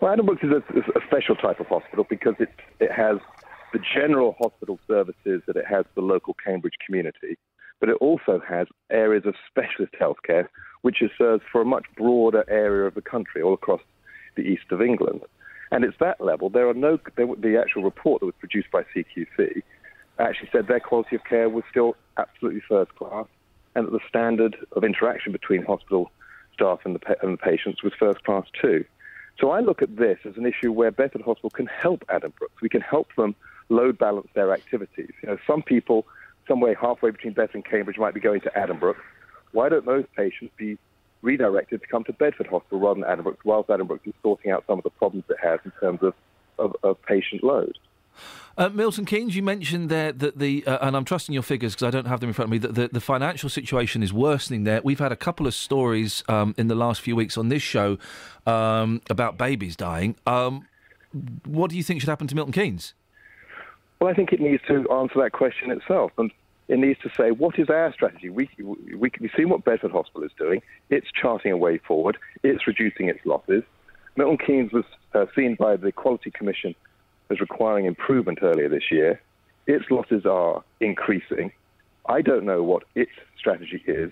Well, Addenbrooke's is a, is a special type of hospital because it, it has the general hospital services that it has for the local Cambridge community, but it also has areas of specialist healthcare, which it serves for a much broader area of the country, all across the east of England. And it's that level. There are no. There, the actual report that was produced by CQC actually said their quality of care was still absolutely first class, and that the standard of interaction between hospital staff and the, and the patients was first class too. So I look at this as an issue where Bedford Hospital can help Addenbrooke's. We can help them load balance their activities. You know, some people, somewhere halfway between Bedford and Cambridge, might be going to Addenbrooke. Why don't those patients be redirected to come to Bedford Hospital rather than Addenbrooke, whilst Addenbrooke is sorting out some of the problems it has in terms of, of, of patient load? Uh, Milton Keynes, you mentioned there that the, uh, and I'm trusting your figures because I don't have them in front of me, that the, the financial situation is worsening there. We've had a couple of stories um, in the last few weeks on this show um, about babies dying. Um, what do you think should happen to Milton Keynes? Well, I think it needs to answer that question itself, and it needs to say what is our strategy. We we we've seen what Bedford Hospital is doing. It's charting a way forward. It's reducing its losses. Milton Keynes was uh, seen by the Quality Commission as requiring improvement earlier this year. Its losses are increasing. I don't know what its strategy is.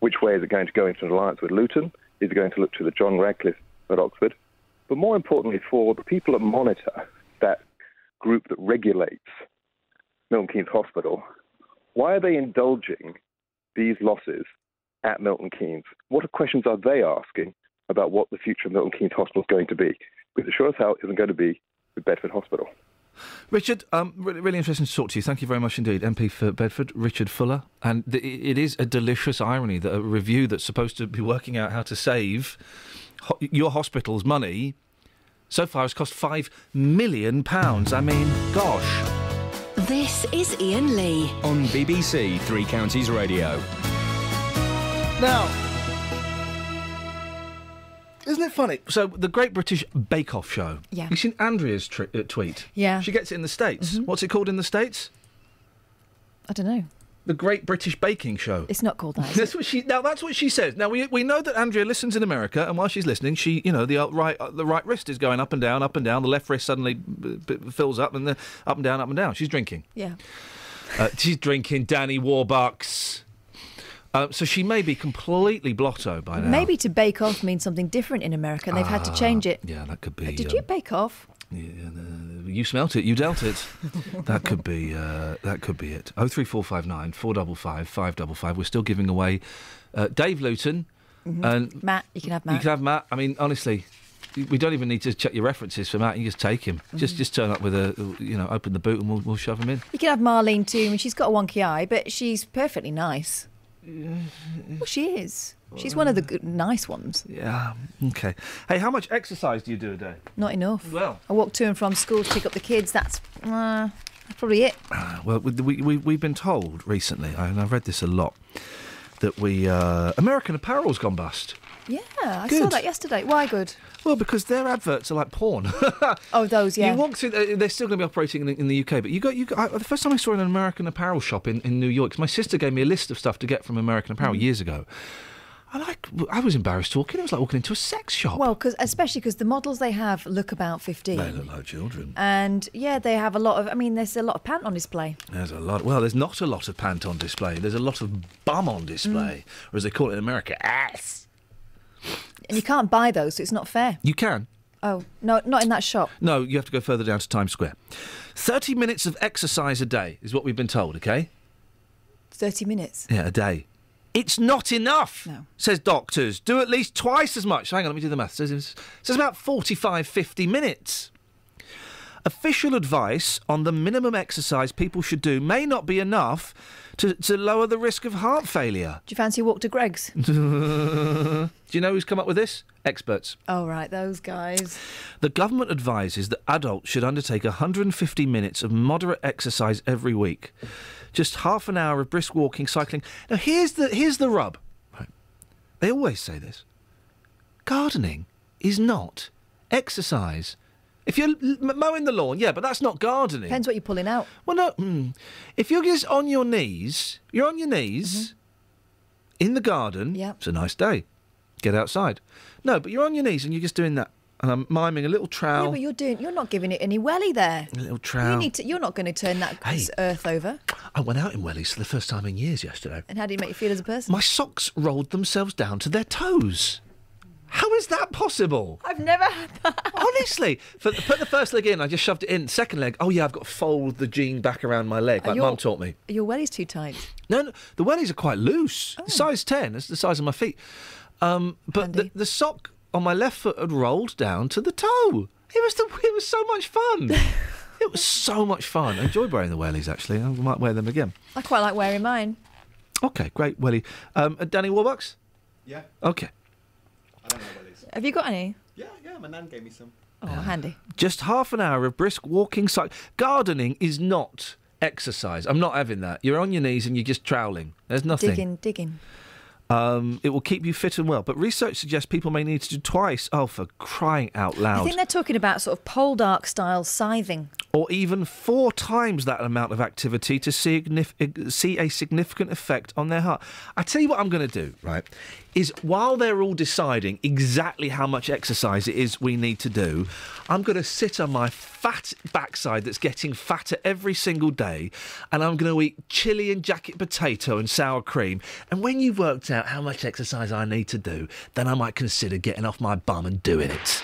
Which way is it going to go into an alliance with Luton? Is it going to look to the John Radcliffe at Oxford? But more importantly, for the people that monitor that group that regulates Milton Keynes Hospital, why are they indulging these losses at Milton Keynes? What questions are they asking about what the future of Milton Keynes Hospital is going to be? Because it sure as hell isn't going to be with Bedford Hospital. Richard, um, really, really interesting to talk to you. Thank you very much indeed, MP for Bedford, Richard Fuller. And th- it is a delicious irony that a review that's supposed to be working out how to save ho- your hospital's money so far it's cost five million pounds. I mean, gosh. This is Iain Lee. On BBC Three Counties Radio. Now, isn't it funny? So the Great British Bake Off show. Yeah. You seen Andrea's tri- uh, tweet? Yeah. She gets it in the states. What's it called in the states? I don't know. The Great British Baking Show. It's not called that. [LAUGHS] That's what she. Now that's what she says. Now we we know that Andrea listens in America, and while she's listening, she you know the uh, right uh, the right wrist is going up and down, up and down. The left wrist suddenly b- b- fills up, and the up and down, up and down. She's drinking. Yeah. Uh, she's drinking Danny Warbucks. Uh, so she may be completely blotto by now. Maybe to bake off means something different in America, and they've had to change it. Yeah, that could be. Did um, you bake off? You smelt it. You dealt it. [LAUGHS] that could be. Uh, that could be it. Oh three four five nine four double five five double five. We're still giving away uh, Dave Luton Mhm. and Matt, you can have Matt. You can have Matt. I mean, honestly, we don't even need to check your references for Matt. You just take him. Mm-hmm. Just just turn up with a you know open the boot and we'll we'll shove him in. You can have Marlene too. I mean, she's got a wonky eye, but she's perfectly nice. Well, she is. She's one of the good, nice ones. Yeah. Okay. Hey, how much exercise do you do a day? Not enough. Well. I walk to and from school to pick up the kids. That's, uh, that's probably it. Well, we, we, we, we've been told recently, and I've read this a lot, that we uh, American Apparel's gone bust. Yeah, I saw that yesterday. Why good? Well, because their adverts are like porn. [LAUGHS] Oh, those, yeah. You walk through, uh, they're still going to be operating in the, in the UK, but you got, you got, I, the first time I saw an American Apparel shop in, in New York, my sister gave me a list of stuff to get from American Apparel Mm. years ago. I like, I was embarrassed talking. It was like walking into a sex shop. Well, cause, especially because the models they have look about 15. they look like children. And yeah, they have a lot of, I mean, there's a lot of pant on display. There's a lot. Well, there's not a lot of pant on display. There's a lot of bum on display, or as they call it in America, ass. And you can't buy those, so it's not fair. You can. Oh, no, not in that shop. No, you have to go further down to Times Square. 30 minutes of exercise a day is what we've been told, okay? 30 minutes. Yeah, a day. It's not enough, no. says doctors. Do at least twice as much. Hang on, let me do the maths. Says, says about 45, 50 minutes. Official advice on the minimum exercise people should do may not be enough to, to lower the risk of heart failure. Do you fancy a walk to Greg's? [LAUGHS] do you know who's come up with this? Experts. oh, right, those guys. The government advises that adults should undertake 150 minutes of moderate exercise every week. Just half an hour of brisk walking, cycling. Now, here's the, here's the rub. Right. They always say this gardening is not exercise. If you're mowing the lawn, yeah, but that's not gardening. Depends what you're pulling out. Well, no. mm. If you're just on your knees, you're on your knees in the garden. Yeah. It's a nice day. Get outside. No, but you're on your knees and you're just doing that. And I'm miming a little trowel. Yeah, but you're doing. You're not giving it any welly there. a little You trowel. need to. You're not going to turn that Hey. earth over. I went out in wellies for the first time in years yesterday. And how did you make you feel as a person? My socks rolled themselves down to their toes. How is that possible? I've never had that. [LAUGHS] Honestly, for, put the first leg in, I just shoved it in. Second leg, oh yeah, I've got to fold the jean back around my leg, Are like your- Mum taught me. Your welly's too tight. No, no, the wellies are quite loose. Oh. Size 10, it's the size of my feet. Um, but the, the sock on my left foot had rolled down to the toe. It was, the, it was so much fun. [LAUGHS] it was so much fun. I enjoyed wearing the wellies, actually. I might wear them again. I quite like wearing mine. Okay, great, welly. Um, uh, Danny Warbucks? Yeah. Okay. I don't know what it is. Have you got any? Yeah, yeah, my nan gave me some. Oh, handy. Just half an hour of brisk walking. Cyc- Gardening is not exercise. I'm not having that. You're on your knees and you're just troweling. There's nothing. Digging, digging. Um, it will keep you fit and well, but research suggests people may need to do twice. Oh, for crying out loud. I think they're talking about sort of Poldark style scything. or even four times that amount of activity to see, see a significant effect on their heart. I tell you what I'm going to do, right, is while they're all deciding exactly how much exercise it is we need to do, I'm going to sit on my fat backside that's getting fatter every single day and I'm going to eat chili and jacket potato and sour cream. And when you've worked out how much exercise I need to do, then I might consider getting off my bum and doing it.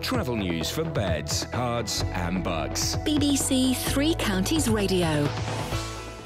Travel news for beds, cards, and bugs. BBC Three Counties Radio.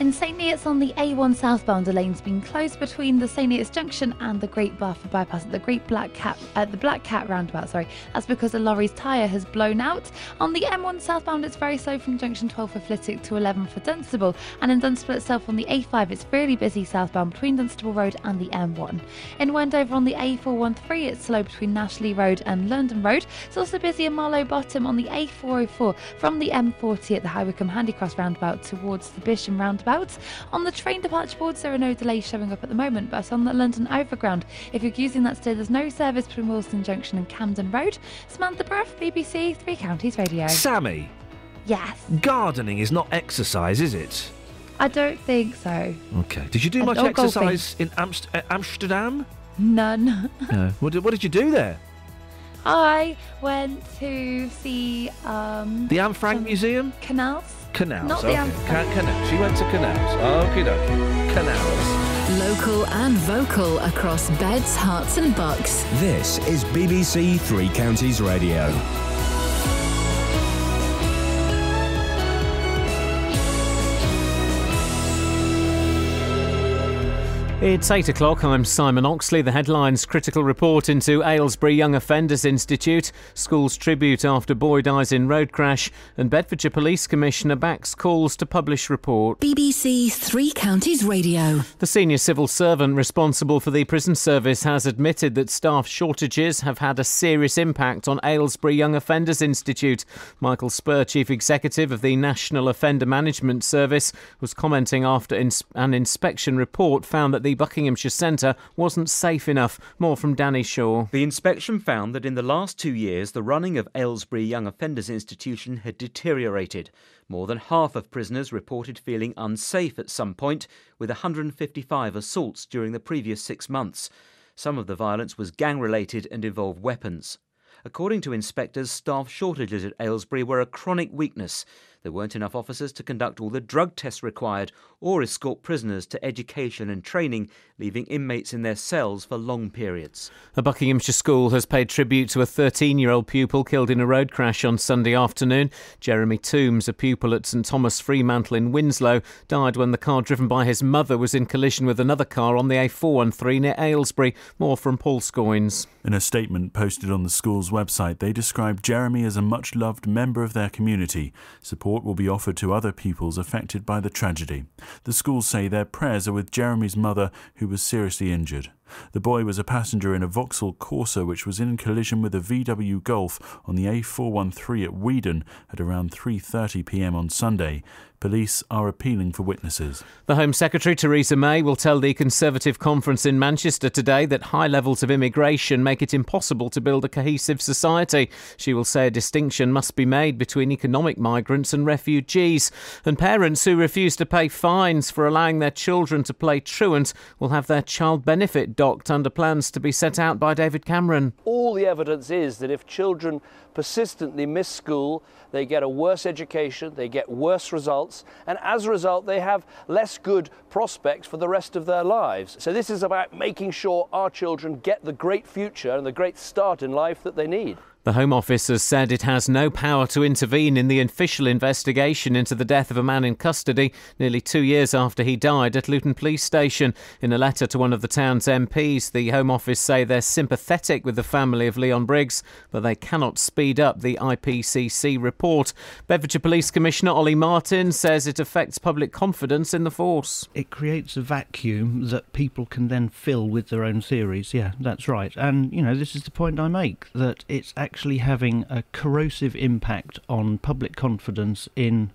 In St Neots on the A1 southbound, a lane's been closed between the St Neots Junction and the Great Barford bypass the Great Black Cat at the Black Cat roundabout. Sorry, that's because a lorry's tyre has blown out. On the M1 southbound, it's very slow from junction 12 for Flitwick to 11 for Dunstable, and in Dunstable itself on the A5, it's really busy southbound between Dunstable Road and the M1. In Wendover on the A413, it's slow between Nash Lee Road and London Road. It's also busy in Marlow Bottom on the A404 from the M40 at the High Wycombe Handycross roundabout towards the Bisham roundabout. On the train departure boards, there are no delays showing up at the moment, but on the London Overground, if you're using that still, there's no service between Willesden Junction and Camden Road. Samantha Bruff, BBC Three Counties Radio. Sammy, Yes, gardening is not exercise, is it? I don't think so. Okay. Did you do And- much or golfing. exercise in Amst- uh, Amsterdam? None. [LAUGHS] No. What did, what did you do there? I went to see um, The Anne Frank Museum? canals. Canals. Not okay. Anne Ca- canals. She went to canals. Okie dokie. Canals. Local and vocal across beds, Herts, and bucks. This is BBC Three Counties Radio. It's 8 o'clock. I'm Simon Oxley. The headlines critical report into Aylesbury Young Offenders Institute, school's tribute after boy dies in road crash, and Bedfordshire Police Commissioner backs calls to publish report. BBC Three Counties Radio. The senior civil servant responsible for the prison service has admitted that staff shortages have had a serious impact on Aylesbury Young Offenders Institute. Michael Spurr, Chief Executive of the National Offender Management Service, was commenting after ins- an inspection report found that the Buckinghamshire Centre wasn't safe enough. More from Danny Shaw. The inspection found that in the last two years, the running of Aylesbury Young Offenders Institution had deteriorated. More than half of prisoners reported feeling unsafe at some point, with 155 assaults during the previous six months. Some of the violence was gang related and involved weapons. According to inspectors, staff shortages at Aylesbury were a chronic weakness. There weren't enough officers to conduct all the drug tests required or escort prisoners to education and training, leaving inmates in their cells for long periods. A Buckinghamshire school has paid tribute to a 13 year old pupil killed in a road crash on Sunday afternoon. Jeremy Toombs, a pupil at Sir Thomas Fremantle in Winslow, died when the car driven by his mother was in collision with another car on the A413 near Aylesbury. More from Paul Scoins. In a statement posted on the school's website, they described Jeremy as a much loved member of their community. Support will be offered to other pupils affected by the tragedy. The schools say their prayers are with Jeremy's mother, who was seriously injured. The boy was a passenger in a Vauxhall Corsa which was in collision with a VW Golf on the A413 at Weedon at around 3:30 p.m. on Sunday. Police are appealing for witnesses. The Home Secretary Theresa May will tell the Conservative conference in Manchester today that high levels of immigration make it impossible to build a cohesive society. She will say a distinction must be made between economic migrants and refugees. And parents who refuse to pay fines for allowing their children to play truant will have their child benefit docked under plans to be set out by David Cameron. All the evidence is that if children persistently miss school, they get a worse education, they get worse results, and as a result, they have less good prospects for the rest of their lives. So, this is about making sure our children get the great future and the great start in life that they need. The Home Office has said it has no power to intervene in the official investigation into the death of a man in custody nearly two years after he died at Luton Police Station. In a letter to one of the town's MPs, the Home Office say they're sympathetic with the family of Leon Briggs, but they cannot speed up the IPCC report. Bedfordshire Police Commissioner Olly Martin says it affects public confidence in the force. It creates a vacuum that people can then fill with their own theories. Yeah, that's right. And, you know, this is the point I make that it's actually having a corrosive impact on public confidence in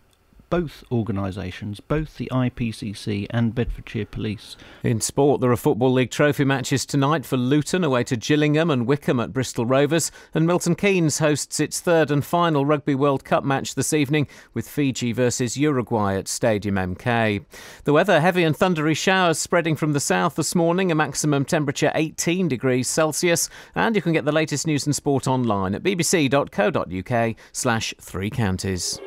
both organisations, both the IPCC and Bedfordshire Police. In sport, there are Football League trophy matches tonight for Luton away to Gillingham and Wycombe at Bristol Rovers, and Milton Keynes hosts its third and final Rugby World Cup match this evening with Fiji versus Uruguay at Stadium MK. The weather heavy and thundery showers spreading from the south this morning, a maximum temperature 18 degrees Celsius, and you can get the latest news and sport online at bbc.co.uk slash three counties.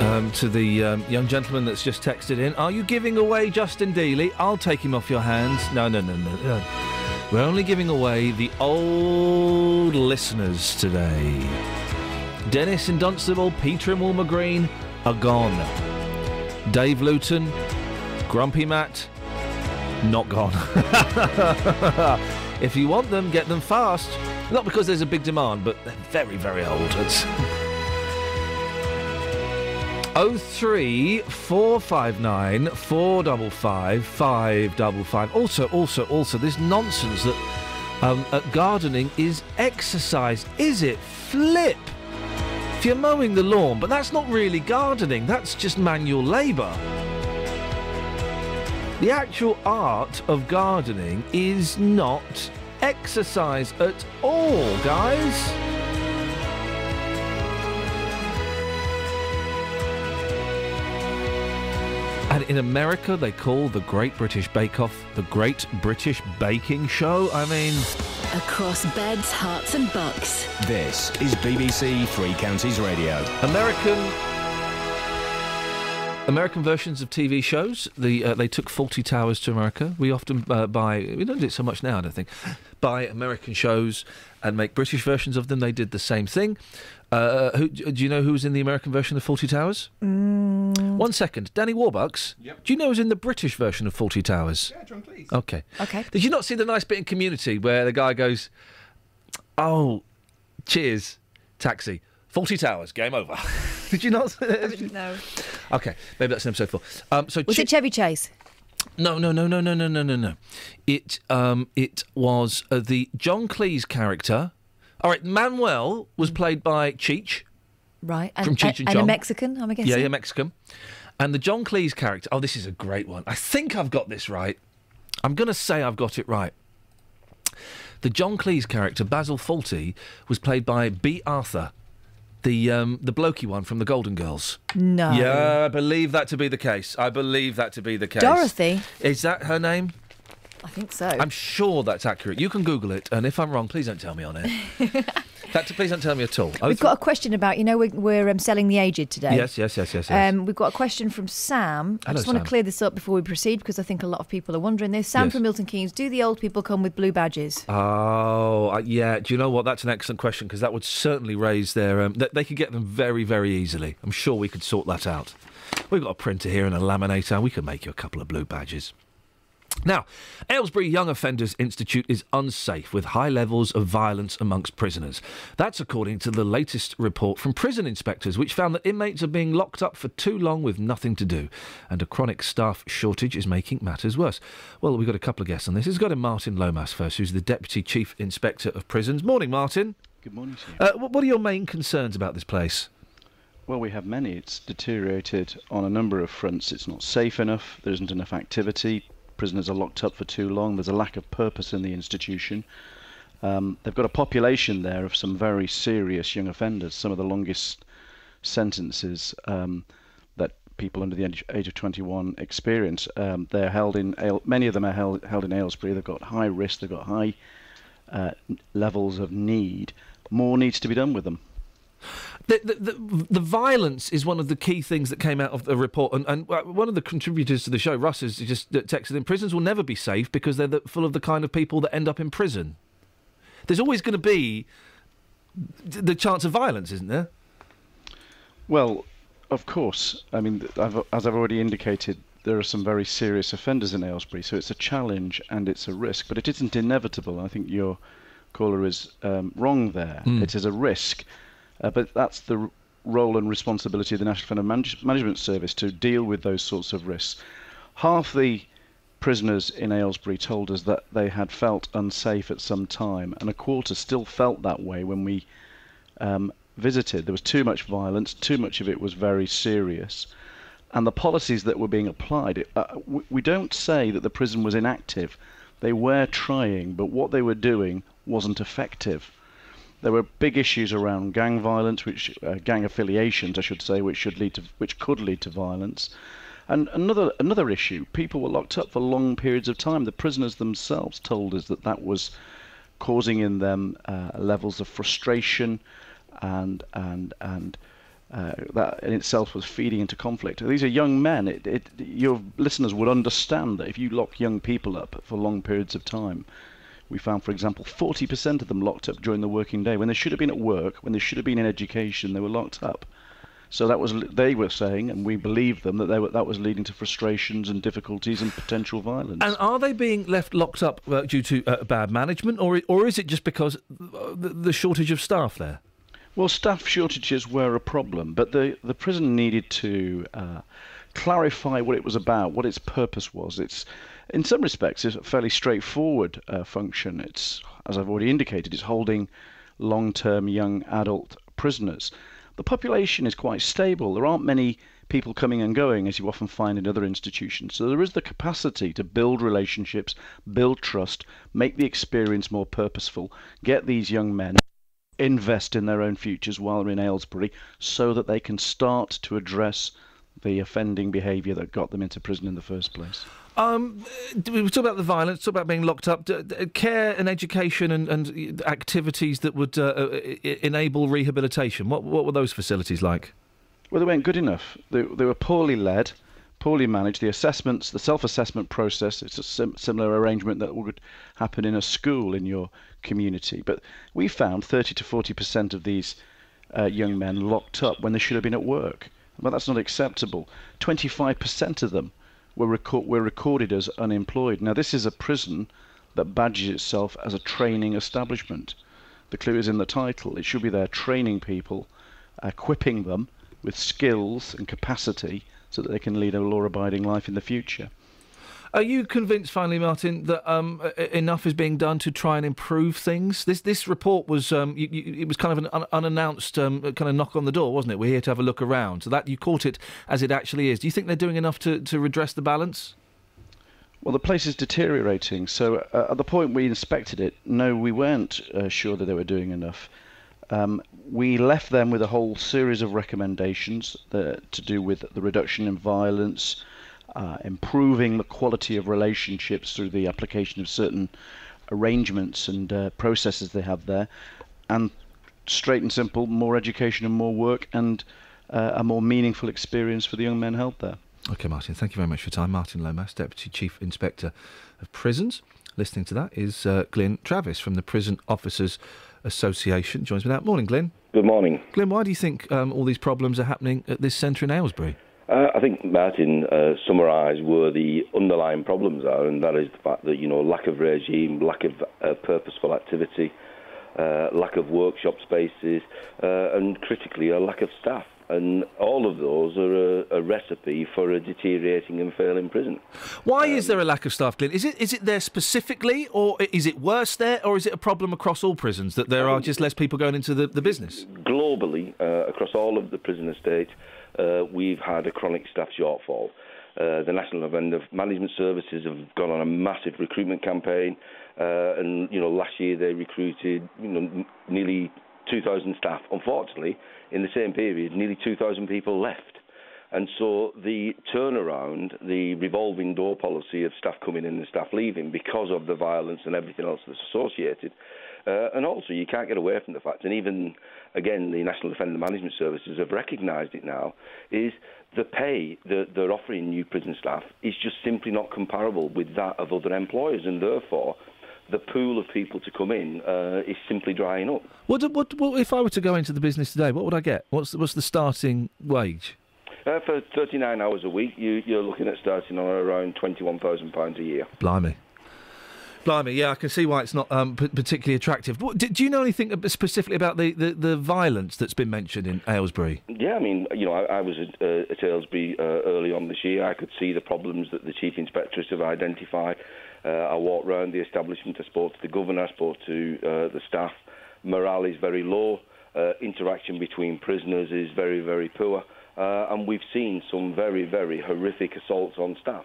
Um, to the um, young gentleman that's just texted in, are you giving away Justin Dealey? I'll take him off your hands. No, no, no, no. no. We're only giving away the old listeners today. Dennis in Dunstable, Peter in Woolmer Green are gone. Dave Luton, Grumpy Matt, not gone. [LAUGHS] if you want them, get them fast. Not because there's a big demand, but they're very, very old. It's 03459 455 555. Also, also, also, this nonsense that um, gardening is exercise. Is it? Flip! If you're mowing the lawn, but that's not really gardening, that's just manual labour. The actual art of gardening is not exercise at all, guys. And in America, they call the Great British Bake Off the Great British Baking Show. I mean, Across beds, Herts, and bucks. This is BBC Three Counties Radio. American American versions of TV shows. The uh, they took Fawlty Towers to America. We often uh, buy. We don't do it so much now. I don't think. Buy American shows and make British versions of them. They did the same thing. Uh, who, do you know who was in the American version of Fawlty Towers? Mm. One second, Danny Warbucks. Yep. Do you know who's in the British version of Fawlty Towers? Yeah, John Cleese. Okay. Okay. Did you not see the nice bit in Community where the guy goes, "Oh, cheers, taxi, Fawlty Towers, game over." [LAUGHS] Did you not? No. Okay, maybe that's an episode four. Um, so Was Chi- it Chevy Chase? no, no, no, no, no, no, no, no, no. It um, it was uh, the John Cleese character. All right, Manuel was played by Cheech. Right. And, From Cheech and and Chong. a Mexican, I'm guessing. Yeah, yeah, Mexican. And the John Cleese character. Oh, this is a great one. I think I've got this right. I'm going to say I've got it right. The John Cleese character, Basil Fawlty, was played by Bea Arthur, the um, the blokey one from the Golden Girls. No. Yeah, I believe that to be the case. I believe that to be the case. Dorothy? Is that her name? I think so. I'm sure that's accurate. You can Google it, and if I'm wrong, please don't tell me on it. [LAUGHS] that, please don't tell me at all. Oh, We've got a question about, you know, we're, we're um, selling the aged today. Yes, yes, yes, yes, yes. Um, we've got a question from Sam. I Hello, just want Sam. to clear this up before we proceed because I think a lot of people are wondering this. Sam Yes. from Milton Keynes, do the old people come with blue badges? Oh, uh, yeah. Do you know what? That's an excellent question because that would certainly raise their. Um, th- they could get them very, very easily. I'm sure we could sort that out. We've got a printer here and a laminator. We could make you a couple of blue badges. Now, Aylesbury Young Offenders Institute is unsafe with high levels of violence amongst prisoners. That's according to the latest report from prison inspectors, which found that inmates are being locked up for too long with nothing to do. And a chronic staff shortage is making matters worse. Well, we've got a couple of guests on this. We've got a Martin Lomas first, who's the Deputy Chief Inspector of Prisons. Morning, Martin. Good morning to. Uh, what are your main concerns about this place? Well, we have many. It's deteriorated on a number of fronts. It's not safe enough. There isn't enough activity. Prisoners are locked up for too long. There's a lack of purpose in the institution. Um, they've got a population there of some very serious young offenders. Some of the longest sentences um, that people under the age, of 21 experience. Um, they're held in. Many of them are held, held in Aylesbury. They've got high risk. They've got high uh, levels of need. More needs to be done with them. The, the, the, the violence is one of the key things that came out of the report, and, and uh, one of the contributors to the show, Russ, has just texted in: prisons will never be safe because they're the, full of the kind of people that end up in prison. There's always going to be the chance of violence, isn't there? Well, of course. I mean, I've, as I've already indicated, there are some very serious offenders in Aylesbury, so it's a challenge and it's a risk, but it isn't inevitable. I think your caller is um, wrong there. Mm. It is a risk, uh, but that's the role and responsibility of the National Manage- Management Service to deal with those sorts of risks. Half the prisoners in Aylesbury told us that they had felt unsafe at some time, and a quarter still felt that way when we um, visited. There was too much violence, too much of it was very serious, and the policies that were being applied. Uh, we don't say that the prison was inactive. They were trying, but what they were doing wasn't effective. There were big issues around gang violence, which uh, gang affiliations, I should say, which should lead to, which could lead to violence. And another another issue: people were locked up for long periods of time. The prisoners themselves told us that that was causing in them uh, levels of frustration, and and and uh, that in itself was feeding into conflict. These are young men. It, it, your listeners would understand that if you lock young people up for long periods of time, we found, for example, 40% of them locked up during the working day when they should have been at work, when they should have been in education, they were locked up. So that was they were saying, and we believe them that they were, that was leading to frustrations and difficulties and potential violence. And are they being left locked up uh, due to uh, bad management, or or is it just because uh, the, the shortage of staff there? Well, staff shortages were a problem, but the the prison needed to uh, clarify what it was about, what its purpose was. It's in some respects it's a fairly straightforward uh, function. It's as I've already indicated, it's holding long-term young adult prisoners the population is quite stable. There aren't many people coming and going as you often find in other institutions. So there is the capacity to build relationships, build trust, make the experience more purposeful, get these young men invest in their own futures while they're in Aylesbury so that they can start to address the offending behaviour that got them into prison in the first place. Um, we talk about the violence, talk about being locked up. Care and education and, and activities that would uh, uh, enable rehabilitation. What what were those facilities like? Well, they weren't good enough. They, they were poorly led, poorly managed. The assessments, the self-assessment process, it's a sim- similar arrangement that would happen in a school in your community. But we found 30 to 40 percent of these uh, young men locked up when they should have been at work. Well, that's not acceptable. 25 percent of them were, record, were recorded as unemployed. Now, this is a prison that badges itself as a training establishment. The clue is in the title. It should be there training people, equipping them with skills and capacity so that they can lead a law abiding life in the future. Are you convinced, finally, Martin, that um, enough is being done to try and improve things? This this report was um, you, you, it was kind of an un- unannounced um, kind of knock on the door, wasn't it? We're here to have a look around. So that you caught it as it actually is. Do you think they're doing enough to, to redress the balance? Well, the place is deteriorating. So uh, at the point we inspected it, no, we weren't uh, sure that they were doing enough. Um, we left them with a whole series of recommendations that, to do with the reduction in violence, uh, improving the quality of relationships through the application of certain arrangements and uh, processes they have there, and straight and simple, more education and more work and uh, a more meaningful experience for the young men held there. Okay, Martin, thank you very much for your time. Martin Lomas, Deputy Chief Inspector of Prisons. Listening to that is uh, Glyn Travis from the Prison Officers Association. Joins me now. Morning, Glyn. Good morning. Glyn, why do you think um, all these problems are happening at this centre in Aylesbury? Uh, I think Martin uh, summarised where the underlying problems are, and that is the fact that you know lack of regime, lack of uh, purposeful activity, uh, lack of workshop spaces, uh, and critically a lack of staff. And all of those are a, a recipe for a deteriorating and failing prison. Why is there a lack of staff? Is it is it there specifically, or is it worse there, or is it a problem across all prisons that there are just less people going into the, the business? Globally, uh, across all of the prison estate, uh, we've had a chronic staff shortfall. Uh, the National Offender Management Services have gone on a massive recruitment campaign, uh, and you know last year they recruited you know nearly 2,000 staff. Unfortunately, in the same period, nearly 2,000 people left. And so the turnaround, the revolving door policy of staff coming in and staff leaving because of the violence and everything else that's associated. Uh, and also, you can't get away from the fact, and even again, the National Offender Management Services have recognised it now, is the pay that they're offering new prison staff is just simply not comparable with that of other employers, and therefore, the pool of people to come in uh, is simply drying up. What, what, what if I were to go into the business today? What would I get? What's the, what's the starting wage? Uh, for 39 hours a week, you, you're looking at starting on around £21,000 a year. Blimey. Blimey, yeah, I can see why it's not um, p- particularly attractive. What, do, do you know anything specifically about the, the, the violence that's been mentioned in Aylesbury? Yeah, I mean, you know, I, I was at, uh, at Aylesbury uh, early on this year. I could see the problems that the chief inspectors have identified. Uh, I walked around the establishment. I spoke to the governor. I spoke to uh, the staff. Morale is very low. Uh, interaction between prisoners is very, very poor. And we've seen some very, very horrific assaults on staff.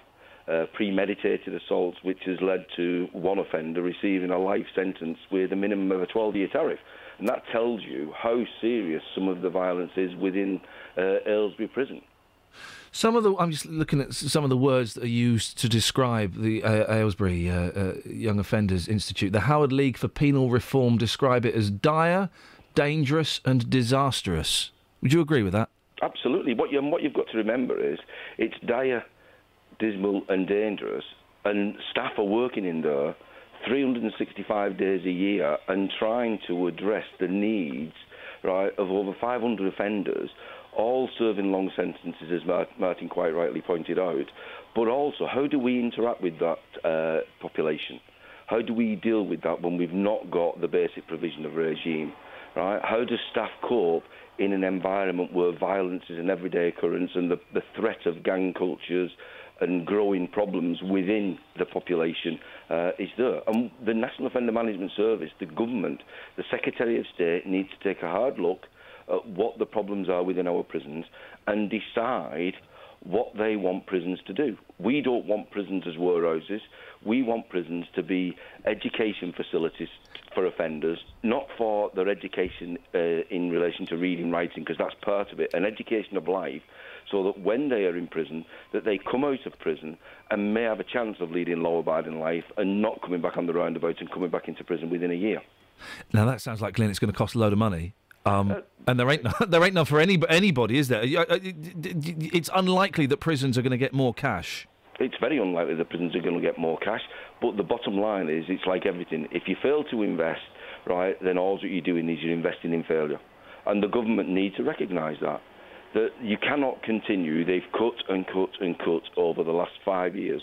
Uh, premeditated assaults, which has led to one offender receiving a life sentence with a minimum of a 12-year tariff. And that tells you how serious some of the violence is within uh, Aylesbury Prison. Some of the I'm just looking at some of the words that are used to describe the uh, Aylesbury uh, uh, Young Offenders Institute. The Howard League for Penal Reform describe it as dire, dangerous, and disastrous. Would you agree with that? Absolutely. What, you, what you've got to remember is it's dire, dismal, and dangerous, and staff are working in there 365 days a year and trying to address the needs right, of over 500 offenders, all serving long sentences, as Martin quite rightly pointed out. But also, how do we interact with that uh, population? How do we deal with that when we've not got the basic provision of regime? Right? How does staff cope in an environment where violence is an everyday occurrence and the, the threat of gang cultures and growing problems within the population uh, is there. And the National Offender Management Service, the government, the Secretary of State needs to take a hard look at what the problems are within our prisons and decide what they want prisons to do. We don't want prisons as warehouses. We want prisons to be education facilities for offenders, not for their education uh, in relation to reading, writing, because that's part of it, an education of life, so that when they are in prison, that they come out of prison and may have a chance of leading law-abiding life and not coming back on the roundabout and coming back into prison within a year. Now that sounds like Glyn. It's going to cost a load of money. Um, and there ain't no, [LAUGHS] there ain't none for any anybody, is there? Uh, uh, It's unlikely that prisons are going to get more cash. It's very unlikely that prisons are going to get more cash. But the bottom line is, it's like everything. If you fail to invest, right, then all that you're doing is you're investing in failure. And the government needs to recognise that. That you cannot continue. They've cut and cut and cut over the last five years.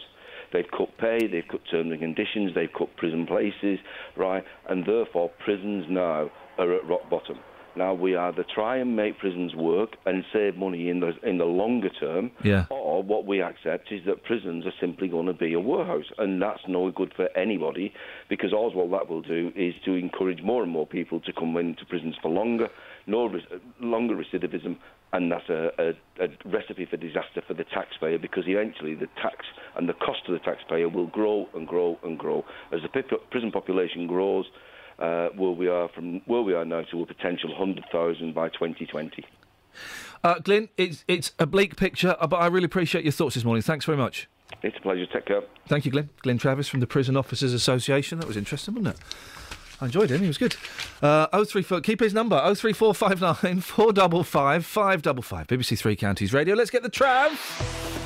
They've cut pay, they've cut terms and conditions, they've cut prison places, right? And therefore, prisons now are at rock bottom. Now we either try and make prisons work and save money in the in the longer term, Yeah. or what we accept is that prisons are simply going to be a warehouse, and that's no good for anybody, because all what that will do is to encourage more and more people to come into prisons for longer, no longer recidivism, and that's a, a, a recipe for disaster for the taxpayer, because eventually the tax and the cost to the taxpayer will grow and grow and grow as the prison population grows. Uh, where we are from where we are now to a potential 100,000 by 2020. Uh, Glyn, it's it's a bleak picture, uh, but I really appreciate your thoughts this morning. Thanks very much. It's a pleasure. Take care. Thank you, Glyn. Glyn Travis from the Prison Officers Association. That was interesting, wasn't it? I enjoyed him. He was good. Uh, 034, keep his number 03459 455 555. BBC Three Counties Radio. Let's get the Trav.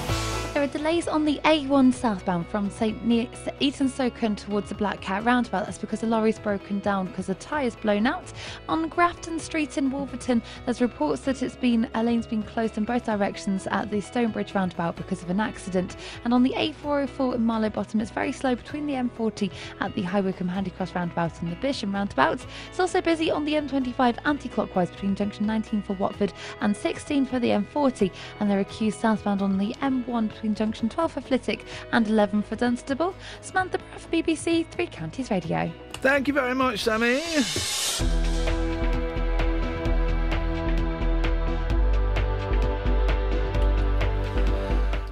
There are delays on the A1 southbound from St. Ne- Eaton Socon towards the Black Cat roundabout. That's because a lorry's broken down because the tyre's blown out. On Grafton Street in Wolverton, there's reports that it's been a lane's been closed in both directions at the Stonebridge roundabout because of an accident. And on the A404 in Marlow Bottom, it's very slow between the M40 at the High Wycombe Handycross roundabout and the Bisham roundabout. It's also busy on the M25 anti-clockwise between junction 19 for Watford and 16 for the M40. And there are queues southbound on the M1 between junction 12 for Flitwick and 11 for Dunstable. Samantha Bruff, BBC Three Counties Radio. Thank you very much, Sammy.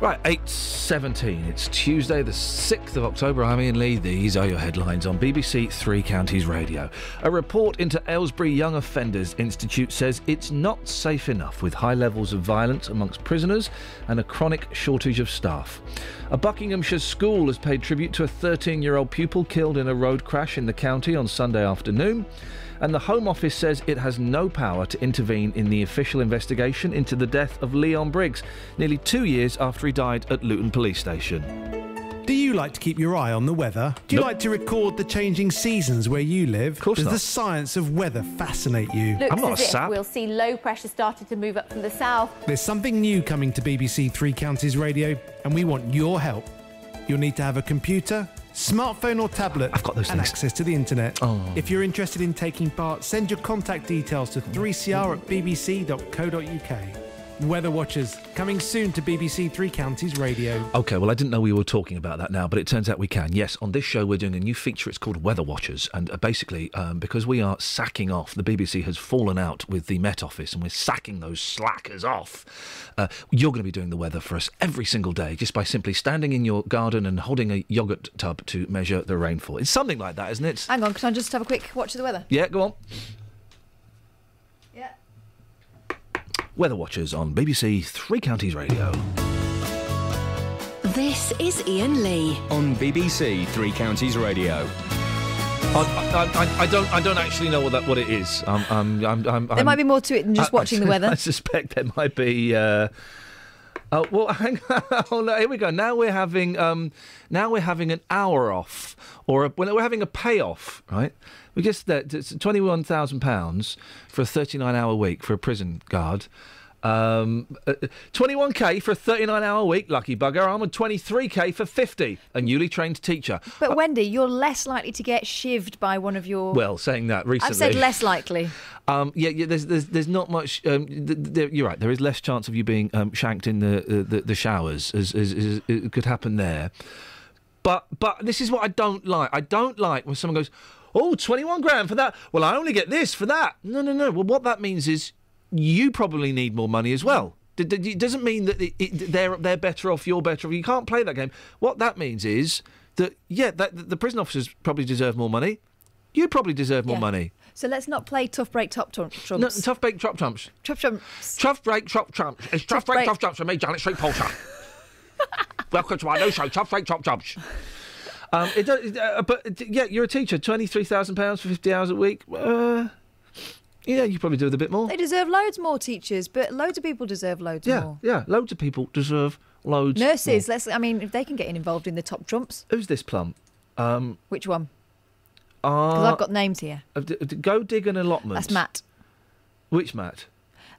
Right, 8.17. It's Tuesday, the 6th of October. I'm Iain Lee. These are your headlines on BBC Three Counties Radio. A report into Aylesbury Young Offenders Institute says it's not safe enough with high levels of violence amongst prisoners and a chronic shortage of staff. A Buckinghamshire school has paid tribute to a 13 year old pupil killed in a road crash in the county on Sunday afternoon and the Home Office says it has no power to intervene in the official investigation into the death of Leon Briggs, nearly two years after he died at Luton Police Station. Do you like to keep your eye on the weather? Do you Nope. like to record the changing seasons where you live? Of course Does not. the science of weather fascinate you? Looks I'm not as if we'll see low pressure started to move up from the south. There's something new coming to BBC Three Counties Radio, and we want your help. You'll need to have a computer, smartphone, or tablet, I've got those and things. access to the internet. Oh. If you're interested in taking part, send your contact details to 3cr at bbc.co.uk. Weather Watchers, coming soon to BBC Three Counties Radio. Okay, well, I didn't know we were talking about that now, but it turns out we can. Yes, on this show, we're doing a new feature. It's called Weather Watchers. And uh, basically, um, because we are sacking off, the BBC has fallen out with the Met Office and we're sacking those slackers off. Uh, you're going to be doing the weather for us every single day just by simply standing in your garden and holding a yogurt tub to measure the rainfall. It's something like that, isn't it? Hang on, can I just have a quick watch of the weather? Yeah, go on. Yeah. Weather Watchers on BBC Three Counties Radio. This is Iain Lee. On BBC Three Counties Radio. I, I, I, I don't. I don't actually know what that what it is. I'm. I'm. I'm, I'm There might be more to it than just I- watching the weather. [LAUGHS] I suspect there might be. Uh, oh well, [LAUGHS] hang on. Oh, no, here we go. Now we're having. Um, now we're having an hour off, or a, well, we're having a payoff, right? We just that it's twenty-one thousand pounds for a thirty-nine hour week for a prison guard. Um, uh, 21k for a 39 hour week, lucky bugger. I'm on 23k for 50, a newly trained teacher. But Wendy, you're less likely to get shivved by one of your. Well, saying that recently. I've said less likely. [LAUGHS] Um, yeah, yeah. There's, there's, there's not much. Um, th- th- you're right. There is less chance of you being um, shanked in the uh, the, the showers, as, as, as it could happen there. But, but this is what I don't like. I don't like when someone goes, "Oh, 21 grand for that." Well, I only get this for that. No, no, no. Well, what that means is you probably need more money as well. It doesn't mean that it, it, they're they're better off. You're better off. You can't play that game. What that means is that yeah, that the prison officers probably deserve more money. You probably deserve more Yeah. money. So let's not play tough break top trum- trumps. No, tough break, chop trumps. Chop trumps. Tough break, chop trumps. It's tough, Tough break, break. chop trumps for me, Janet Street-Porter. [LAUGHS] Welcome to our new show, Tough break, chop trumps. Um, it uh, but yeah, you're a teacher. Twenty three thousand pounds for fifty hours a week. Uh, yeah, you probably do with a bit more. They deserve loads more teachers, but loads of people deserve loads Yeah, more. yeah. Loads of people deserve loads. Nurses, let's. I mean, if they can get involved in the top trumps. Who's this plum? Um, which one? Because uh, I've got names here. uh, go dig an allotment. That's Matt. Which Matt?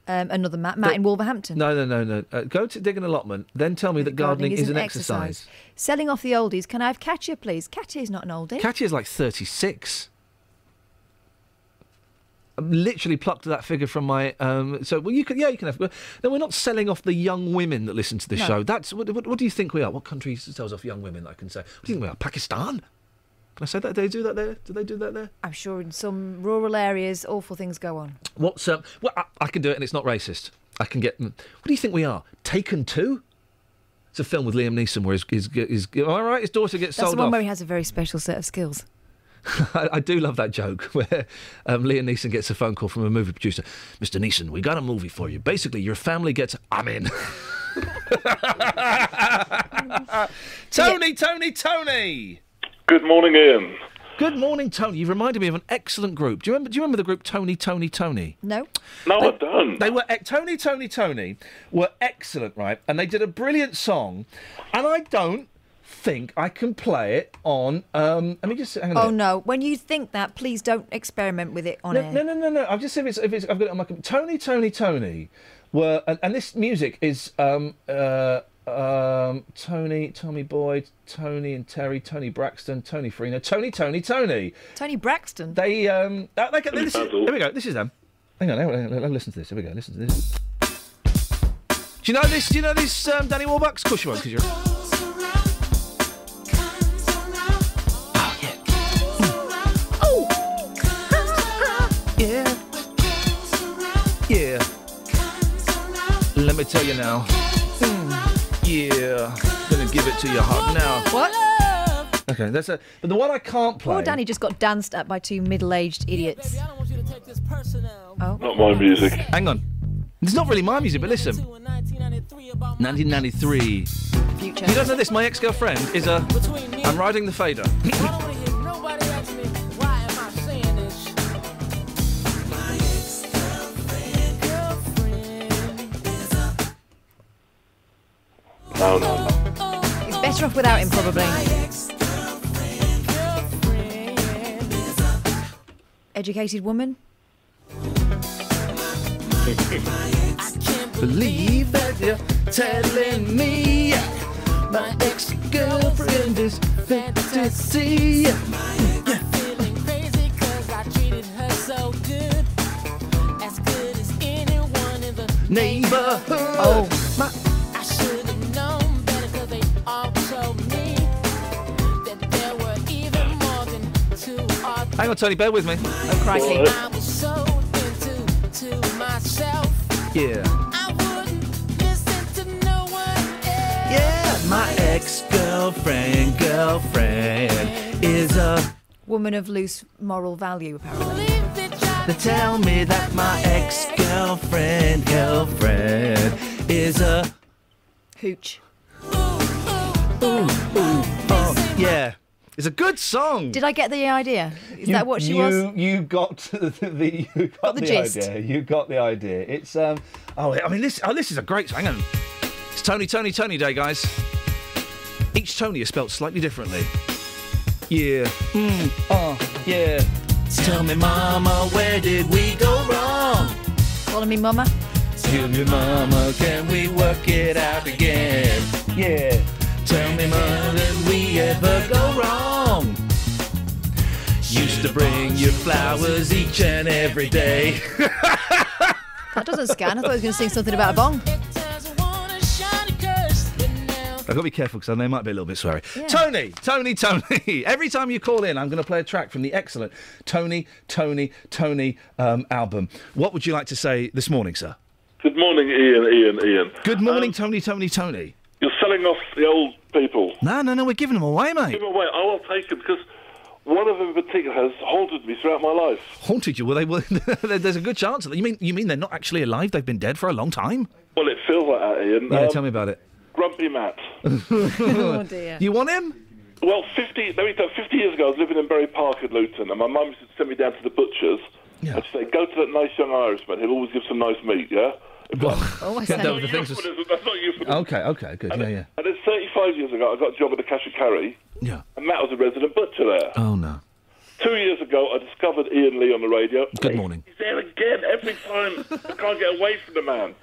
Um, another Matt. Matt in Wolverhampton. No, no, no, no. Uh, go to dig an allotment. Then tell me that gardening, is an exercise. Selling off the oldies. Can I have Katya, please? Katya's not an oldie. Katya's like 36. Literally plucked that figure from my. Um, so, well, you can, yeah, you can have. No, we're not selling off the young women that listen to the No. show. That's what, what, what do you think we are? What country sells off young women? I can say. What do you think we are? Pakistan? Can I say that? Do they do that there? Do they do that there? I'm sure in some rural areas, awful things go on. What's um? Well, I, I can do it, and it's not racist. I can get. What do you think we are? Taken two? It's a film with Liam Neeson where his, his, his, all right, his daughter gets That's sold the one off. where he has a very special set of skills. [LAUGHS] I, I do love that joke [LAUGHS] where um, Liam Neeson gets a phone call from a movie producer. Mr. Neeson, we got a movie for you. Basically, your family gets. I'm in. [LAUGHS] Tony, Tony, Tony. Good morning, Iain. Good morning, Tony. You reminded me of an excellent group. Do you remember? Do you remember the group Tony, Tony, Tony? No. No, They- I don't. They were Tony, Tony, Tony were excellent, right? And they did a brilliant song, and I don't think I can play it on. Um, let me just hang on. Oh minute. no! When you think that, please don't experiment with it on no, air. no, no, no, no. I've just if it's if it's I've got it on my com- Tony, Tony, Tony were and, and this music is um uh um Tony, Tommy Boyd, Tony and Terry, Toni Braxton, Tony Farina, Tony, Tony, Tony. Toni Braxton. They um uh, they, they, this is, here we go. This is them. Hang on, hang on, hang on, listen to this. Here we go. Listen to this. Do you know this? Do you know this, um, Danny Warbucks? Of course you won't, because you're. Let me tell you now. Mm, Yeah. Gonna give it to your heart now. What? Okay, that's a. But the one I can't play. Poor Danny just got danced at by two middle-aged idiots. Oh. Not my music. Hang on. It's not really my music, but listen. 1993. Future. You guys know this? My ex-girlfriend is a. I'm riding the fader. No, no, no. It's better better off without him, probably. Educated woman. [LAUGHS] Believe that you're telling me my ex-girlfriend is fantasy. Neighborhood. Oh. My Hang on, Tony, bear with me. Oh, crikey. Yeah. I wouldn't listen to no one else. Yeah, my ex-girlfriend, girlfriend is a. Woman of loose moral value, apparently. They tell me that my ex-girlfriend, girlfriend is a. Hooch. Ooh, ooh, oh, yeah. It's a good song. Did I get the idea? Is You- that what she you, was? You got [LAUGHS] the, the you got, Got the the, gist. idea. You got the idea. It's um. Oh, I mean this. Oh, this is a great. Song. Hang on. It's Tony, Tony, Tony Day, guys. Each Tony is spelt slightly differently. Yeah. Mm. Oh. Yeah. Tell me, Mama, where did we go wrong? Calling me mama? Tell me, Mama, can we work it out again? Yeah. Tell me, Mama, did we ever go wrong? Used to bring you flowers each and every day. [LAUGHS] That doesn't scan. I thought I was going to sing something about a bong. I've got to be careful because they might be a little bit sweary. Tony, Tony, Tony. [LAUGHS] Every time you call in, I'm going to play a track from the excellent Tony, Tony, Tony um, album. What would you like to say this morning, sir? Good morning, Iain, Iain, Iain. Good morning, Tony, Tony, Tony. You're selling off the old people. No, no, no, we're giving them away, mate. Give them away. I will take them because one of them in particular has haunted me throughout my life. Haunted you? Well, they [LAUGHS] there's a good chance. That, you mean you mean they're not actually alive? They've been dead for a long time. Well, it feels like that, Iain. Yeah, Um, tell me about it. Grumpy Matt. [LAUGHS] oh dear. You want him? Well, 50, let me tell you, 50 years ago, I was living in Bury Park at Luton, and my mum used to send me down to the butcher's. Yeah. And she'd say, go to that nice young Irishman. He'll always give some nice meat, yeah? Oh, I Get see. that with the things. Euphemism, That's not euphemism. Okay, okay, good. Yeah, yeah. And then 35 years ago, I got a job at the Cash and Carry. Yeah. And Matt was a resident butcher there. Oh no. Two years ago, I discovered Iain Lee on the radio. Good morning. He's there again every time. I can't get away from the man.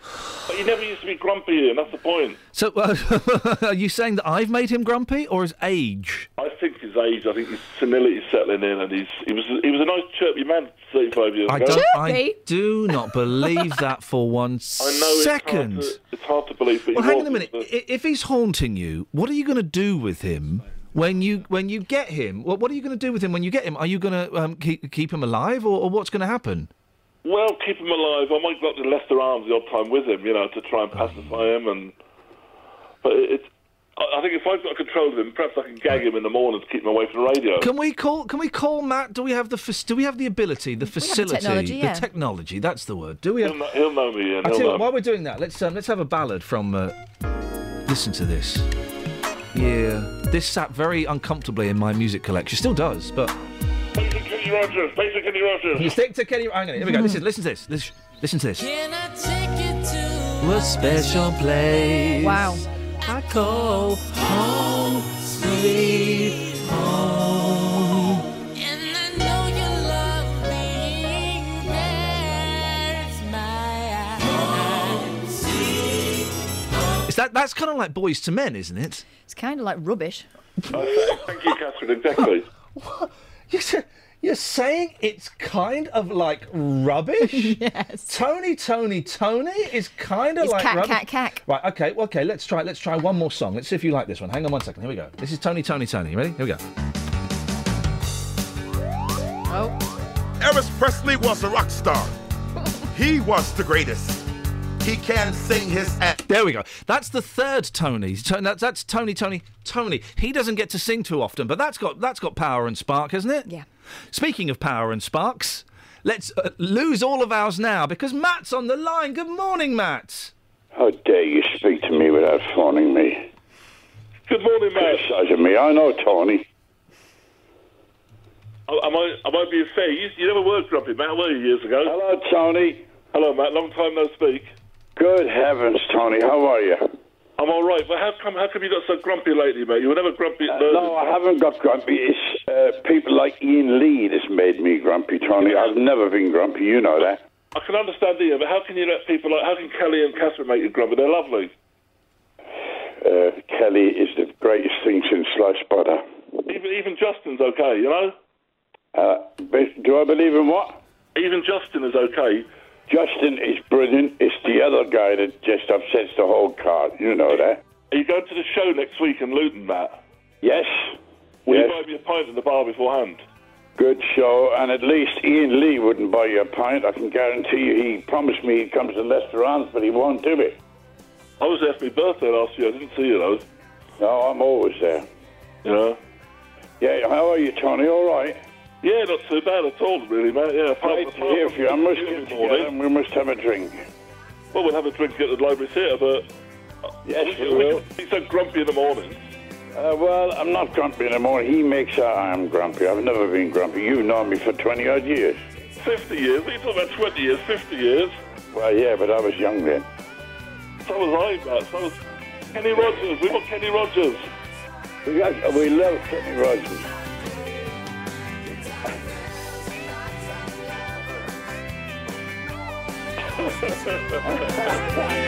But he never used to be grumpy, Iain. That's the point. So, uh, [LAUGHS] are you saying that I've made him grumpy, or his age? I think his age. I think his senility is settling in, and he's he was he was a nice chirpy man 35 years I ago. don't. I do not [LAUGHS] believe that for one I know second. It's hard, to, it's hard to believe, but Well, hang on a minute. I- If he's haunting you, what are you going to do with him when you when you get him? What, what are you going to do with him when you get him? Are you going to um, keep keep him alive, or, or what's going to happen? Well, keep him alive. I might go up to Leicester Arms the odd time with him, you know, to try and pacify him. And but it's. I I think if I've got control of him, perhaps I can gag him in the morning to keep him away from the radio. Can we call? Can we call Matt? Do we have the fac- do we have the ability, the facility, technology, yeah. the technology? That's the word. Do we have? He'll know, he'll know me, Iain. I He'll tell you know what, while we're doing that, let's um, let's have a ballad from. Uh, listen to this. Yeah, this sat very uncomfortably in my music collection. Still does, but Thanks to Kenny Rogers. Thanks to Kenny Rogers. you stick to Kenny. Hang on, here we go. Listen, listen to this. Listen, listen to this. A special place. Wow. I call home, sweet home. That that's kind of like Boyz II Men, isn't it? It's kind of like rubbish. Oh, thank you, Catherine. Exactly. [LAUGHS] You're, you're saying it's kind of like rubbish? [LAUGHS] yes. Tony, Tony, Tony is kind of It's like cack, rubbish. cack, cack. Right, okay, well, okay, let's try let's try one more song. Let's see if you like this one. Hang on one second. Here we go. This is Tony, Tony, Tony. Ready? Here we go. Oh. Elvis Presley was a rock star. [LAUGHS] he was the greatest. He can sing his ass. There we go. That's the third Tony. That's, that's Tony, Tony, Tony. He doesn't get to sing too often, but that's got that's got power and spark, hasn't it? Yeah. Speaking of power and sparks, let's uh, lose all of ours now because Matt's on the line. Good morning, Matt. How dare you speak to me without phoning me? Good morning, Matt. Criticizing me. I know, Tony. Am I, might, I being fair? You, you never were grumpy, Matt, were you, years ago? Hello, Tony. Hello, Matt. Long time no speak. Good heavens, Tony. How are you? I'm all right, but how come how come you got so grumpy lately, mate? You were never grumpy at Uh, no, I haven't got grumpy. It's uh, people like Iain Lee that's made me grumpy, Tony. I've never been grumpy. You know that. I can understand Iain, but how can you let people like how can Kelly and Catherine make you grumpy? They're lovely. Uh, Kelly is the greatest thing since sliced butter. Even even Justin's okay, you know. Uh, do I believe in what? Even Justin is okay. Justin is brilliant. It's the other guy that just upsets the whole cart. You know that. Are you going to the show next week in Luton, Matt? Yes. Will yes. you buy me a pint in the bar beforehand? Good show, and at least Iain Lee wouldn't buy you a pint. I can guarantee you. He promised me he'd come to Leicester Arms, but he won't do it. I was there for my birthday last year. I didn't see you though. No, I'm always there. You know. Yeah, how are you, Tony? All right? Yeah, not too bad at all, really, mate. Yeah, apart, Great to hear from you. I must get together and we must have a drink. Well, we'll have a drink at the library theatre, but Yes, we, we will. He's so grumpy in the morning. Uh, well, I'm not grumpy anymore. He makes out I'm grumpy. I've never been grumpy. You've known me for 20 odd years. Fifty years. What are you talking about? Twenty years? Fifty years? Well, yeah, but I was young then. So was I, Matt. So was Kenny Rogers. We got Kenny Rogers. We, got, we love Kenny Rogers. [LAUGHS] For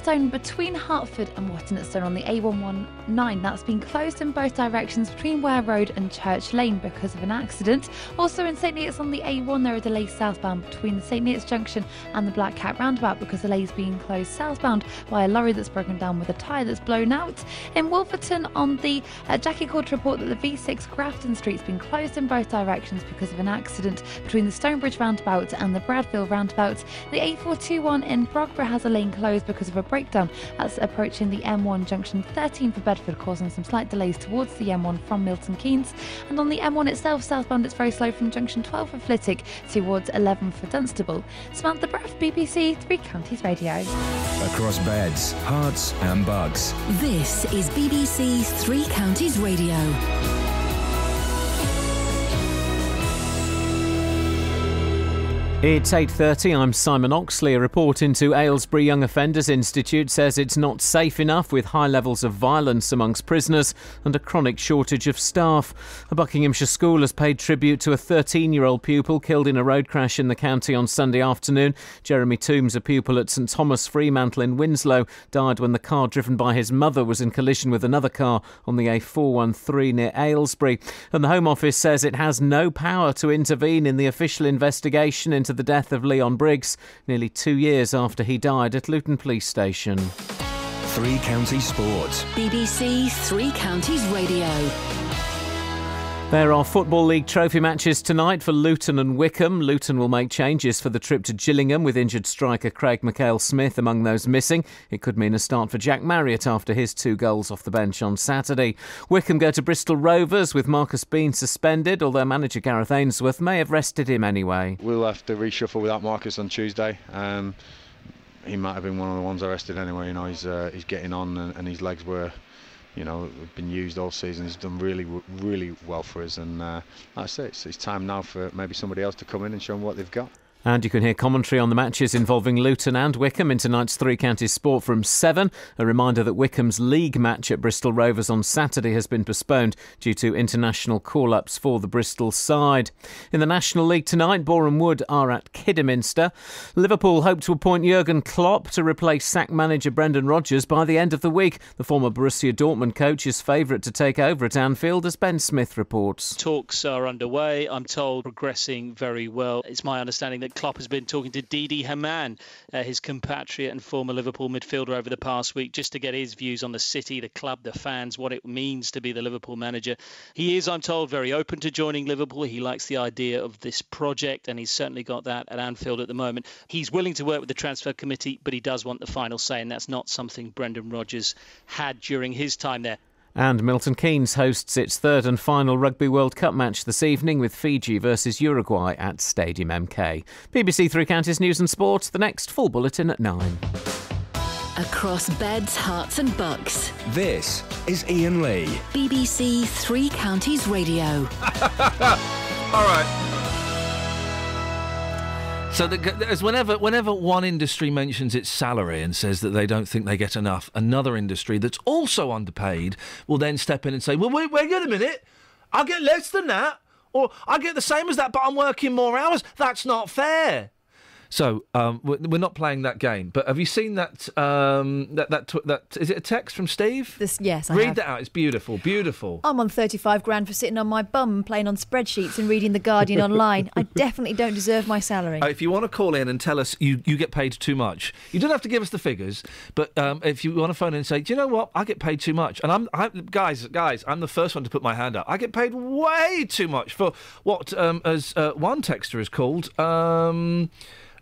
Between Hertford and Watton at Stone on the A119. That's been closed in both directions between Ware Road and Church Lane because of an accident. Also in St Neots on the A1 there are delays southbound between the St Neots Junction and the Black Cat roundabout because the lane's being closed southbound by a lorry that's broken down with a tyre that's blown out. In Wolverton on the uh, Jackie to report that the V6 Grafton Street's been closed in both directions because of an accident between the Stonebridge roundabout and the Bradfield roundabout. The A421 in Brogborough has a lane closed because of a breakdown. That's approaching the M1 junction 13 for Bedford, causing some slight delays towards the M1 from Milton Keynes. And on the M1 itself, southbound, it's very slow from junction 12 for Flitwick towards 11 for Dunstable. Samantha Breath, BBC Three Counties Radio. Across beds, Herts, and Bucks. This is BBC Three Counties Radio. It's 8:30. I'm Simon Oxley. A report into Aylesbury Young Offenders Institute says it's not safe enough with high levels of violence amongst prisoners and a chronic shortage of staff. A Buckinghamshire school has paid tribute to a 13-year-old pupil killed in a road crash in the county on Sunday afternoon. Jeremy Toombs, a pupil at Sir Thomas Fremantle in Winslow, died when the car driven by his mother was in collision with another car on the A413 near Aylesbury. And the Home Office says it has no power to intervene in the official investigation into the death of Leon Briggs, nearly two years after he died at Luton Police Station. Three Counties Sports. BBC Three Counties Radio. There are Football League trophy matches tonight for Luton and Wycombe. Luton will make changes for the trip to Gillingham with injured striker Craig Mackail-Smith among those missing. It could mean a start for Jack Marriott after his two goals off the bench on Saturday. Wycombe go to Bristol Rovers with Marcus Bean suspended, although manager Gareth Ainsworth may have rested him anyway. We'll have to reshuffle without Marcus on Tuesday. Um, he might have been one of the ones arrested anyway. You know, he's uh, he's getting on and, and his legs were you know, been used all season. He's done really, really well for us. And uh, like I say, it's, it's time now for maybe somebody else to come in and show them what they've got. And you can hear commentary on the matches involving Luton and Wycombe in tonight's Three Counties Sport from 7. A reminder that Wycombe's league match at Bristol Rovers on Saturday has been postponed due to international call ups for the Bristol side. In the National League tonight, Boreham Wood are at Kidderminster. Liverpool hope to appoint Jurgen Klopp to replace sack manager Brendan Rodgers by the end of the week. The former Borussia Dortmund coach is favourite to take over at Anfield, as Ben Smith reports. Talks are underway. I'm told progressing very well. It's my understanding that that Klopp has been talking to Didi Hamann, uh, his compatriot and former Liverpool midfielder, over the past week, just to get his views on the city, the club, the fans, what it means to be the Liverpool manager. He is, I'm told, very open to joining Liverpool. He likes the idea of this project, and he's certainly got that at Anfield at the moment. He's willing to work with the transfer committee, but he does want the final say, and that's not something Brendan Rodgers had during his time there. And Milton Keynes hosts its third and final Rugby World Cup match this evening with Fiji versus Uruguay at Stadium MK. BBC Three Counties News and Sport, the next full bulletin at 9. Across beds, Herts, and bucks. This is Iain Lee. BBC Three Counties Radio. [LAUGHS] All right. So the, as whenever whenever one industry mentions its salary and says that they don't think they get enough, another industry that's also underpaid will then step in and say, "Well, wait, wait a minute, I get less than that, or I get the same as that, but I'm working more hours. That's not fair." So um, we're we're not playing that game. But have you seen that? Um, that that tw- that is it a text from Steve? This, yes, I Read have. that out. It's beautiful, beautiful. I'm on 35 grand for sitting on my bum playing on spreadsheets and reading The Guardian online. I [LAUGHS] definitely don't deserve my salary. Uh, if you want to call in and tell us you, you get paid too much, you don't have to give us the figures. But um, if you want to phone in and say, do you know what, I get paid too much, and I'm, i guys, guys, I'm the first one to put my hand up. I get paid way too much for what, um, as uh, one texter is called.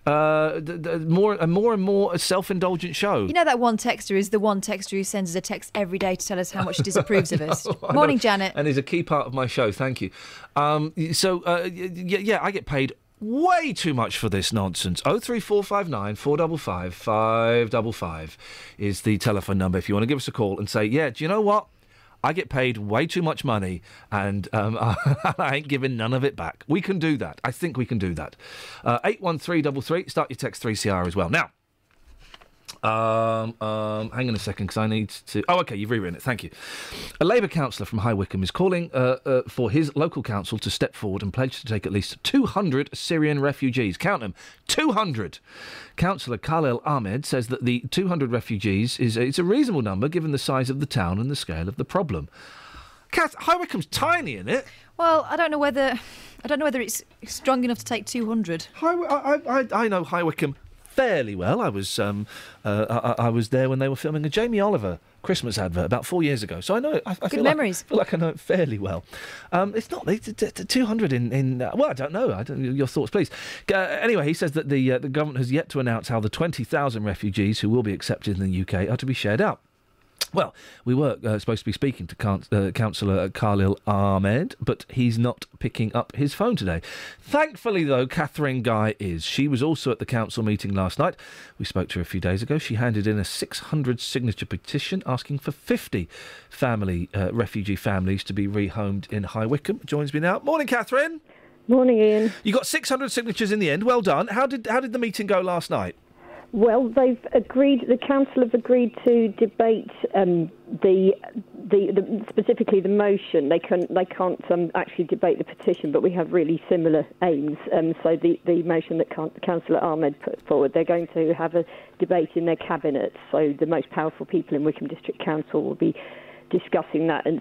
Uh, d- d- more, a more and more self-indulgent show. You know that one texter is the one texter who sends us a text every day to tell us how much he [LAUGHS] disapproves of us. Know. Morning, Janet. And is a key part of my show. Thank you. Um, so uh, y- y- yeah, I get paid way too much for this nonsense. Oh three four five nine four double five five double five is the telephone number. If you want to give us a call and say, yeah, do you know what? I get paid way too much money, and um, [LAUGHS] I ain't giving none of it back. We can do that. I think we can do that. Uh, Eight one three double three. Start your text three CR as well. Now, um, um, hang on a second, because I need to. Oh, okay, you've rewritten it. Thank you. A Labour councillor from High Wycombe is calling uh, uh, for his local council to step forward and pledge to take at least 200 Syrian refugees. Count them, 200. Councillor Khalil Ahmad says that the 200 refugees is it's a reasonable number given the size of the town and the scale of the problem. Kath, High Wycombe's tiny, isn't it? Well, I don't know whether I don't know whether it's strong enough to take 200. High, I, I, I know High Wycombe fairly well. I was um, uh, I, I was there when they were filming a Jamie Oliver Christmas advert about four years ago. So I know it. I, I feel memories. Like, I feel like I know it fairly well. Um, it's not it's, it's, it's 200 in in uh, well I don't know. I don't, your thoughts, please. Uh, anyway, he says that the uh, the government has yet to announce how the 20,000 refugees who will be accepted in the UK are to be shared out. Well, we were uh, supposed to be speaking to Coun- uh, Councillor Khalil Ahmad, but he's not picking up his phone today. Thankfully, though, Catherine Guy is. She was also at the council meeting last night. We spoke to her a few days ago. She handed in a 600 signature petition asking for 50 family uh, refugee families to be rehomed in High Wycombe. Joins me now. Morning, Catherine. Morning, Iain. You got 600 signatures in the end. Well done. How did how did the meeting go last night? Well, they've agreed. The council have agreed to debate um, the, the the specifically the motion. They can they can't um, actually debate the petition, but we have really similar aims. Um, so the the motion that Councillor Ahmad put forward, they're going to have a debate in their cabinet. So the most powerful people in Wycombe District Council will be discussing that and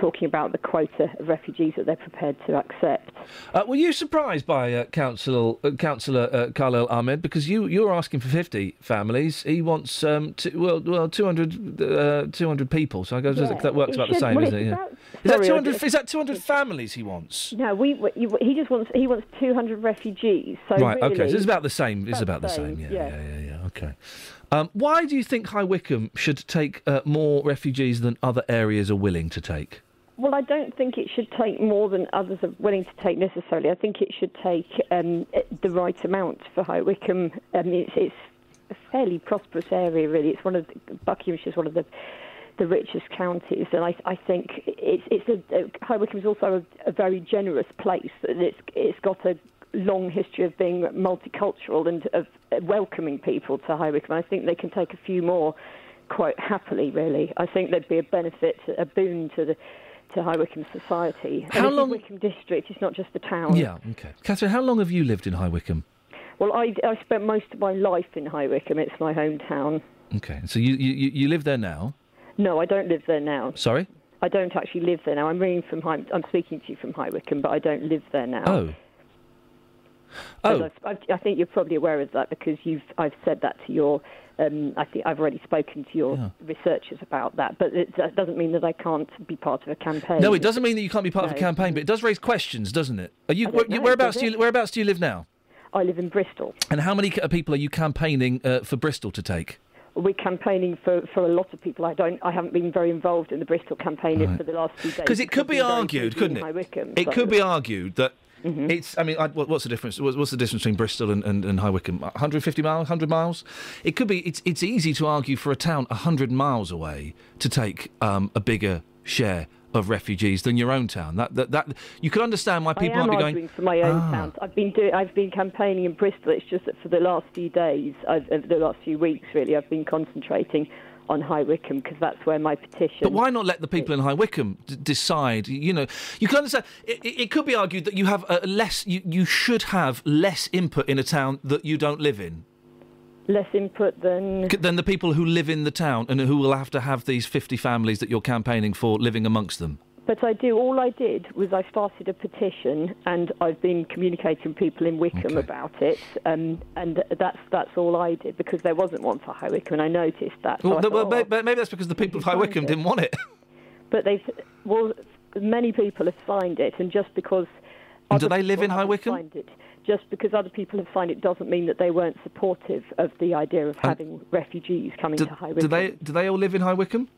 talking about the quota of refugees that they're prepared to accept. Uh, were you surprised by uh, Councillor uh, Councillor uh, Khalil Ahmad because you you're asking for 50 families. He wants um two, well well 200 uh, 200 people. So I guess Yeah, that works about the same, well, isn't it? Yeah. Is that 200? just- Is that 200 families he wants? No, we we- he just wants he wants 200 refugees. So right. really, okay. So it's about the same. It's about about the the same. same, Yeah. yeah. Yeah. Yeah. Yeah. Okay. Um, why do you think High Wycombe should take uh, more refugees than other areas are willing to take? Well, I don't think it should take more than others are willing to take necessarily. I think it should take um, the right amount for High Wycombe. Um, it's, it's a fairly prosperous area, really. It's one of the, Buckinghamshire is one of the the richest counties, and I, I think it's it's a, High Wycombe is also a, a very generous place. It's it's got a long history of being multicultural and of welcoming people to High Wycombe. I think they can take a few more quite happily. Really, I think there'd be a benefit, a boon to the to High Wycombe society. How and long- It's Wycombe district. It's not just the town. Yeah. Okay. Catherine, how long have you lived in High Wycombe? Well, I, I spent most of my life in High Wycombe. It's my hometown. Okay. So you you, you you live there now? No, I don't live there now. Sorry. I don't actually live there now. I'm ringing from High. I'm speaking to you from High Wycombe, but I don't live there now. Oh. Oh. I've, I've, I think you're probably aware of that because you've I've said that to your. Um, I think I've already spoken to your researchers about that, but it, that doesn't mean that I can't be part of a campaign. No, it doesn't mean that you can't be part of a campaign, but it does raise questions, doesn't it? Are you, where, know, whereabouts do you whereabouts do you live now? I live in Bristol. And how many people are you campaigning uh, for Bristol to take? We're campaigning for, for a lot of people. I don't. I haven't been very involved in the Bristol campaign for the last few days. Because it could be I've been very argued, couldn't it? Wycombe, It could be argued that Mm-hmm. it's. I mean, I, what- what's the difference? What's, what's the difference between Bristol and, and, and High Wycombe? 150 miles, 100 miles. It could be. It's it's easy to argue for a town 100 miles away to take um, a bigger share of refugees than your own town. That that, that you could understand why people I am might be arguing going. for my own "Ah." town. I've been doing. I've been campaigning in Bristol. It's just that for the last few days, I've, uh, the last few weeks, really, I've been concentrating on High Wycombe because that's where my petition. But why not let the people in High Wycombe d- decide? You know, you can understand. It, it could be argued that you have less. You, you should have less input in a town that you don't live in less input than than the people who live in the town and who will have to have these fifty families that you're campaigning for living amongst them. But I do. All I did was I started a petition, and I've been communicating people in Wycombe about it, um, and that's that's all I did because there wasn't one for High Wycombe, and I noticed that. So Well, I the- well, thought, oh, ma- ma- maybe that's because the people of High Wycombe didn't want it. But they, well, many people have signed it, and just because. And do other they live people in High Wycombe? signed It, just because other people have signed it doesn't mean that they weren't supportive of the idea of having refugees coming Do, to High do Wycombe. they do they all live in High Wycombe?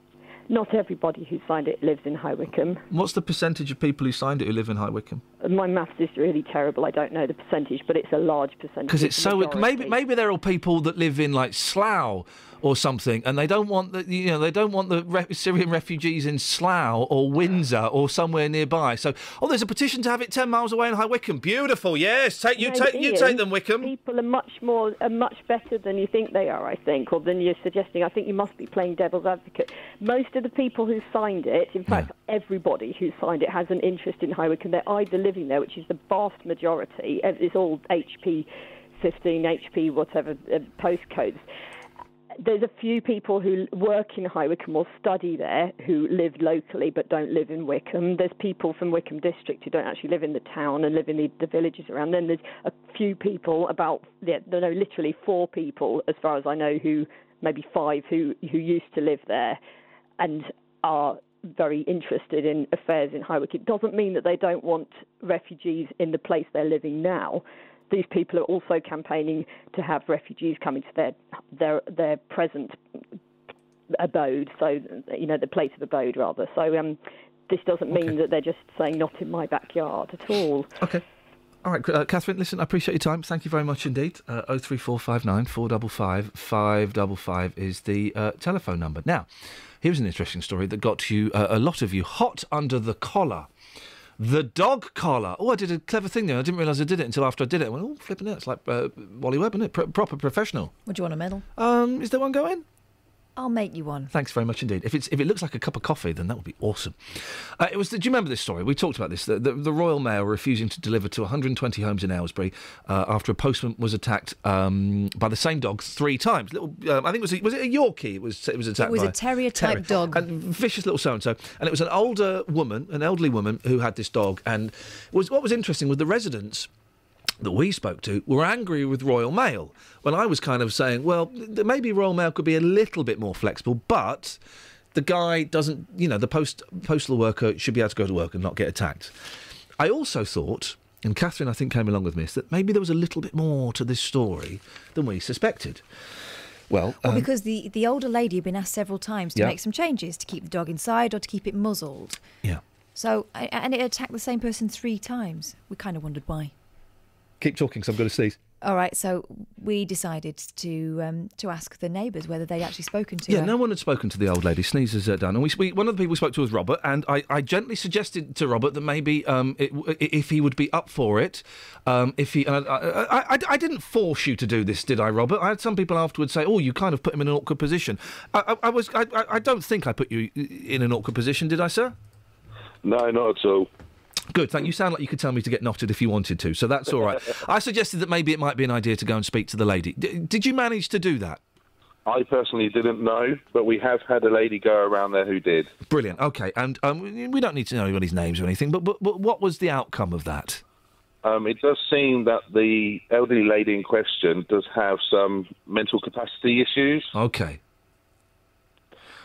Not everybody who signed it lives in High Wycombe. What's the percentage of people who signed it who live in High Wycombe? My maths is really terrible. I don't know the percentage, but it's a large percentage. Because it's so majority. maybe maybe there are people that live in like Slough or something, and they don't want the you know they don't want the re- Syrian refugees in Slough or Windsor or somewhere nearby. So oh, there's a petition to have it ten miles away in High Wycombe. Beautiful, yes. Take you take you take them, Wycombe. People are much more, are much better than you think they are. I think, or than you're suggesting. I think you must be playing devil's advocate. Most of the people who signed it, in fact, everybody who signed it, has an interest in High Wycombe. They're either living there, which is the vast majority. It's all HP 15, HP whatever uh, postcodes. There's a few people who work in High Wycombe or study there who live locally but don't live in Wycombe. There's people from Wycombe district who don't actually live in the town and live in the, the villages around. Then there's a few people, about yeah, no, literally four people, as far as I know, who maybe five who who used to live there and are very interested in affairs in High Wycombe. It doesn't mean that they don't want refugees in the place they're living now. These people are also campaigning to have refugees coming to their their their present abode, so you know the place of abode rather. So um, this doesn't mean that they're just saying not in my backyard at all. Okay. All right, uh, Catherine. Listen, I appreciate your time. Thank you very much indeed. Three four five nine four double five five double five is the uh, telephone number. Now, here's an interesting story that got you uh, a lot of you hot under the collar. The dog collar. Oh, I did a clever thing there. I didn't realise I did it until after I did it. I went, oh, flipping it. It's like uh, Wally Webb, isn't it? Pro- proper professional. Would you want a medal? Um, is there one going? I'll make you one. Thanks very much indeed. If it's if it looks like a cup of coffee, then that would be awesome. Uh, it was. Do you remember this story? We talked about this. The, the, the Royal Mail refusing to deliver to 120 homes in Aylesbury uh, after a postman was attacked um, by the same dog three times. Little, um, I think it was a, was it a Yorkie? It was it was attacked. It was a terrier-type dog. and vicious little so and so. And it was an older woman, an elderly woman who had this dog. And was what was interesting was the residents that we spoke to were angry with Royal Mail when I was kind of saying, well, th- maybe Royal Mail could be a little bit more flexible, but the guy doesn't, you know, the post postal worker should be able to go to work and not get attacked. I also thought, and Catherine I think came along with me, that maybe there was a little bit more to this story than we suspected. Well, Well, um, because the, the older lady had been asked several times to Yeah. make some changes to keep the dog inside or to keep it muzzled. Yeah. So, and it attacked the same person three times. We kind of wondered why. Keep talking, because I'm going to sneeze. All right, so we decided to um, to ask the neighbours whether they'd actually spoken to Yeah, her. no one had spoken to the old lady. Sneezes uh, done, and we, we one of the people we spoke to was Robert, and I, I gently suggested to Robert that maybe um, it, if he would be up for it, um, if he, and I, I, I, I didn't force you to do this, did I, Robert? I had some people afterwards say, "Oh, you kind of put him in an awkward position." I, I, I was, I, I- I don't think I put you in an awkward position, did I, sir? No, not at all. Good, thank you. You sound like you could tell me to get knotted if you wanted to, so that's all right. [LAUGHS] I suggested that maybe it might be an idea to go and speak to the lady. D- did you manage to do that? I personally didn't know, but we have had a lady go around there who did. Brilliant. Okay, and um, we don't need to know anybody's names or anything, but, but but what was the outcome of that? Um, it does seem that the elderly lady in question does have some mental capacity issues, Okay.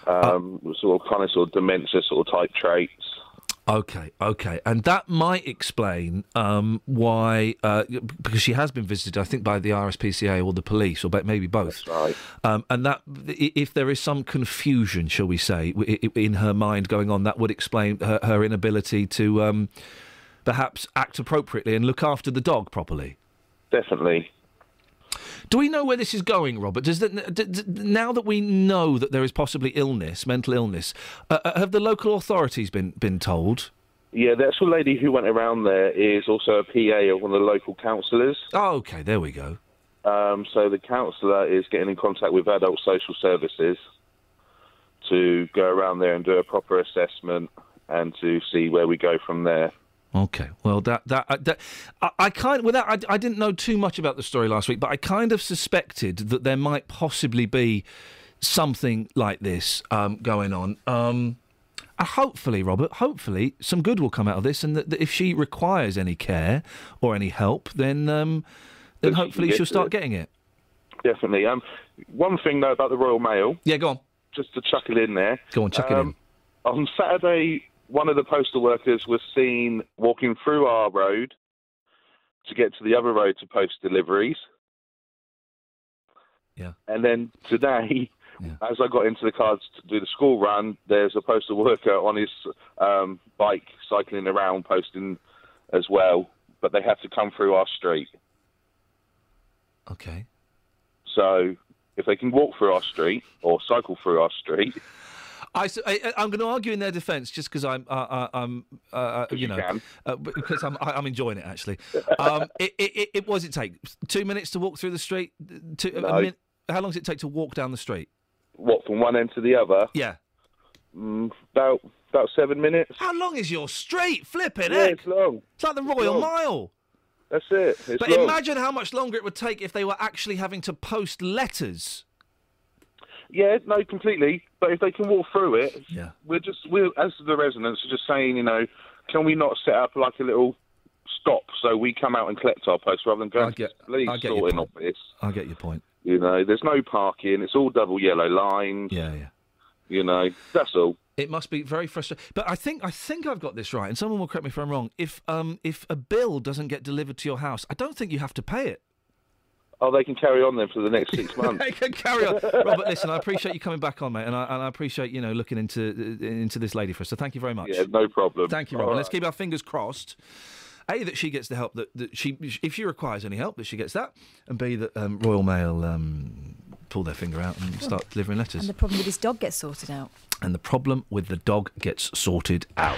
um, sort of kind of sort of dementia sort of type traits. Okay, okay, and that might explain um, why, uh, because she has been visited, I think, by the RSPCA or the police, or maybe both. right. Um, and that, if there is some confusion, shall we say, in her mind going on, that would explain her, her inability to um, perhaps act appropriately and look after the dog properly. Definitely. Do we know where this is going, Robert? Does that, d- d- now that we know that there is possibly illness, mental illness, uh, uh, have the local authorities been been told? Yeah, the actual lady who went around there is also a PA of one of the local councillors. Oh, okay, there we go. Um, so the councillor is getting in contact with adult social services to go around there and do a proper assessment and to see where we go from there. Okay, well that that, uh, that I, I kind without I, I didn't know too much about the story last week, but I kind of suspected that there might possibly be something like this um, going on. Um, uh, hopefully, Robert, hopefully some good will come out of this, and that, that if she requires any care or any help, then um, then she hopefully she'll start it. getting it. Definitely. Um, one thing though about the Royal Mail. Yeah, go on. Just to chuck it in there. Go on, chuck it in. On Saturday, one of the postal workers was seen walking through our road to get to the other road to post deliveries. Yeah. And then today, as I got into the car to do the school run, there's a postal worker on his um, bike cycling around posting as well, but they have to come through our street. Okay. So if they can walk through our street or cycle through our street, I, am going to argue in their defence just because I'm, uh, uh, I'm, uh, uh, you you know, uh, because I'm, I- I'm enjoying it actually. Um, [LAUGHS] it, it, it, it, what it take? Two minutes to walk through the street? Two, No. min- how long does it take to walk down the street? what from one end to the other? Yeah. Mm, about about seven minutes. How long is your street? Flipping Yeah, heck. it's long. It's like the Royal long. Mile. That's it. It's but long. imagine how much longer it would take if they were actually having to post letters. Yeah, no, completely. But if they can walk through it, yeah. we're just we're as the residents are just saying, you know, can we not set up like a little stop so we come out and collect our post rather than going I get- to the police I get your sorting point. office. I get your point. You know, there's no parking. It's all double yellow lines. Yeah, yeah. You know, that's all. It must be very frustrating. But I think I think I've got this right, and someone will correct me if I'm wrong. If um if a bill doesn't get delivered to your house, I don't think you have to pay it. Oh, they can carry on then for the next six [LAUGHS] months. they can carry on. Robert, listen, I appreciate you coming back on, mate, and I, and I appreciate you know looking into into this lady for us. So thank you very much. Yeah, no problem. Thank you, All Robert. Let's keep our fingers crossed. A that she gets the help that, that she if she requires any help that she gets that, and B that um, Royal Mail um, pull their finger out and start delivering letters. And the problem with his dog gets sorted out. and the problem with the dog gets sorted out.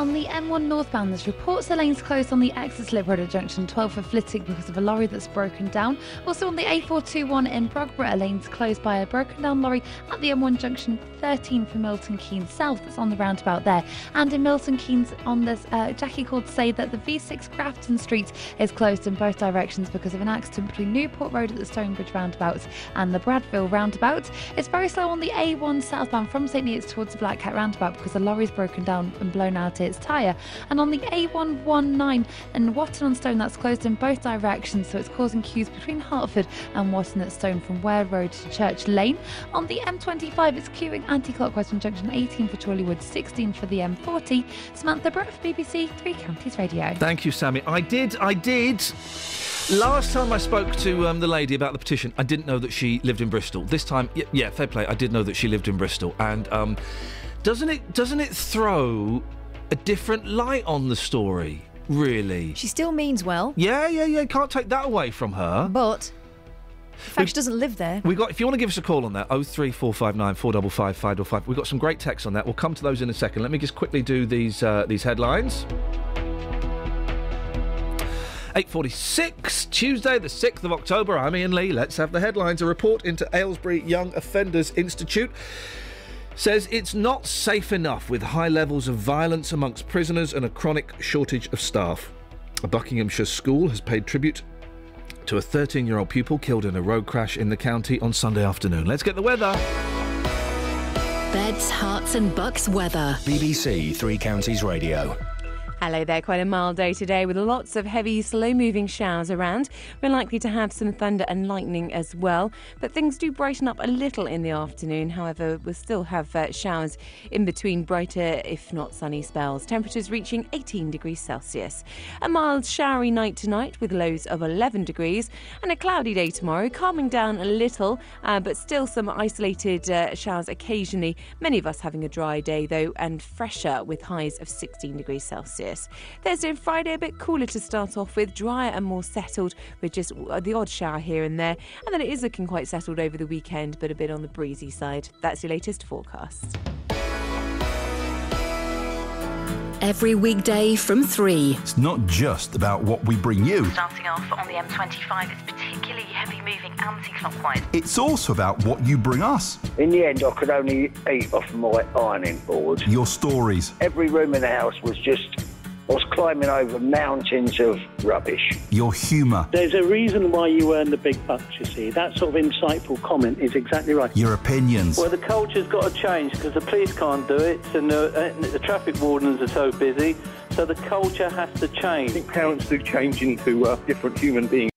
On the M1 northbound, there's reports the lane's closed on the exit Slip Road at junction 12 for Flitwick because of a lorry that's broken down. Also on the A421 in Brogborough, a lane's closed by a broken down lorry at the M1 junction 13 for Milton Keynes South. That's on the roundabout there. And in Milton Keynes, on this, uh, Jackie called to say that the V6 Grafton Street is closed in both directions because of an accident between Newport Road at the Stonebridge roundabout and the Bradville roundabout. It's very slow on the A1 southbound from St Neots towards the Black Cat roundabout because the lorry's broken down and blown out its tyre. And on the A119 in Watton on Stone, that's closed in both directions, so it's causing queues between Hartford and Watton at Stone from Ware Road to Church Lane. On the M25, it's queuing anti-clockwise from junction 18 for Chorleywood, 16 for the M40. Samantha Brett, BBC Three Counties Radio. Thank you, Sammy. I did, I did. Last time I spoke to um, the lady about the petition, I didn't know that she lived in Bristol. This time, y- yeah, fair play. I did know that she lived in Bristol, and um, doesn't it doesn't it throw a different light on the story? Really? She still means well. Yeah, yeah, yeah. Can't take that away from her. But the fact she doesn't live there. We got. If you want to give us a call on that, oh three four five nine four double five five double five. We've got some great texts on that. We'll come to those in a second. Let me just quickly do these uh, these headlines. 8.46, Tuesday the 6th of October. I'm Iain Lee. Let's have the headlines. A report into Aylesbury Young Offenders Institute says it's not safe enough with high levels of violence amongst prisoners and a chronic shortage of staff. A Buckinghamshire school has paid tribute to a 13 year old pupil killed in a road crash in the county on Sunday afternoon. Let's get the weather. Beds, Herts, and bucks weather. BBC Three Counties Radio. Hello there, quite a mild day today with lots of heavy, slow moving showers around. We're likely to have some thunder and lightning as well, but things do brighten up a little in the afternoon. However, we'll still have uh, showers in between brighter, if not sunny spells. Temperatures reaching 18 degrees Celsius. A mild, showery night tonight with lows of 11 degrees, and a cloudy day tomorrow, calming down a little, uh, but still some isolated uh, showers occasionally. Many of us having a dry day though, and fresher with highs of 16 degrees Celsius. Thursday and Friday a bit cooler to start off with, drier and more settled with just the odd shower here and there. And then it is looking quite settled over the weekend, but a bit on the breezy side. That's your latest forecast. Every weekday from 3. It's not just about what we bring you. Starting off on the M25, it's particularly heavy moving anti clockwise. It's also about what you bring us. In the end, I could only eat off my ironing board. Your stories, Every room in the house was just, I was climbing over mountains of rubbish. your humour, There's a reason why you earn the big bucks, you see. That sort of insightful comment is exactly right. your opinions. Well, the culture's got to change because the police can't do it, and the, uh, the traffic wardens are so busy. So the culture has to change. I think parents do change into uh, different human beings.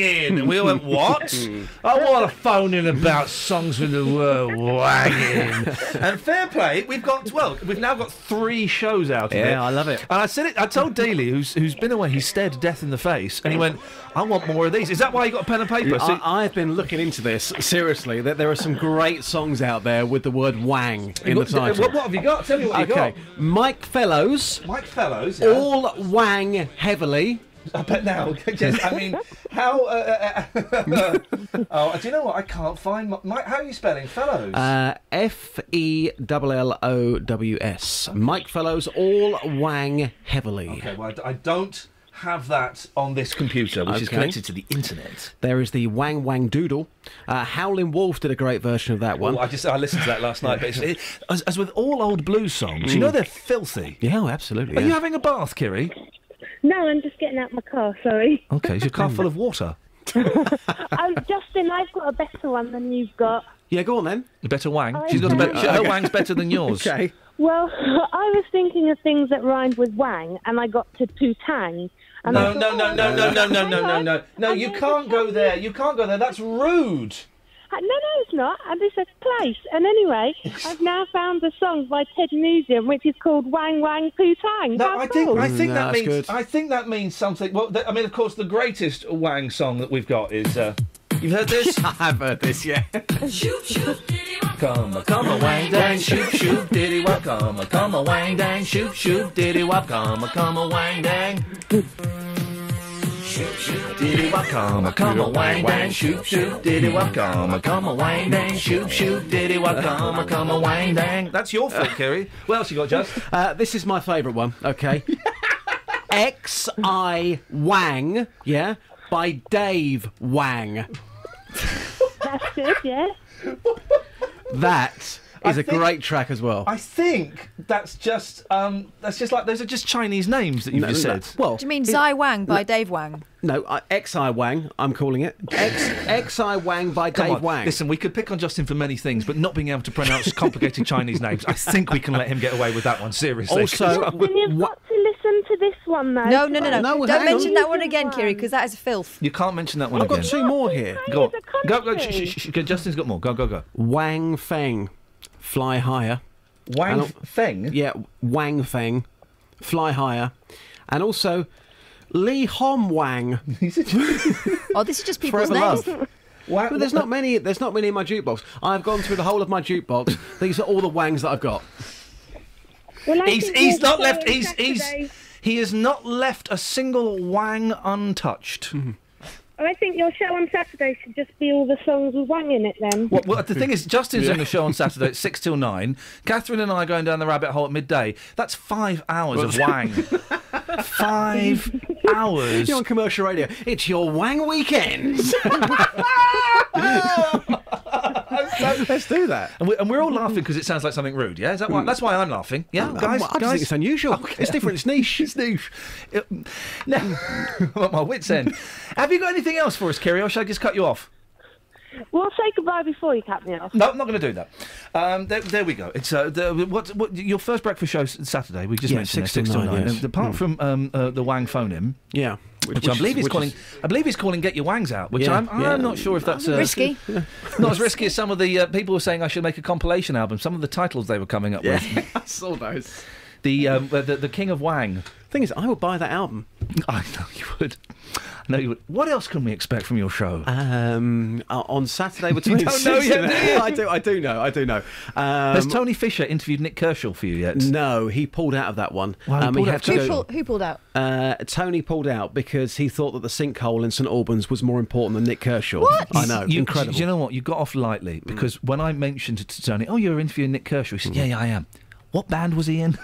And we all went, [LAUGHS] what? Mm. I want to phone in about songs with the word wagging. and fair play, we've got, well, we've now got three shows out of Yeah, it. I love it. And I said it, I told Daly, who's, who's been away, he stared death in the face, and he went, I want more of these. Is that why you got a pen and paper? So- I, I've been looking into this seriously. That there are some great songs out there with the word "wang" in the title. what- what have you got? Tell me what you okay. got. Mike Fellows. Mike Fellows, yeah. All wang heavily. I bet now. [LAUGHS] Just, I mean, how? Uh, uh, [LAUGHS] oh, do you know what? I can't find my. my how are you spelling fellows? Uh, F E L L O W S. Mike Fellows. All wang heavily. okay, well, I don't have that on this computer, which is connected to the internet. There is the Wang Wang Doodle. Uh, Howlin' Wolf did a great version of that one. Well, I just I listened to that last night, but [LAUGHS] it, as, as with all old blues songs, you Mm. know they're filthy. Yeah, oh, absolutely. Are yeah. you having a bath, Kiri? No, I'm just getting out my car, sorry. Okay, is your car [LAUGHS] full of water? [LAUGHS] oh, Justin, I've got a better one than you've got. Yeah, go on then. A better wang. I She's got a better. Okay. Her wang's better than yours. [LAUGHS] Okay. Well, I was thinking of things that rhymed with wang, and I got to putang. And No, no, no, no, no, no, no, no, no, no. No, you can't go there. You can't go there. That's rude. No, no, it's not. And it's a place. And anyway, [LAUGHS] I've now found the song by Ted Nugent, which is called Wang Wang Putang. No, I think cool. I think that means I think that means something. Well, th- I mean, of course, the greatest Wang song that we've got is. Uh, you've heard this? [LAUGHS] I've heard this. Yeah. Come a come a wang dang shoop shoop diddy wop come a come a wang dang shoop shoop diddy wop come a come a wang dang. Shoop shoop diddy wop come a come a wang dang shoop shoop diddy wop come a come a wang dang shoop shoop diddy wop come a come a wang dang. That's your fault, Kerry. What else you got, Just? Uh, this is my favourite one. Okay. [LAUGHS] X I Wang. Yeah. By Dave Wang. That's good, yeah. That I is a think- great track as well. I think that's just um that's just like those are just Chinese names that you've No, just no, said. Well, Do you mean Zai Wang by Dave Wang? no, uh, X I Wang. I'm calling it Xi Wang by Come Dave on, Wang. Listen, we could pick on Justin for many things, but not being able to pronounce [LAUGHS] complicated Chinese names, I think we can let him get away with that one. Seriously. Also, [LAUGHS] And you've got to listen to this one, though. No, no, no, no. No, Don't mention on. that one again, Kiri, because that is filth. you can't mention that one I've again. got two more here. Go on. Go, go. Sh- sh- sh- Justin's got more. Go, go, go. Wang Feng, Fly Higher. Wang And- Feng? Yeah, Wang Feng. Fly higher. And also Lee Hom Wang. Oh, this is just people's Forever names. love. Well, there's not many. There's not many in my jukebox. I've gone through the whole of my jukebox. These are all the wangs that I've got. Well, I He's he's not left. He's he's he has not left a single Wang untouched. Mm-hmm. I think your show on Saturday should just be all the songs with Wang in it then. Well, well, the thing is, Justin's Yeah. doing a show on Saturday at six till nine. Catherine and I are going down the rabbit hole at midday. That's five hours of Wang. [LAUGHS] five hours. You're on commercial radio. It's your Wang [LAUGHS] Let's do that. And we're, and we're all laughing because it sounds like something rude. Yeah, is that why? That's why I'm laughing. Yeah, Um, guys. I just guys? think it's unusual. It's different. It's niche. it's niche. It- [LAUGHS] now, [LAUGHS] I'm at my wits' end. Have you got anything else for us, Kerry, or shall I just cut you off? Well, say goodbye before you cut me off. No, I'm not going to do that. Um, there, there we go. It's uh, the, what, what your first breakfast show s- Saturday. We just Yeah, mentioned six there, till nine, yes. And apart Mm. from um, uh, the Wang phone him, Yeah. which, I believe he's calling. is- I believe he's calling "Get Your Wangs Out," which Yeah, I'm, I'm yeah. not sure if that's uh, Risky. [LAUGHS] Not as risky as some of the uh, people were saying. I should make a compilation album. Some of the titles they were coming up Yeah, with. [LAUGHS] I saw those. The, um, the the King of Wang. Thing is, I would buy that album. [LAUGHS] I know you would. I know you would. What else can we expect from your show? Um, uh, on Saturday between [LAUGHS] don't know six yet, do you? [LAUGHS] I do. I do know. I do know. Um, Has Tony Fisher interviewed Nik Kershaw for you yet? No, he pulled out of that one. Why, he Um, pulled had out to Who, go- pulled, who pulled out? Uh, Tony pulled out because he thought that the sinkhole in St Albans was more important than Nik Kershaw. What? I know, You, incredible. Mm. Do you know what? You got off lightly because when I mentioned it to Tony, oh, you're interviewing Nik Kershaw. He said, yeah, yeah, I am. What band was he in?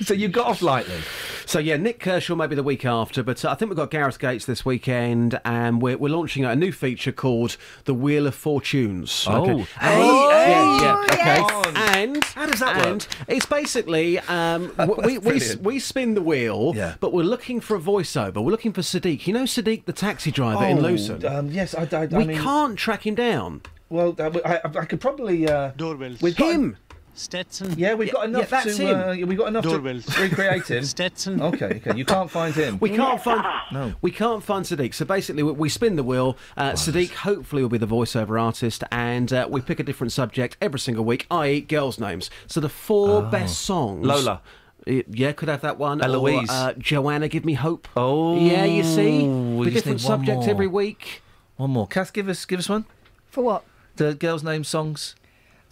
So you got off lightly. So yeah, Nik Kershaw maybe the week after, but uh, I think we've got Gareth Gates this weekend, and we're, we're launching a new feature called the Wheel of Fortunes. Oh. Okay. Hey, And- hey, yeah, yeah, yes. okay. And How does that work? it's basically um, [LAUGHS] w- we, we, we spin the wheel, Yeah. but we're looking for a voiceover. We're looking for Sadiq. You know Sadiq, the taxi driver in Luton. Um, yes, I, I, I we mean, can't track him down. Well, uh, I, I, I could probably. Uh, Doorbells. we've got Him. Stetson. Yeah, we've got Yeah, enough yeah, that's to. him. Uh, we've got enough Doorbells. to [LAUGHS] recreate him. [LAUGHS] Stetson. Okay, okay. You can't find him. We can't find [LAUGHS] No. We can't find Sadiq. So basically, we, we spin the wheel. Uh, Sadiq hopefully will be the voiceover artist, and uh, we pick a different subject every single week, i.e., girls' names. So the four best songs. Lola. Yeah, could have that one. Eloise. Or, uh, Joanna, give me hope. Oh, yeah, you see, we Be different need one subject more. every week. One more. Kath, give us, give us one. For what? The girls' name songs.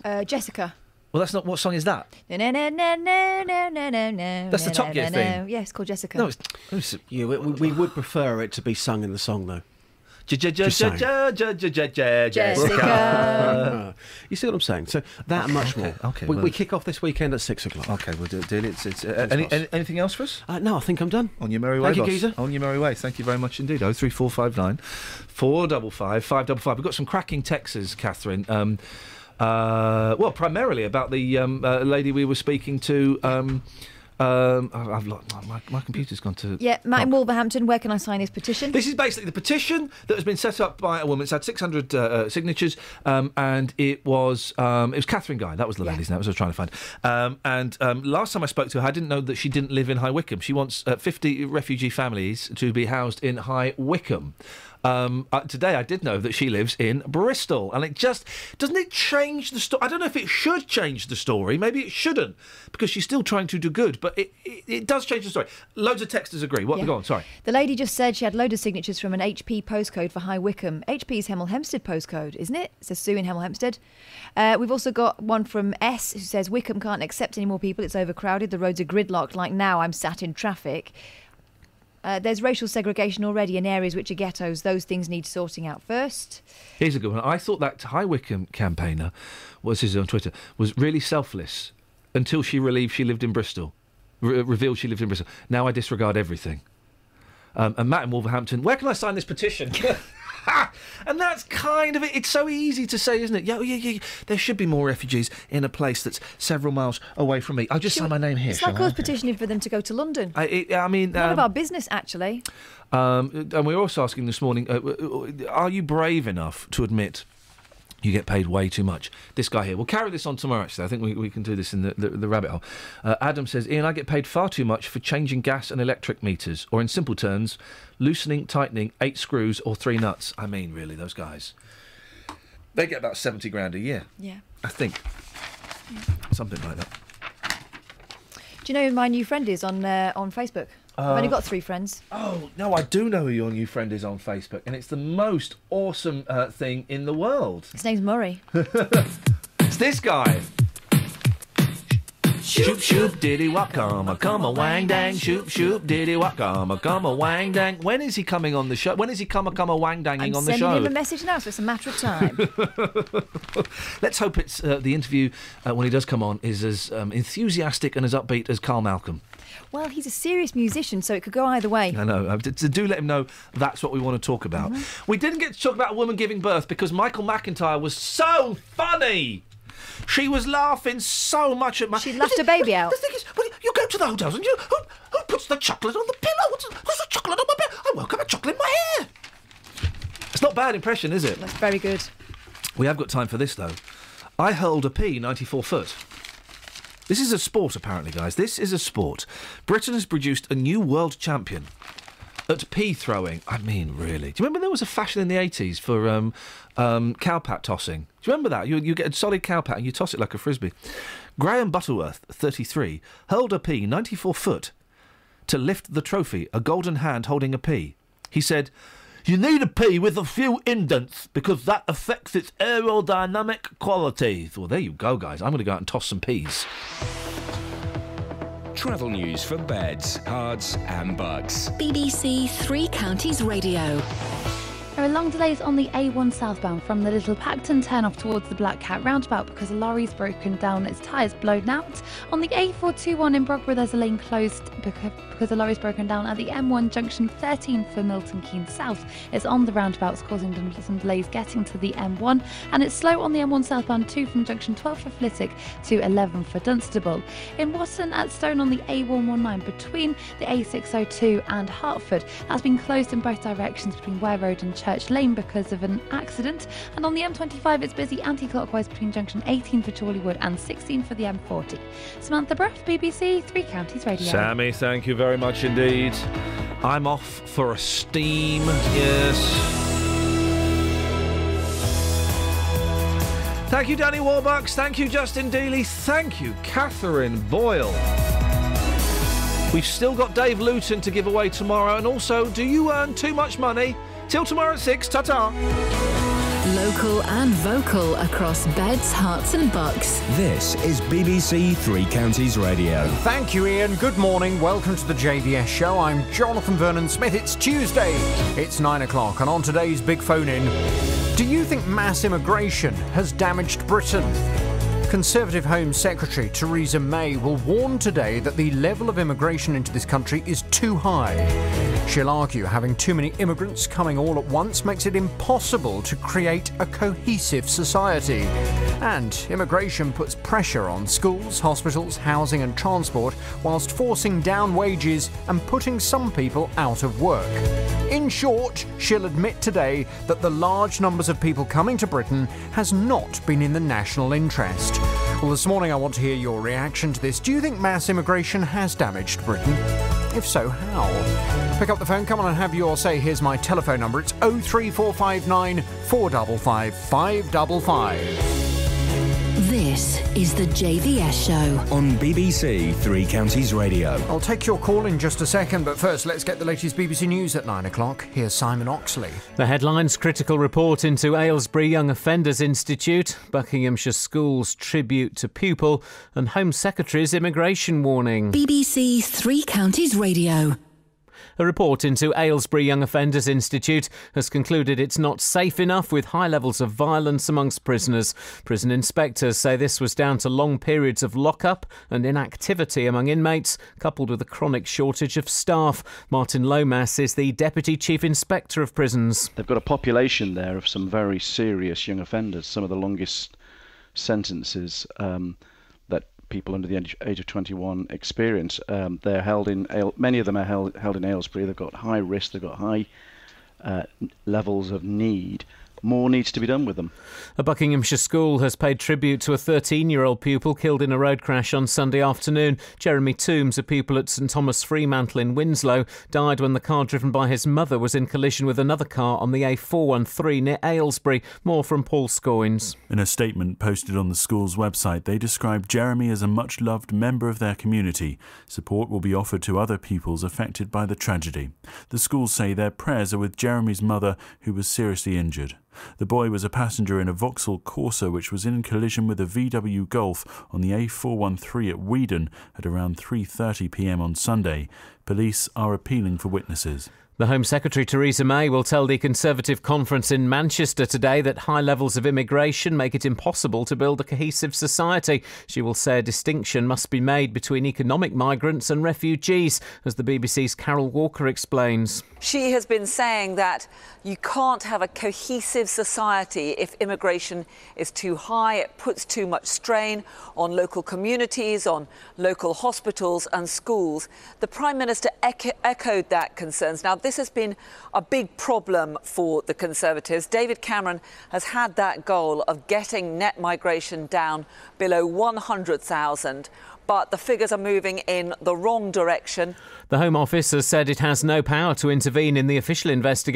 Uh, Jessica. Well, that's not. What song is that? No, no, no, no, no, no, no, no, no. That's the no, Top no, Gear no, no. theme. Yeah, it's called Jessica. No, it's. it's Yeah, we, we, we would prefer it to be sung in the song though. Jessica. Uh, you see what I'm saying? So that and much more. okay, we, well- we kick off this weekend at six o'clock. Okay, we'll do, do it. It's, it's, uh, Thanks, any, boss. any, anything else for us? Uh, no, I think I'm done. On your merry way, Thank you, boss. geezer. On your merry way. Thank you very much indeed. Oh three four five nine, four double five five double five. We've got some cracking texts, Catherine. Um, uh, well, primarily about the um, uh, lady we were speaking to. Um, um, oh, I've lost, my, my computer's gone to. Yeah, Matt in Wolverhampton, where can I sign his petition? This is basically the petition that has been set up by a woman. It's had 600 uh, uh, signatures, um, and it was um, it was Catherine Guy. That was the lady's name. What I was trying to find. Um, and um, last time I spoke to her, I didn't know that she didn't live in High Wycombe. She wants uh, 50 refugee families to be housed in High Wycombe. Um, uh, today I did know that she lives in Bristol, and it just doesn't it change the story. I don't know if it should change the story. Maybe it shouldn't because she's still trying to do good, but it, it, it does change the story. Loads of texters agree. What? Yeah. Go on. Sorry. The lady just said she had loads of signatures from an HP postcode for High Wycombe. HP's Hemel Hempstead postcode, isn't it? It says Sue in Hemel Hempstead. Uh, we've also got one from S who says Wycombe can't accept any more people. It's overcrowded. The roads are gridlocked. Like now, I'm sat in traffic. Uh, there's racial segregation already in areas which are ghettos. Those things need sorting out first. Here's a good one. I thought that High Wycombe campaigner, was his on Twitter, was really selfless until she relieved she lived in Bristol, re- revealed she lived in Bristol. Now I disregard everything. Um, and Matt in Wolverhampton, where can I sign this petition? [LAUGHS] and that's kind of it. It's so easy to say, isn't it? Yeah, yeah, yeah. There should be more refugees in a place that's several miles away from me. I'll just sign my name here. It's like us petitioning for them to go to London. I, it, I mean, None of um, our business, actually. um, and we are also asking this morning: uh, uh, Are you brave enough to admit you get paid way too much? This guy here. We'll carry this on tomorrow. Actually, I think we, we can do this in the, the, the rabbit hole. Uh, Adam says, "Iain, I get paid far too much for changing gas and electric meters, or in simple terms, loosening, tightening eight screws or three nuts." I mean, really, those guys. They get about seventy grand a year, Yeah. I think, something like that. Do you know who my new friend is on uh, on Facebook? I've only Uh, got three friends. Oh no, I do know who your new friend is on Facebook, and it's the most awesome uh, thing in the world. His name's Murray. [LAUGHS] It's this guy. Shoop shoop diddy wop come a come a wang dang shoop shoop diddy wop come a come a wang dang. When is he coming on the show? When is he come a come a wang danging I'm on the show? sending him a message now, so it's a matter of time. [LAUGHS] Let's hope it's uh, the interview uh, when he does come on is as um, enthusiastic and as upbeat as Carl Malcolm. well, he's a serious musician, so it could go either way. I know. Uh, do let him know that's what we want to talk about. We didn't get to talk about a woman giving birth because Michael McIntyre was so funny. She was laughing so much at my. She laughed her baby out. The thing is, well, you go to the hotels and you who, who puts the chocolate on the pillow? What's, what's the chocolate on my pillow? I woke up with chocolate in my hair. It's not bad impression, is it? That's very good. We have got time for this though. I hurled a pea 94 foot. This is a sport, apparently, guys. This is a sport. Britain has produced a new world champion at pea throwing. I mean, really. Do you remember there was a fashion in the 80s for um, um, cowpat tossing? Do you remember that? You, you get a solid cowpat and you toss it like a frisbee. Graham Butterworth, 33, hurled a pea 94 foot to lift the trophy, a golden hand holding a pea. He said, You need a pea with a few indents because that affects its aerodynamic qualities. Well, there you go, guys. I'm going to go out and toss some peas. Travel news for beds, cards, and Bucks. BBC Three Counties Radio. There are long delays on the A1 southbound from the Little Paxton turnoff towards the Black Cat roundabout because a lorry's broken down, its tyres blown out. On the A421 in Brogborough, there's a lane closed because, a lorry's broken down at the M1 junction 13 for Milton Keynes South. It's on the roundabouts, causing some delays getting to the M1, and it's slow on the M1 southbound too from junction 12 for Flitwick to 11 for Dunstable. In Watton at Stone on the A119 between the A602 and Hertford, that's been closed in both directions between Ware Road and Church Lane because of an accident. And on the M25, it's busy anti-clockwise between junction 18 for Chorleywood and 16 for the M40. Samantha Bruff, BBC Three Counties Radio. Sammy, thank you very much indeed. I'm off for a steam, yes. Thank you, Danny Warbucks. Thank you, Justin Dealey. Thank you, Catherine Boyle. We've still got Dave Luton to give away tomorrow. And also, do you earn too much money? Till tomorrow at six. Ta ta. Local and vocal across beds, Herts, and bucks. This is BBC Three Counties Radio. Thank you, Iain. Good morning. Welcome to the JVS show. I'm Jonathan Vernon Smith. It's Tuesday. It's nine o'clock, and on today's big phone in, do you think mass immigration has damaged Britain? Conservative Home Secretary Theresa May will warn today that the level of immigration into this country is too high. She'll argue having too many immigrants coming all at once makes it impossible to create a cohesive society. And immigration puts pressure on schools, hospitals, housing, and transport, whilst forcing down wages and putting some people out of work. In short, she'll admit today that the large numbers of people coming to Britain has not been in the national interest. Well, this morning I want to hear your reaction to this. Do you think mass immigration has damaged Britain? If so, how? Pick up the phone, come on and have your say. Here's my telephone number. It's 03459 455 555. This is the JVS show. On BBC Three Counties Radio. I'll take your call in just a second, but first let's get the latest BBC News at 9 o'clock. Here's Simon Oxley. The headlines critical report into Aylesbury Young Offenders Institute, Buckinghamshire Schools tribute to pupil, and Home Secretary's immigration warning. BBC Three Counties Radio. A report into Aylesbury Young Offenders Institute has concluded it's not safe enough with high levels of violence amongst prisoners. Prison inspectors say this was down to long periods of lockup and inactivity among inmates, coupled with a chronic shortage of staff. Martin Lomas is the Deputy Chief Inspector of Prisons. They've got a population there of some very serious young offenders, some of the longest sentences um, people under the age, of 21 experience. Um, they're held in, many of them are held, held in Aylesbury. They've got high risk, they've got high uh, levels of need. More needs to be done with them. A Buckinghamshire school has paid tribute to a 13 year old pupil killed in a road crash on Sunday afternoon. Jeremy Toombs, a pupil at Sir Thomas Fremantle in Winslow, died when the car driven by his mother was in collision with another car on the A413 near Aylesbury. More from Paul Scoins. In a statement posted on the school's website, they described Jeremy as a much loved member of their community. Support will be offered to other pupils affected by the tragedy. The schools say their prayers are with Jeremy's mother, who was seriously injured. The boy was a passenger in a Vauxhall Corsa which was in collision with a VW Golf on the A413 at Weedon at around 3:30 p.m. on Sunday. Police are appealing for witnesses. The Home Secretary Theresa May will tell the Conservative conference in Manchester today that high levels of immigration make it impossible to build a cohesive society. She will say a distinction must be made between economic migrants and refugees, as the BBC's Carol Walker explains. She has been saying that you can't have a cohesive society if immigration is too high. It puts too much strain on local communities, on local hospitals and schools. The Prime Minister echo- echoed that concerns. Now, this has been a big problem for the Conservatives. David Cameron has had that goal of getting net migration down below 100,000 but the figures are moving in the wrong direction. The Home Office has said it has no power to intervene in the official investigation